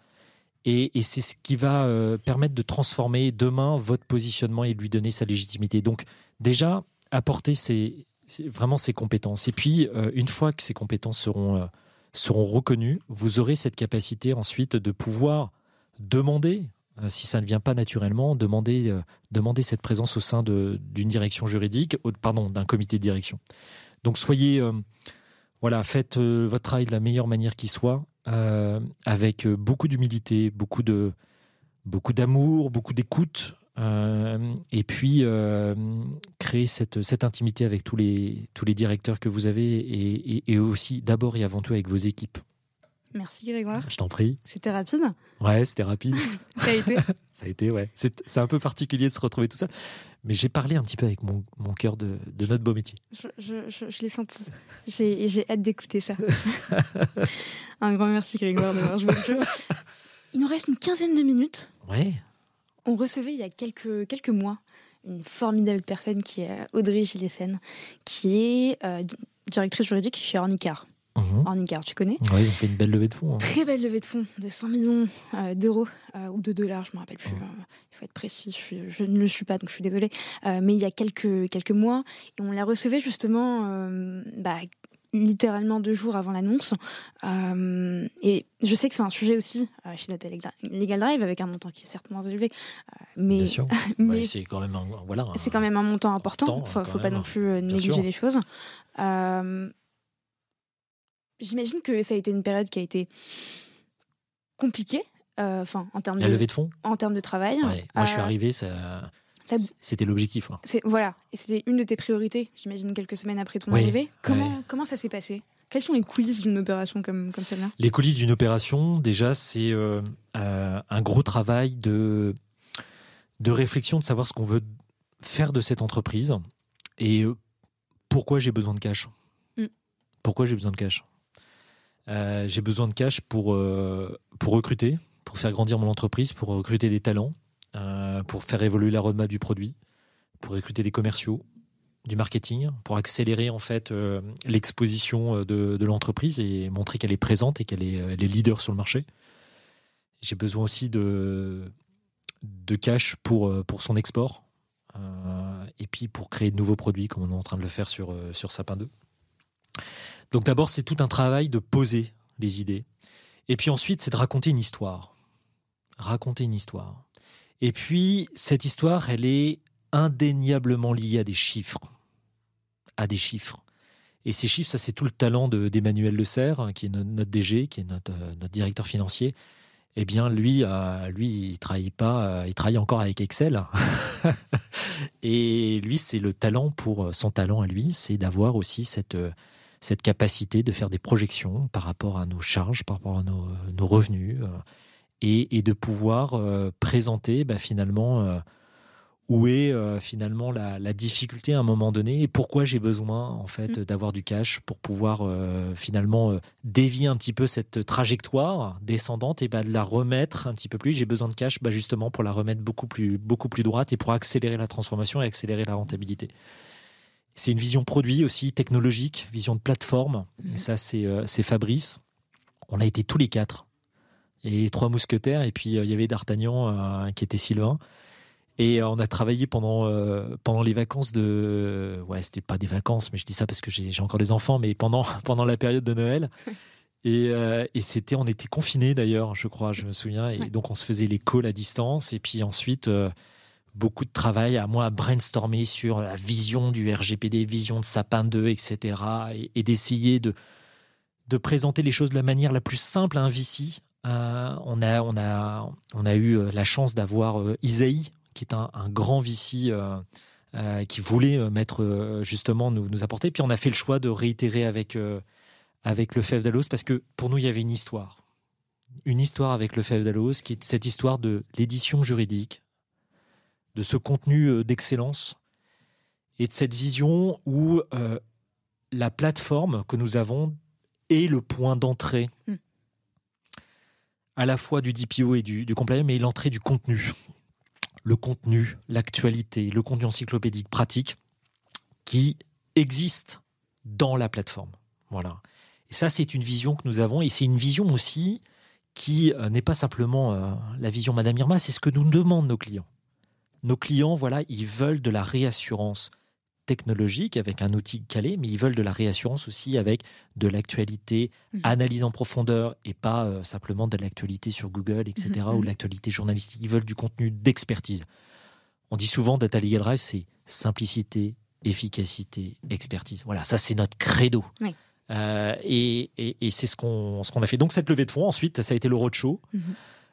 et, c'est ce qui va euh, permettre de transformer demain votre positionnement et lui donner sa légitimité. Donc déjà apporter ces vraiment ses compétences. Et puis, euh, une fois que ces compétences seront, euh, seront reconnues, vous aurez cette capacité ensuite de pouvoir demander, si ça ne vient pas naturellement, demander, demander cette présence au sein d'une direction juridique, pardon, d'un comité de direction. Donc, soyez, voilà, faites votre travail de la meilleure manière qui soit, avec beaucoup d'humilité, beaucoup d'amour, beaucoup d'écoute, euh, et puis euh, créer cette, cette intimité avec tous les, tous les directeurs que vous avez et, aussi d'abord et avant tout avec vos équipes. Merci Grégoire. Je t'en prie. C'était rapide Ouais, c'était rapide. [LAUGHS] Ça a été [LAUGHS] Ça a été, ouais. C'est un peu particulier de se retrouver tout ça. Mais j'ai parlé un petit peu avec mon, mon cœur de, de, notre beau métier. Je, je, je, l'ai senti. J'ai hâte d'écouter ça. [LAUGHS] un grand merci Grégoire d'avoir joué le jeu. Il nous reste une quinzaine de minutes. Ouais. On recevait il y a quelques, quelques mois une formidable personne qui est Audrey Gillesen, qui est euh, directrice juridique chez Ornicar. Mmh. tu connais Oui, on fait une belle levée de fonds. Hein. Très belle levée de fonds, de 100 millions euh, d'euros euh, ou de dollars, je ne me rappelle plus. Mhm. il faut être précis, je, ne le suis pas, donc je suis désolée. mais il y a quelques, quelques mois, et on la recevait justement bah, littéralement deux jours avant l'annonce. Euh, et je sais que c'est un sujet aussi euh, chez Data Legal Drive avec un montant qui est certes moins élevé, euh, mais, [LAUGHS] mais c'est quand même un, voilà, c'est quand même un montant important. Il faut, faut pas non plus négliger les choses. J'imagine que ça a été une période qui a été compliquée, enfin en termes de levée de fonds, en termes de travail. Moi, je suis arrivé, ça c'était l'objectif. Voilà, et c'était une de tes priorités, j'imagine, quelques semaines après ton arrivée. Comment, comment ça s'est passé? Quelles sont les coulisses d'une opération comme, comme celle-là? Les coulisses d'une opération, déjà, c'est euh, euh, un gros travail de, de réflexion, de savoir ce qu'on veut faire de cette entreprise et euh, pourquoi j'ai besoin de cash. Mm. Pourquoi j'ai besoin de cash? J'ai besoin de cash pour, pour recruter, pour faire grandir mon entreprise, pour recruter des talents euh, pour faire évoluer la roadmap du produit, pour recruter des commerciaux, du marketing, pour accélérer en fait euh, l'exposition euh, de, l'entreprise et montrer qu'elle est présente et qu'elle est, leader sur le marché. J'ai besoin aussi de, de cash pour, pour son export. et puis pour créer de nouveaux produits comme on est en train de le faire sur, sur Sapin 2. Donc d'abord, c'est tout un travail de poser les idées. Et puis ensuite, c'est de raconter une histoire. Raconter une histoire. Et puis, cette histoire, elle est indéniablement liée à des chiffres. À des chiffres. Et ces chiffres, ça, c'est tout le talent d'Emmanuel Le Serre, hein, qui est notre, DG, qui est notre, euh, notre, directeur financier. Eh bien, lui, euh, lui, il travaille pas, euh, il travaille encore avec Excel. [LAUGHS] et lui, c'est le talent pour son talent à lui, c'est d'avoir aussi cette cette capacité de faire des projections par rapport à nos charges, par rapport à nos, revenus, euh, et, de pouvoir euh, présenter bah, finalement euh, où est finalement la, difficulté à un moment donné et pourquoi j'ai besoin en fait mmh. d'avoir du cash pour pouvoir finalement dévier un petit peu cette trajectoire descendante et bah, de la remettre un petit peu plus. J'ai besoin de cash bah, justement pour la remettre beaucoup plus beaucoup plus droite et pour accélérer la transformation et accélérer la rentabilité. C'est une vision produit aussi, technologique, vision de plateforme. Et mhm. ça, euh, c'est Fabrice. On a été tous les quatre. Et trois mousquetaires, et puis euh, il y avait D'Artagnan euh, qui était Sylvain. Et on a travaillé pendant, pendant les vacances de. Ouais, c'était pas des vacances, mais je dis ça parce que j'ai encore des enfants, mais pendant, [LAUGHS] pendant la période de Noël. [LAUGHS] Et, et c'était, on était confinés d'ailleurs, je crois, je me souviens. Et donc on se faisait les calls à distance. Et puis ensuite, beaucoup de travail à moi à brainstormer sur la vision du RGPD, vision de Sapin 2, etc. Et, d'essayer de, de présenter les choses de la manière la plus simple à un VC. Euh, on, a, on, a, on a eu euh, la chance d'avoir euh, Isaïe, qui est un, grand VC qui voulait mettre justement nous, nous apporter. Puis on a fait le choix de réitérer avec, avec le FEV d'Alos parce que pour nous, il y avait une histoire. Une histoire avec le FEV d'Alos, qui est cette histoire de l'édition juridique, de ce contenu euh, d'excellence et de cette vision où euh, la plateforme que nous avons est le point d'entrée hmm. à la fois du DPO et du, du compliance, mais l'entrée du contenu. Le contenu, l'actualité, le contenu encyclopédique pratique qui existe dans la plateforme. Voilà. Et ça, c'est une vision que nous avons, et c'est une vision aussi qui euh, n'est pas simplement la vision Madame Irma, c'est ce que nous demandent nos clients nos clients, voilà, ils veulent de la réassurance technologique avec un outil calé, mais ils veulent de la réassurance aussi avec de l'actualité, mhm. analyse en profondeur et pas euh, simplement de l'actualité sur Google, etc., mhm, ou mhm. l'actualité journalistique. Ils veulent du contenu d'expertise. On dit souvent Data Legal Drive, c'est simplicité, efficacité, expertise. Voilà, ça c'est notre credo. Euh, et, c'est ce qu'on ce qu'on a fait. Donc cette levée de fonds, ensuite, ça a été le roadshow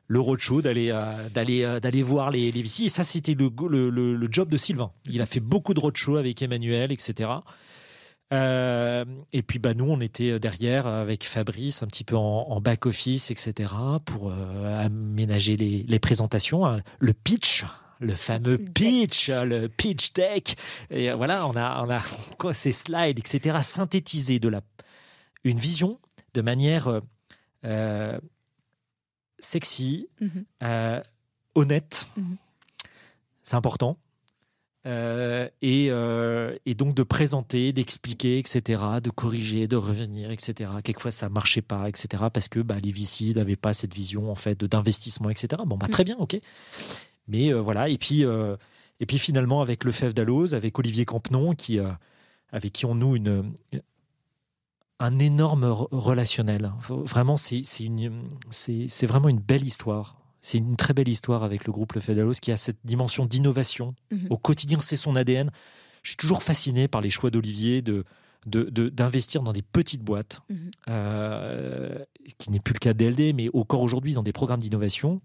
le roadshow, d'aller euh, d'aller euh, d'aller voir les, les VC. Et ça, c'était le, le, job de Sylvain. Il a fait beaucoup de roadshow avec Emmanuel, etc. Euh, et puis bah, nous, on était derrière avec Fabrice, un petit peu en, back-office, etc., pour aménager les, les présentations. Hein. Le pitch, le fameux pitch, le pitch deck. Et voilà, on a, on a [LAUGHS] quoi, ces slides, etc., synthétisés de la, une vision de manière sexy, mhm. euh, honnête. Mhm. C'est important. Euh, euh, et, donc de présenter, d'expliquer, etc., de corriger, de revenir, etc. Quelquefois ça marchait pas, etc. Parce que bah, les VC n'avaient pas cette vision en fait d'investissement, etc. Bon bah très mhm. bien, ok. Mais voilà. Et puis et puis finalement avec le FEV d'Alloz, avec Olivier Campenon, qui avec qui on noue une, un énorme relationnel. Vraiment, c'est vraiment une belle histoire. C'est une très belle histoire avec le groupe Le Fedalos qui a cette dimension d'innovation. Mhm. Au quotidien, c'est son ADN. Je suis toujours fasciné par les choix d'Olivier de d'investir dans des petites boîtes, mhm. euh, qui n'est plus le cas de DLD, mais encore aujourd'hui, dans des programmes d'innovation,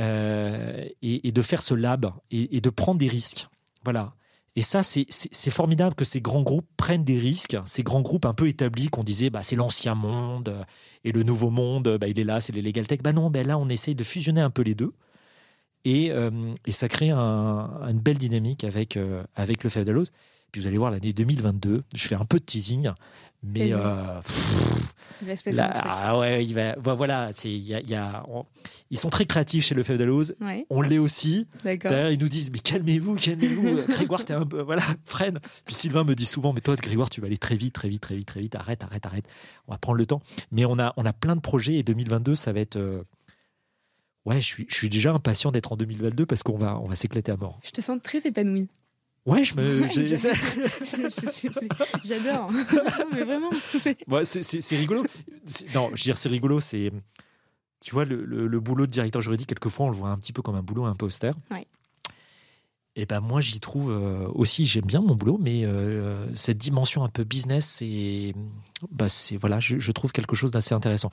euh, et, de faire ce lab et, et, de prendre des risques. Voilà. Et ça, c'est formidable que ces grands groupes prennent des risques, ces grands groupes un peu établis qu'on disait bah, c'est l'ancien monde et le nouveau monde, bah, il est là, c'est les legal tech. Bah non, bah là, on essaye de fusionner un peu les deux. Et, euh, et ça crée un, une belle dynamique avec, euh, avec le Puis vous allez voir l'année 2022, je fais un peu de teasing, mais euh, il va se passer ah ouais, il va, voilà, il y a, y a ils sont très créatifs chez le Fève On l'est aussi. D'ailleurs, ils nous disent mais calmez-vous, calmez-vous. [LAUGHS] Grégoire, t'es un peu, voilà, freine. Puis Sylvain me dit souvent mais toi, Grégoire, tu vas aller très vite, très vite, très vite, très vite. Arrête, arrête, arrête. On va prendre le temps. Mais on a, on a plein de projets et 2022, ça va être euh, Ouais, je suis, je suis déjà impatient d'être en 2022 parce qu'on va, on va s'éclater à mort. Je te sens très épanoui. Ouais, je me. J'adore. [LAUGHS] [LAUGHS] mais vraiment. c'est rigolo. Non, je veux dire, c'est rigolo. C'est. Tu vois, le, le, boulot de directeur juridique, quelquefois, on le voit un petit peu comme un boulot un peu austère. Ouais. Et ben moi, j'y trouve euh, aussi, j'aime bien mon boulot, mais euh, cette dimension un peu business, et bah, c'est voilà, je, trouve quelque chose d'assez intéressant.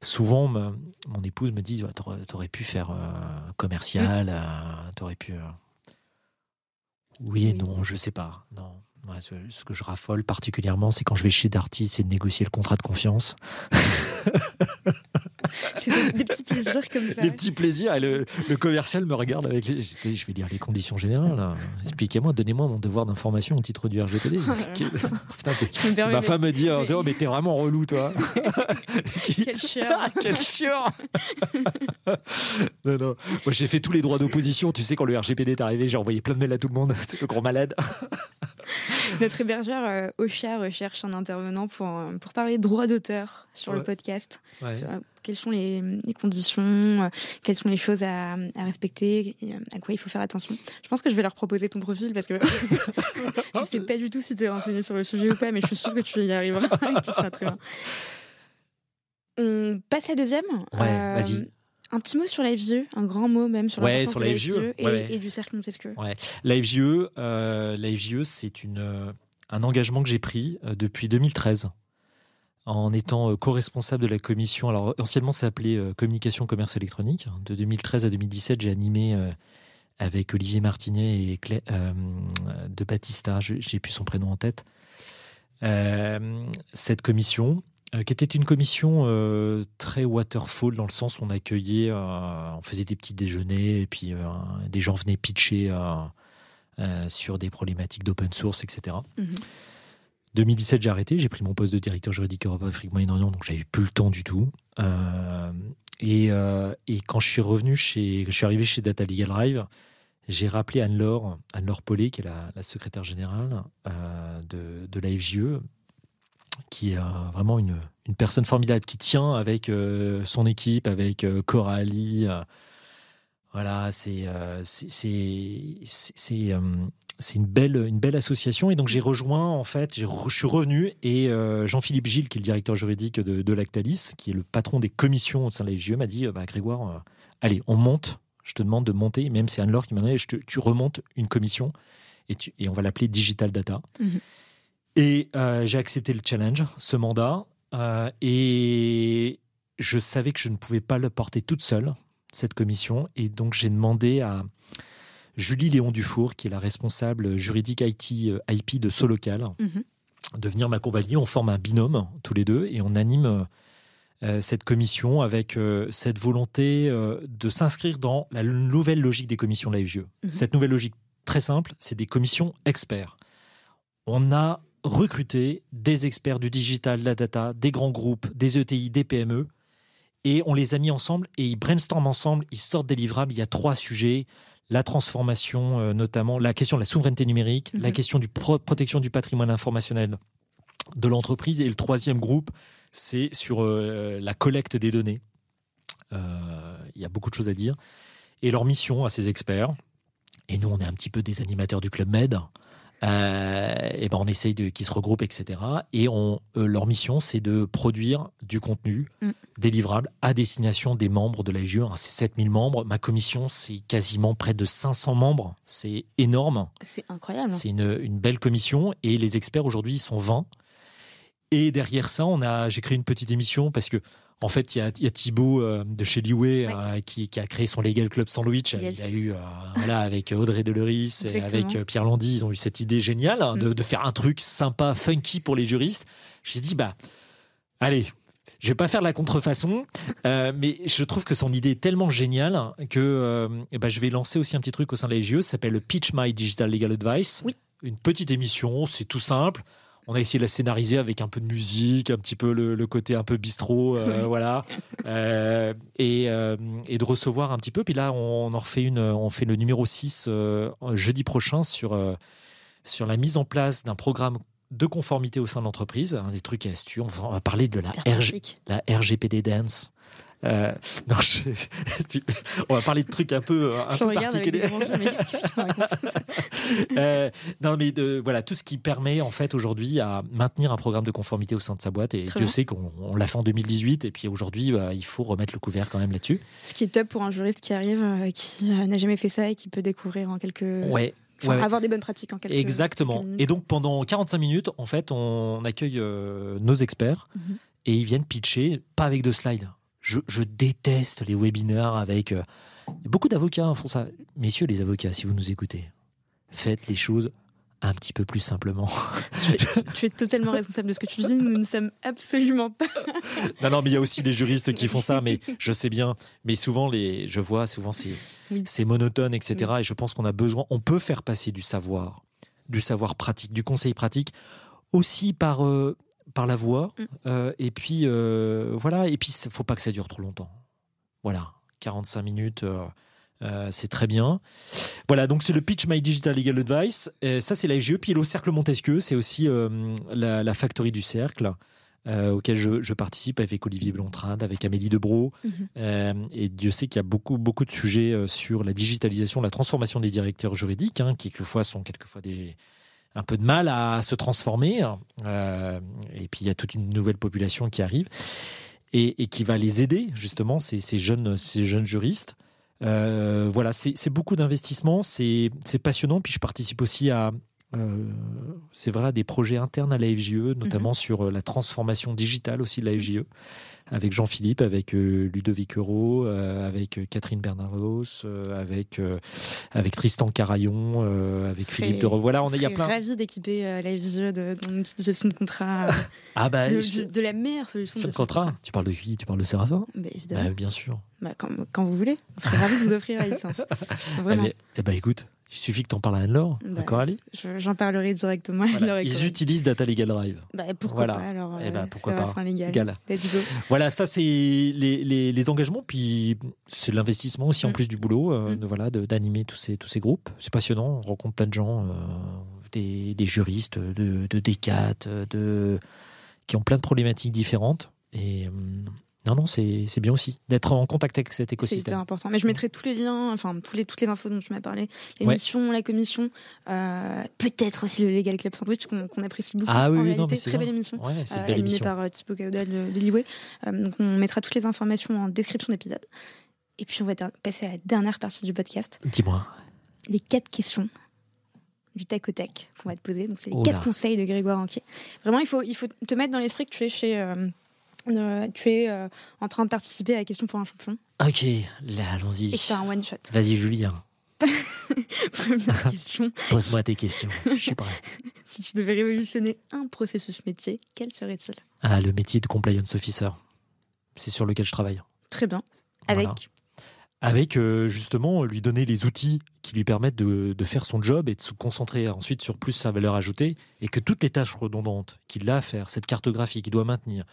Souvent, mon épouse me dit, t'aurais pu faire euh, commercial, mmh. t'aurais pu. Oui et non, je sais pas. Non. ce, que je raffole particulièrement, c'est quand je vais chez Darty, c'est de négocier le contrat de confiance. [LAUGHS] [LAUGHS] C'est des, petits plaisirs comme ça. Des petits plaisirs. le, commercial me regarde avec. Les, je vais lire les conditions générales. Expliquez-moi, donnez-moi mon devoir d'information au titre du RGPD. [LAUGHS] Putain, ma femme me dit oh, mais, t'es vraiment relou, toi. [LAUGHS] Quel chieur. Quel chieur. non, non. Moi, j'ai fait tous les droits d'opposition. Tu sais, quand le RGPD est arrivé, j'ai envoyé plein de mails à tout le monde. C'est le gros malade. Notre hébergeur euh, Ocha recherche un intervenant pour, euh, pour parler droit d'auteur sur le podcast. Euh, quelles sont les, conditions, quelles sont les choses à, respecter, à quoi il faut faire attention. Je pense que je vais leur proposer ton profil parce que [LAUGHS] je ne sais pas du tout si tu es renseigné sur le sujet ou pas, mais je suis sûre que tu y arriveras [LAUGHS] et que tu seras très bien. On passe à la deuxième. Ouais, vas-y. Un petit mot sur la FGE, un grand mot même sur ouais, sur la FGE, et, du cercle Montesquieu. Ouais. La FGE, euh, c'est une, euh, un engagement que j'ai pris euh, depuis 2013 en étant co-responsable de la commission. Alors anciennement, ça s'appelait communication commerce électronique. De 2013 à 2017, j'ai animé avec Olivier Martinet et Claire, de Batista, j'ai plus son prénom en tête, cette commission euh, qui était une commission euh, très waterfall dans le sens où on accueillait, euh, on faisait des petits déjeuners et puis des gens venaient pitcher sur des problématiques d'open source, etc. 2017, j'ai arrêté, j'ai pris mon poste de directeur juridique Europe Afrique Moyen-Orient, donc j'avais plus le temps du tout. Et, et, quand je suis revenu chez, je suis arrivé chez Data Legal Drive, j'ai rappelé Anne-Laure, Anne-Laure Paulet, qui est la, secrétaire générale de, de la FGE, qui est vraiment une, personne formidable, qui tient avec euh, son équipe, avec euh, Coralie. Euh, voilà, c'est c'est une belle une belle association et donc j'ai rejoint en fait, je suis revenu et Jean-Philippe Gilles, qui est le directeur juridique de, de Lactalis, qui est le patron des commissions au sein de la FGE, m'a dit bah, Grégoire, allez, on monte. Je te demande de monter, même c'est Anne-Laure qui m'a dit, tu remontes une commission et, tu, et on va l'appeler Digital Data. Mhm. Et euh, j'ai accepté le challenge, ce mandat, euh, et je savais que je ne pouvais pas le porter toute seule, cette commission, et donc j'ai demandé à Julie Léon Dufour, qui est la responsable juridique IT, euh, IP de Solocal, mhm. de venir m'accompagner. On forme un binôme tous les deux et on anime cette commission avec cette volonté de s'inscrire dans la nouvelle logique des commissions de mhm. Cette nouvelle logique très simple, c'est des commissions experts. On a recruter des experts du digital, de la data, des grands groupes, des ETI, des PME. Et on les a mis ensemble et ils brainstorment ensemble, ils sortent des livrables. Il y a trois sujets la transformation, euh, notamment la question de la souveraineté numérique, la mhm. question du protection du patrimoine informationnel de l'entreprise. Et le troisième groupe, c'est sur euh, la collecte des données. Euh, il y a beaucoup de choses à dire. Et leur mission à ces experts, et nous on est un petit peu des animateurs du Club Med, euh, et ben on essaye de qu'ils se regroupent, etc. Et on, euh, leur mission, c'est de produire du contenu mm. délivrable à destination des membres de la hein, C'est 7000 membres. Ma commission, c'est quasiment près de 500 membres. C'est énorme. C'est incroyable. C'est une, une, belle commission. Et les experts aujourd'hui, ils sont 20. Et derrière ça, on a, j'ai créé une petite émission parce que en fait, il y a, y a Thibaut euh, de chez Liway euh, qui, qui, a créé son Legal Club Sandwich. Il a eu, euh, voilà, avec Audrey Deloris et avec Pierre Landy, ils ont eu cette idée géniale hein, de, mm. de, faire un truc sympa, funky pour les juristes. J'ai dit, bah, allez, je vais pas faire la contrefaçon, mais je trouve que son idée est tellement géniale que ben, je vais lancer aussi un petit truc au sein de la LGE, ça s'appelle le Pitch My Digital Legal Advice. Oui. Une petite émission, c'est tout simple on a essayé de la scénariser avec un peu de musique, un petit peu le, côté un peu bistrot, euh, voilà, euh, euh, et, de recevoir un petit peu. Puis là, on, en refait une, on fait le numéro 6 jeudi prochain sur, sur la mise en place d'un programme de conformité au sein de l'entreprise, des trucs et astuces. On va parler de la, la RGPD Dance Euh, non, [LAUGHS] on va parler de trucs un peu, un peu particuliers. [LAUGHS] [LAUGHS] euh, non, mais de, voilà, tout ce qui permet en fait aujourd'hui à maintenir un programme de conformité au sein de sa boîte. Et Dieu sait qu'on l'a fait en 2018. Et puis aujourd'hui, bah, il faut remettre le couvert quand même là-dessus. Ce qui est top pour un juriste qui arrive, euh, qui euh, n'a jamais fait ça et qui peut découvrir en quelques. Ouais. avoir des bonnes pratiques en quelques Exactement. et donc pendant 45 minutes, en fait, on accueille nos experts mhm. et ils viennent pitcher, pas avec de slides je, déteste les webinaires avec. Euh, beaucoup d'avocats font ça. Messieurs les avocats, si vous nous écoutez, faites les choses un petit peu plus simplement. [LAUGHS] Tu es, totalement responsable de ce que tu dis. Nous ne sommes absolument pas. [LAUGHS] non, non, mais il y a aussi des juristes qui font ça, mais je sais bien. Mais souvent, les, je vois, souvent, c'est monotone, etc. Et je pense qu'on a besoin, on peut faire passer du savoir, du savoir pratique, du conseil pratique, aussi par, euh, par la voix. Mm. Euh, et puis, euh, voilà. Et puis, faut pas que ça dure trop longtemps. Voilà. 45 minutes. Euh, c'est très bien. Voilà, donc c'est le Pitch My Digital Legal Advice. ça, c'est la FGE. Puis au Cercle Montesquieu, c'est aussi la, la, Factory du Cercle, auquel je, participe avec Olivier Blontrade, avec Amélie Debro. Mm-hmm. et Dieu sait qu'il y a beaucoup, beaucoup de sujets sur la digitalisation, la transformation des directeurs juridiques, hein, qui quelquefois sont quelquefois des, un peu de mal à se transformer. Euh, et puis il y a toute une nouvelle population qui arrive et, qui va les aider justement ces, jeunes ces jeunes juristes. Euh, voilà, c'est beaucoup d'investissement, c'est passionnant. Puis je participe aussi à euh, c'est vrai des projets internes à la FGE, notamment mhm. sur la transformation digitale aussi de la FGE avec Jean-Philippe, avec euh, Ludovic Euro, euh, avec euh, Catherine Bernardos, avec, avec Tristan Carayon, avec Philippe de Voilà, on est, il y a plein. ravi d'équiper la FGE de, une petite gestion de contrat. [LAUGHS] ah bah, de, la meilleure solution de, de contrat. Tu parles de qui? Tu parles de Séraphin? Bah, Évidemment. Bah, bien sûr. Bah, quand, quand, vous voulez. On serait ravis de vous offrir la licence. [LAUGHS] Vraiment. Eh, ben, écoute, il suffit que tu en parles à Anne-Laure. Bah, D'accord, Ali J'en parlerai directement à voilà. Ils utilisent Data Legal Drive. Bah, pourquoi pas alors eh ben, pourquoi pas. Légal. Voilà, ça c'est les, les, les, engagements, puis c'est l'investissement aussi en mm. plus du boulot, euh, mm. de, voilà, d'animer tous ces, tous ces groupes. C'est passionnant, on rencontre plein de gens, euh, des, des, juristes, de, de DECAT, de, qui ont plein de problématiques différentes. Et non, non, c'est bien aussi d'être en contact avec cet écosystème. C'est important. Mais je mettrai tous les liens, enfin tous les, toutes les infos dont tu m'as parlé, l'émission, la commission, euh, peut-être aussi le Legal Club Sandwich qu'on apprécie beaucoup. Ah oui, en oui réalité, très belle émission, ouais, euh, belle animée par euh, Thibaut Caudal de, de euh, donc on mettra toutes les informations en description d'épisode. Et puis on va passer à la dernière partie du podcast. Dis-moi. Les quatre questions du tac au tac qu'on va te poser. Donc c'est les quatre conseils de Grégoire Anquier. Vraiment, il faut, il faut te mettre dans l'esprit que tu es chez euh, tu es euh, en train de participer à la question pour un champion. Ok, là, allons-y. Et tu as un one shot. Vas-y, Julien. [LAUGHS] Première [LAUGHS] question. Pose-moi tes questions. Je suis prêt. [LAUGHS] si tu devais révolutionner un processus métier, quel serait-il? Ah, le métier de compliance officer. C'est sur lequel je travaille. Très bien. Avec? Avec euh, justement lui donner les outils qui lui permettent de, de, faire son job et de se concentrer ensuite sur plus sa valeur ajoutée et que toutes les tâches redondantes qu'il a à faire, cette cartographie qu'il doit maintenir,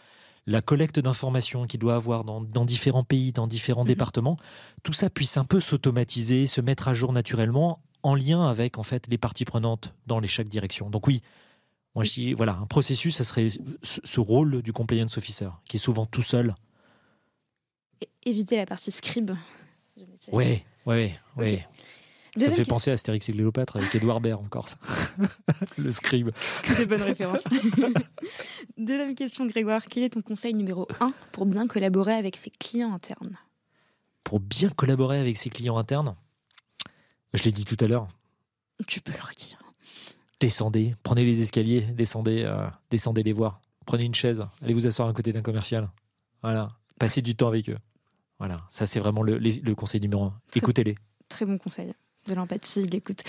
la collecte d'informations qu'il doit avoir dans, différents pays, dans différents mhm. départements, tout ça puisse un peu s'automatiser, se mettre à jour naturellement en lien avec en fait les parties prenantes dans les chaque direction. Donc oui, moi je dis voilà, un processus, ça serait ce, rôle du compliance officer qui est souvent tout seul. Éviter la partie scribe. Oui, oui, oui. Ça fait penser à Astérix et Cléopâtre avec Edouard Baird encore, ça. [LAUGHS] le scribe. Que des bonnes références. [LAUGHS] Deuxième question, Grégoire. Quel est ton conseil numéro un pour bien collaborer avec ses clients internes? Pour bien collaborer avec ses clients internes? Je l'ai dit tout à l'heure. Tu peux le redire. Descendez, prenez les escaliers, descendez, euh, descendez les voir. Prenez une chaise, allez vous asseoir à côté d'un commercial. Voilà, passez du temps avec eux. Voilà, ça c'est vraiment le, conseil numéro un. Écoutez-les. Très bon conseil de l'empathie, de l'écoute.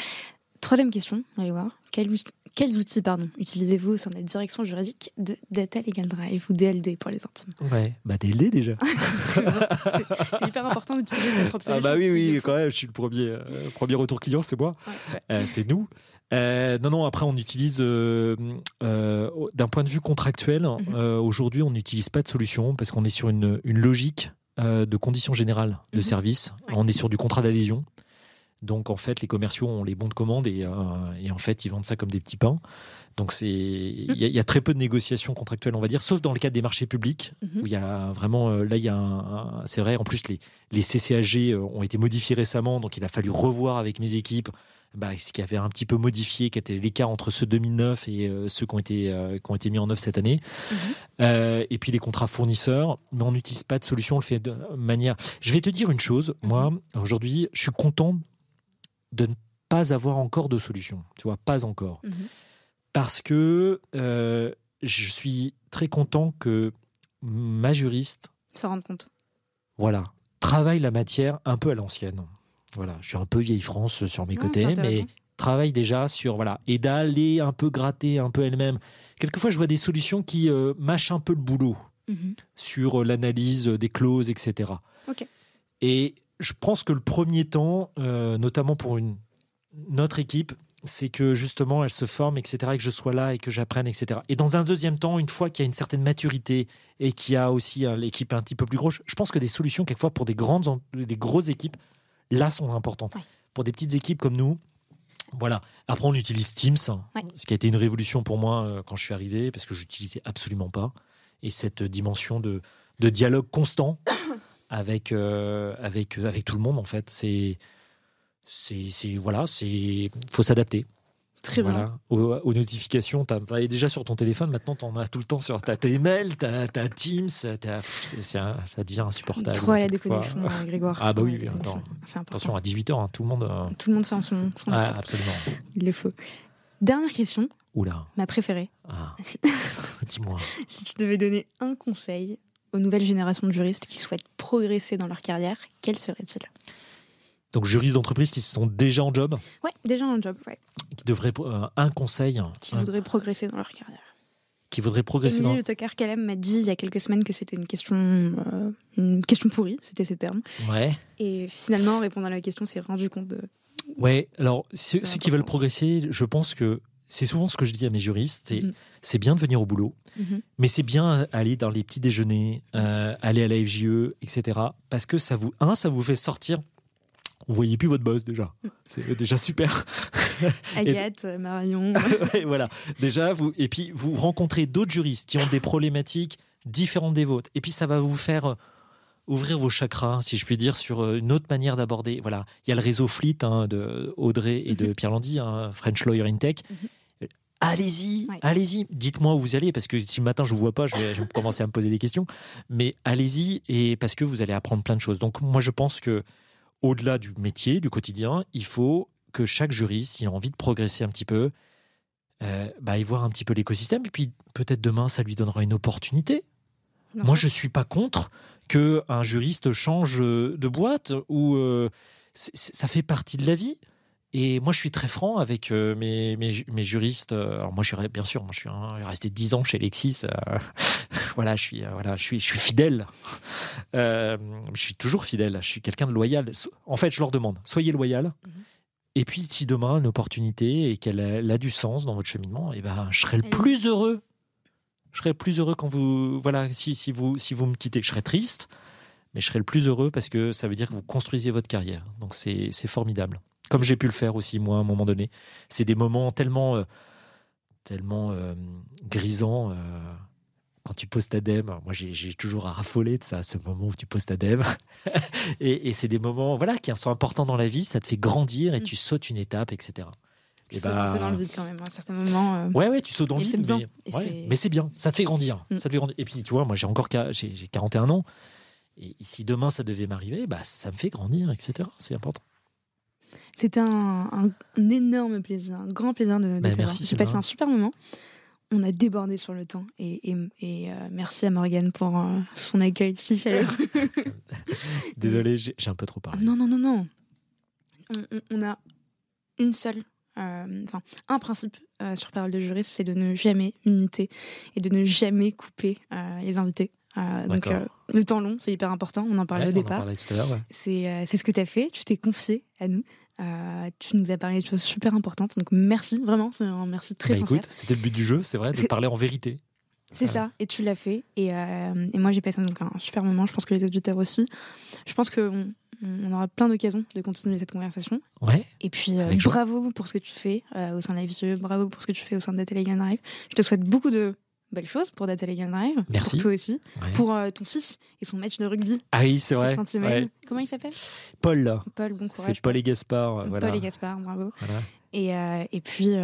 Troisième question, allez voir. Quels, quels outils pardon, utilisez-vous au sein de la direction juridique de Data Legal Drive ou DLD pour les intimes Ouais, bah DLD déjà. [LAUGHS] c'est hyper important d'utiliser votre propre Ah bah oui, oui, quand même, je suis le premier, euh, premier retour client, c'est moi. Euh, c'est nous. Euh, non, non, après on utilise, d'un point de vue contractuel, mhm. aujourd'hui on n'utilise pas de solution parce qu'on est sur une, une logique de conditions générales de mhm. service. On est sur du contrat d'adhésion. Donc en fait, les commerciaux ont les bons de commande et, et en fait, ils vendent ça comme des petits pains. Donc c'est il y, a très peu de négociations contractuelles, on va dire, sauf dans le cadre des marchés publics mhm. où il y a vraiment euh, là il y a c'est vrai en plus les les CCAG euh, ont été modifiés récemment, donc il a fallu revoir avec mes équipes bah, ce qui avait un petit peu modifié, qui était l'écart entre ceux 2009 et euh, ceux qui ont été qui ont été mis en œuvre cette année. Mhm. et puis les contrats fournisseurs, mais on n'utilise pas de solution, on le fait de manière. Je vais te dire une chose, moi mhm. aujourd'hui, je suis content de ne pas avoir encore de solution. Tu vois, pas encore parce que euh, je suis très content que ma juriste s'en rende compte. Voilà, travaille la matière un peu à l'ancienne. Voilà, je suis un peu vieille France sur mes côtés, mais travaille déjà sur voilà et d'aller un peu gratter un peu elle-même. Quelquefois, je vois des solutions qui euh, mâchent un peu le boulot mhm. sur euh, l'analyse des clauses, etc. Et je pense que le premier temps, notamment pour une notre équipe, c'est que justement elle se forme, etc., et que je sois là et que j'apprenne, etc. Et dans un deuxième temps, une fois qu'il y a une certaine maturité et qu'il y a aussi euh, l'équipe un petit peu plus grosse, je pense que des solutions, quelquefois, pour des grandes, des grosses équipes, là, sont importantes. Pour des petites équipes comme nous, voilà. Après, on utilise Teams, ce qui a été une révolution pour moi euh, quand je suis arrivé, parce que je n'utilisais absolument pas. Et cette dimension de, dialogue constant avec, euh, avec, avec tout le monde, en fait, c'est c'est voilà, c'est faut s'adapter. Très bien. Aux, notifications, tu as déjà sur ton téléphone, maintenant tu en as tout le temps sur ta tes mails, tu as, Teams, ça devient insupportable. Trop à la déconnexion, euh, Grégoire. Ah bah oui, attention à 18h, hein, tout le monde. Euh, tout le monde fait son, son Absolument. Il le faut. Dernière question. Oula. Ma préférée. Ah. [LAUGHS] Dis-moi. [LAUGHS] si tu devais donner un conseil aux nouvelles générations de juristes qui souhaitent progresser dans leur carrière, quel serait-il? Donc juristes d'entreprise qui sont déjà en job? Ouais, déjà en job, ouais. Qui devraient euh, un conseil. Qui voudraient progresser dans leur carrière. Qui voudraient progresser Émilie dans. Le Tocard Calem m'a dit il y a quelques semaines que c'était une question, euh, une question pourrie, c'était ses termes. Ouais. Et finalement, en répondant à la question, s'est rendu compte de. Ouais, alors ceux, qui veulent progresser, je pense que c'est souvent ce que je dis à mes juristes, c'est mhm. c'est bien de venir au boulot, mhm. mais c'est bien aller dans les petits déjeuners, euh, aller à la FGE, etc. Parce que ça vous, un, ça vous fait sortir vous voyez plus votre boss déjà. C'est déjà super. [LAUGHS] Agathe, Marion. [LAUGHS] voilà. Déjà, vous et puis vous rencontrez d'autres juristes qui ont des problématiques différentes des vôtres. Et puis ça va vous faire ouvrir vos chakras, si je puis dire, sur euh, une autre manière d'aborder. Voilà. Il y a le réseau Fleet hein, de Audrey et de mhm. Pierre Landy, hein, French Lawyer in Tech. Mhm. Allez-y, allez-y. Dites-moi où vous allez, parce que si le matin je vous vois pas, je vais, je vais commencer à me poser des questions. Mais allez-y, et parce que vous allez apprendre plein de choses. Donc moi, je pense que au-delà du métier, du quotidien, il faut que chaque juriste, s'il a envie de progresser un petit peu, euh, bah, y voir un petit peu l'écosystème. Et puis peut-être demain, ça lui donnera une opportunité. Moi, je ne suis pas contre qu'un juriste change de boîte ou euh, ça fait partie de la vie. Et moi, je suis très franc avec euh, mes, mes, juristes. Alors moi, je suis bien sûr, moi, je suis resté dix ans chez Lexis. Euh, [LAUGHS] voilà, je suis, euh, voilà, je suis, je suis fidèle. je suis toujours fidèle. Je suis quelqu'un de loyal. En fait, je leur demande, soyez loyal. Mhm. Et puis, si demain une opportunité et qu'elle a, du sens dans votre cheminement, et eh ben, je serai le plus heureux. Je serai le plus heureux quand vous, voilà, si, si vous, si vous me quittez, je serai triste, mais je serai le plus heureux parce que ça veut dire que vous construisez votre carrière. Donc c'est formidable comme j'ai pu le faire aussi moi à un moment donné. C'est des moments tellement, euh, tellement euh, grisants. Euh, quand tu poses ta DEM, moi j'ai toujours raffolé de ça, ce moment où tu poses ta DEM. [LAUGHS] et, c'est des moments voilà, qui sont importants dans la vie, ça te fait grandir et mm. tu sautes une étape, etc. Tu sautes un peu dans le vide quand même, à un certain moment. Ouais, ouais, tu sautes dans le vide. Mais, c'est bien, ça te fait grandir. Mm. Ça te fait grandir. Et puis, tu vois, moi j'ai encore j'ai 41 ans. Et si demain ça devait m'arriver, bah, ça me fait grandir, etc. C'est important. C'était un, énorme plaisir, un grand plaisir de, de bah, J'ai passé un super moment. On a débordé sur le temps et, et, euh, merci à Morgane pour euh, son accueil si chaleureux. [LAUGHS] Désolé, j'ai un peu trop parlé. Non, non, non, non. On, a une seule, euh, enfin, un principe sur Parole de juriste, c'est de ne jamais imiter et de ne jamais couper les invités. donc le temps long, c'est hyper important. On en parlait au départ. C'est ce que tu as fait. Tu t'es confié à nous. Euh, tu nous as parlé de choses super importantes, donc merci, vraiment, c'est un merci très bah, sincère. Écoute, c'était le but du jeu, c'est vrai, de parler en vérité. C'est ça, et tu l'as fait. Et, euh, et moi, j'ai passé donc un super moment. Je pense que les auditeurs aussi. Je pense qu'on On aura plein d'occasions de continuer cette conversation. Ouais. Et puis, bravo pour ce que tu fais au sein de la bravo pour ce que tu fais au sein de Data Legal Drive. Je te souhaite beaucoup de belles choses pour Data Legal Drive. Merci. Pour toi aussi. Pour ton fils et son match de rugby. Ah oui, c'est vrai. Comment il s'appelle? Paul. Paul, bon courage. C'est Paul et Gaspard. Paul et Gaspard, bravo. Et, et puis.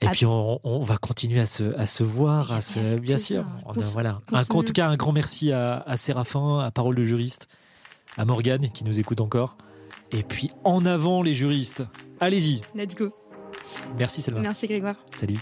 Et puis on, va continuer à se, à se voir, à se, bien sûr. voilà. en tout cas, un grand merci à, à Séraphin, à Parole de juriste, à Morgane qui nous écoute encore. Et puis en avant les juristes. Allez-y. Let's go. Merci Selma. Merci Grégoire. Salut.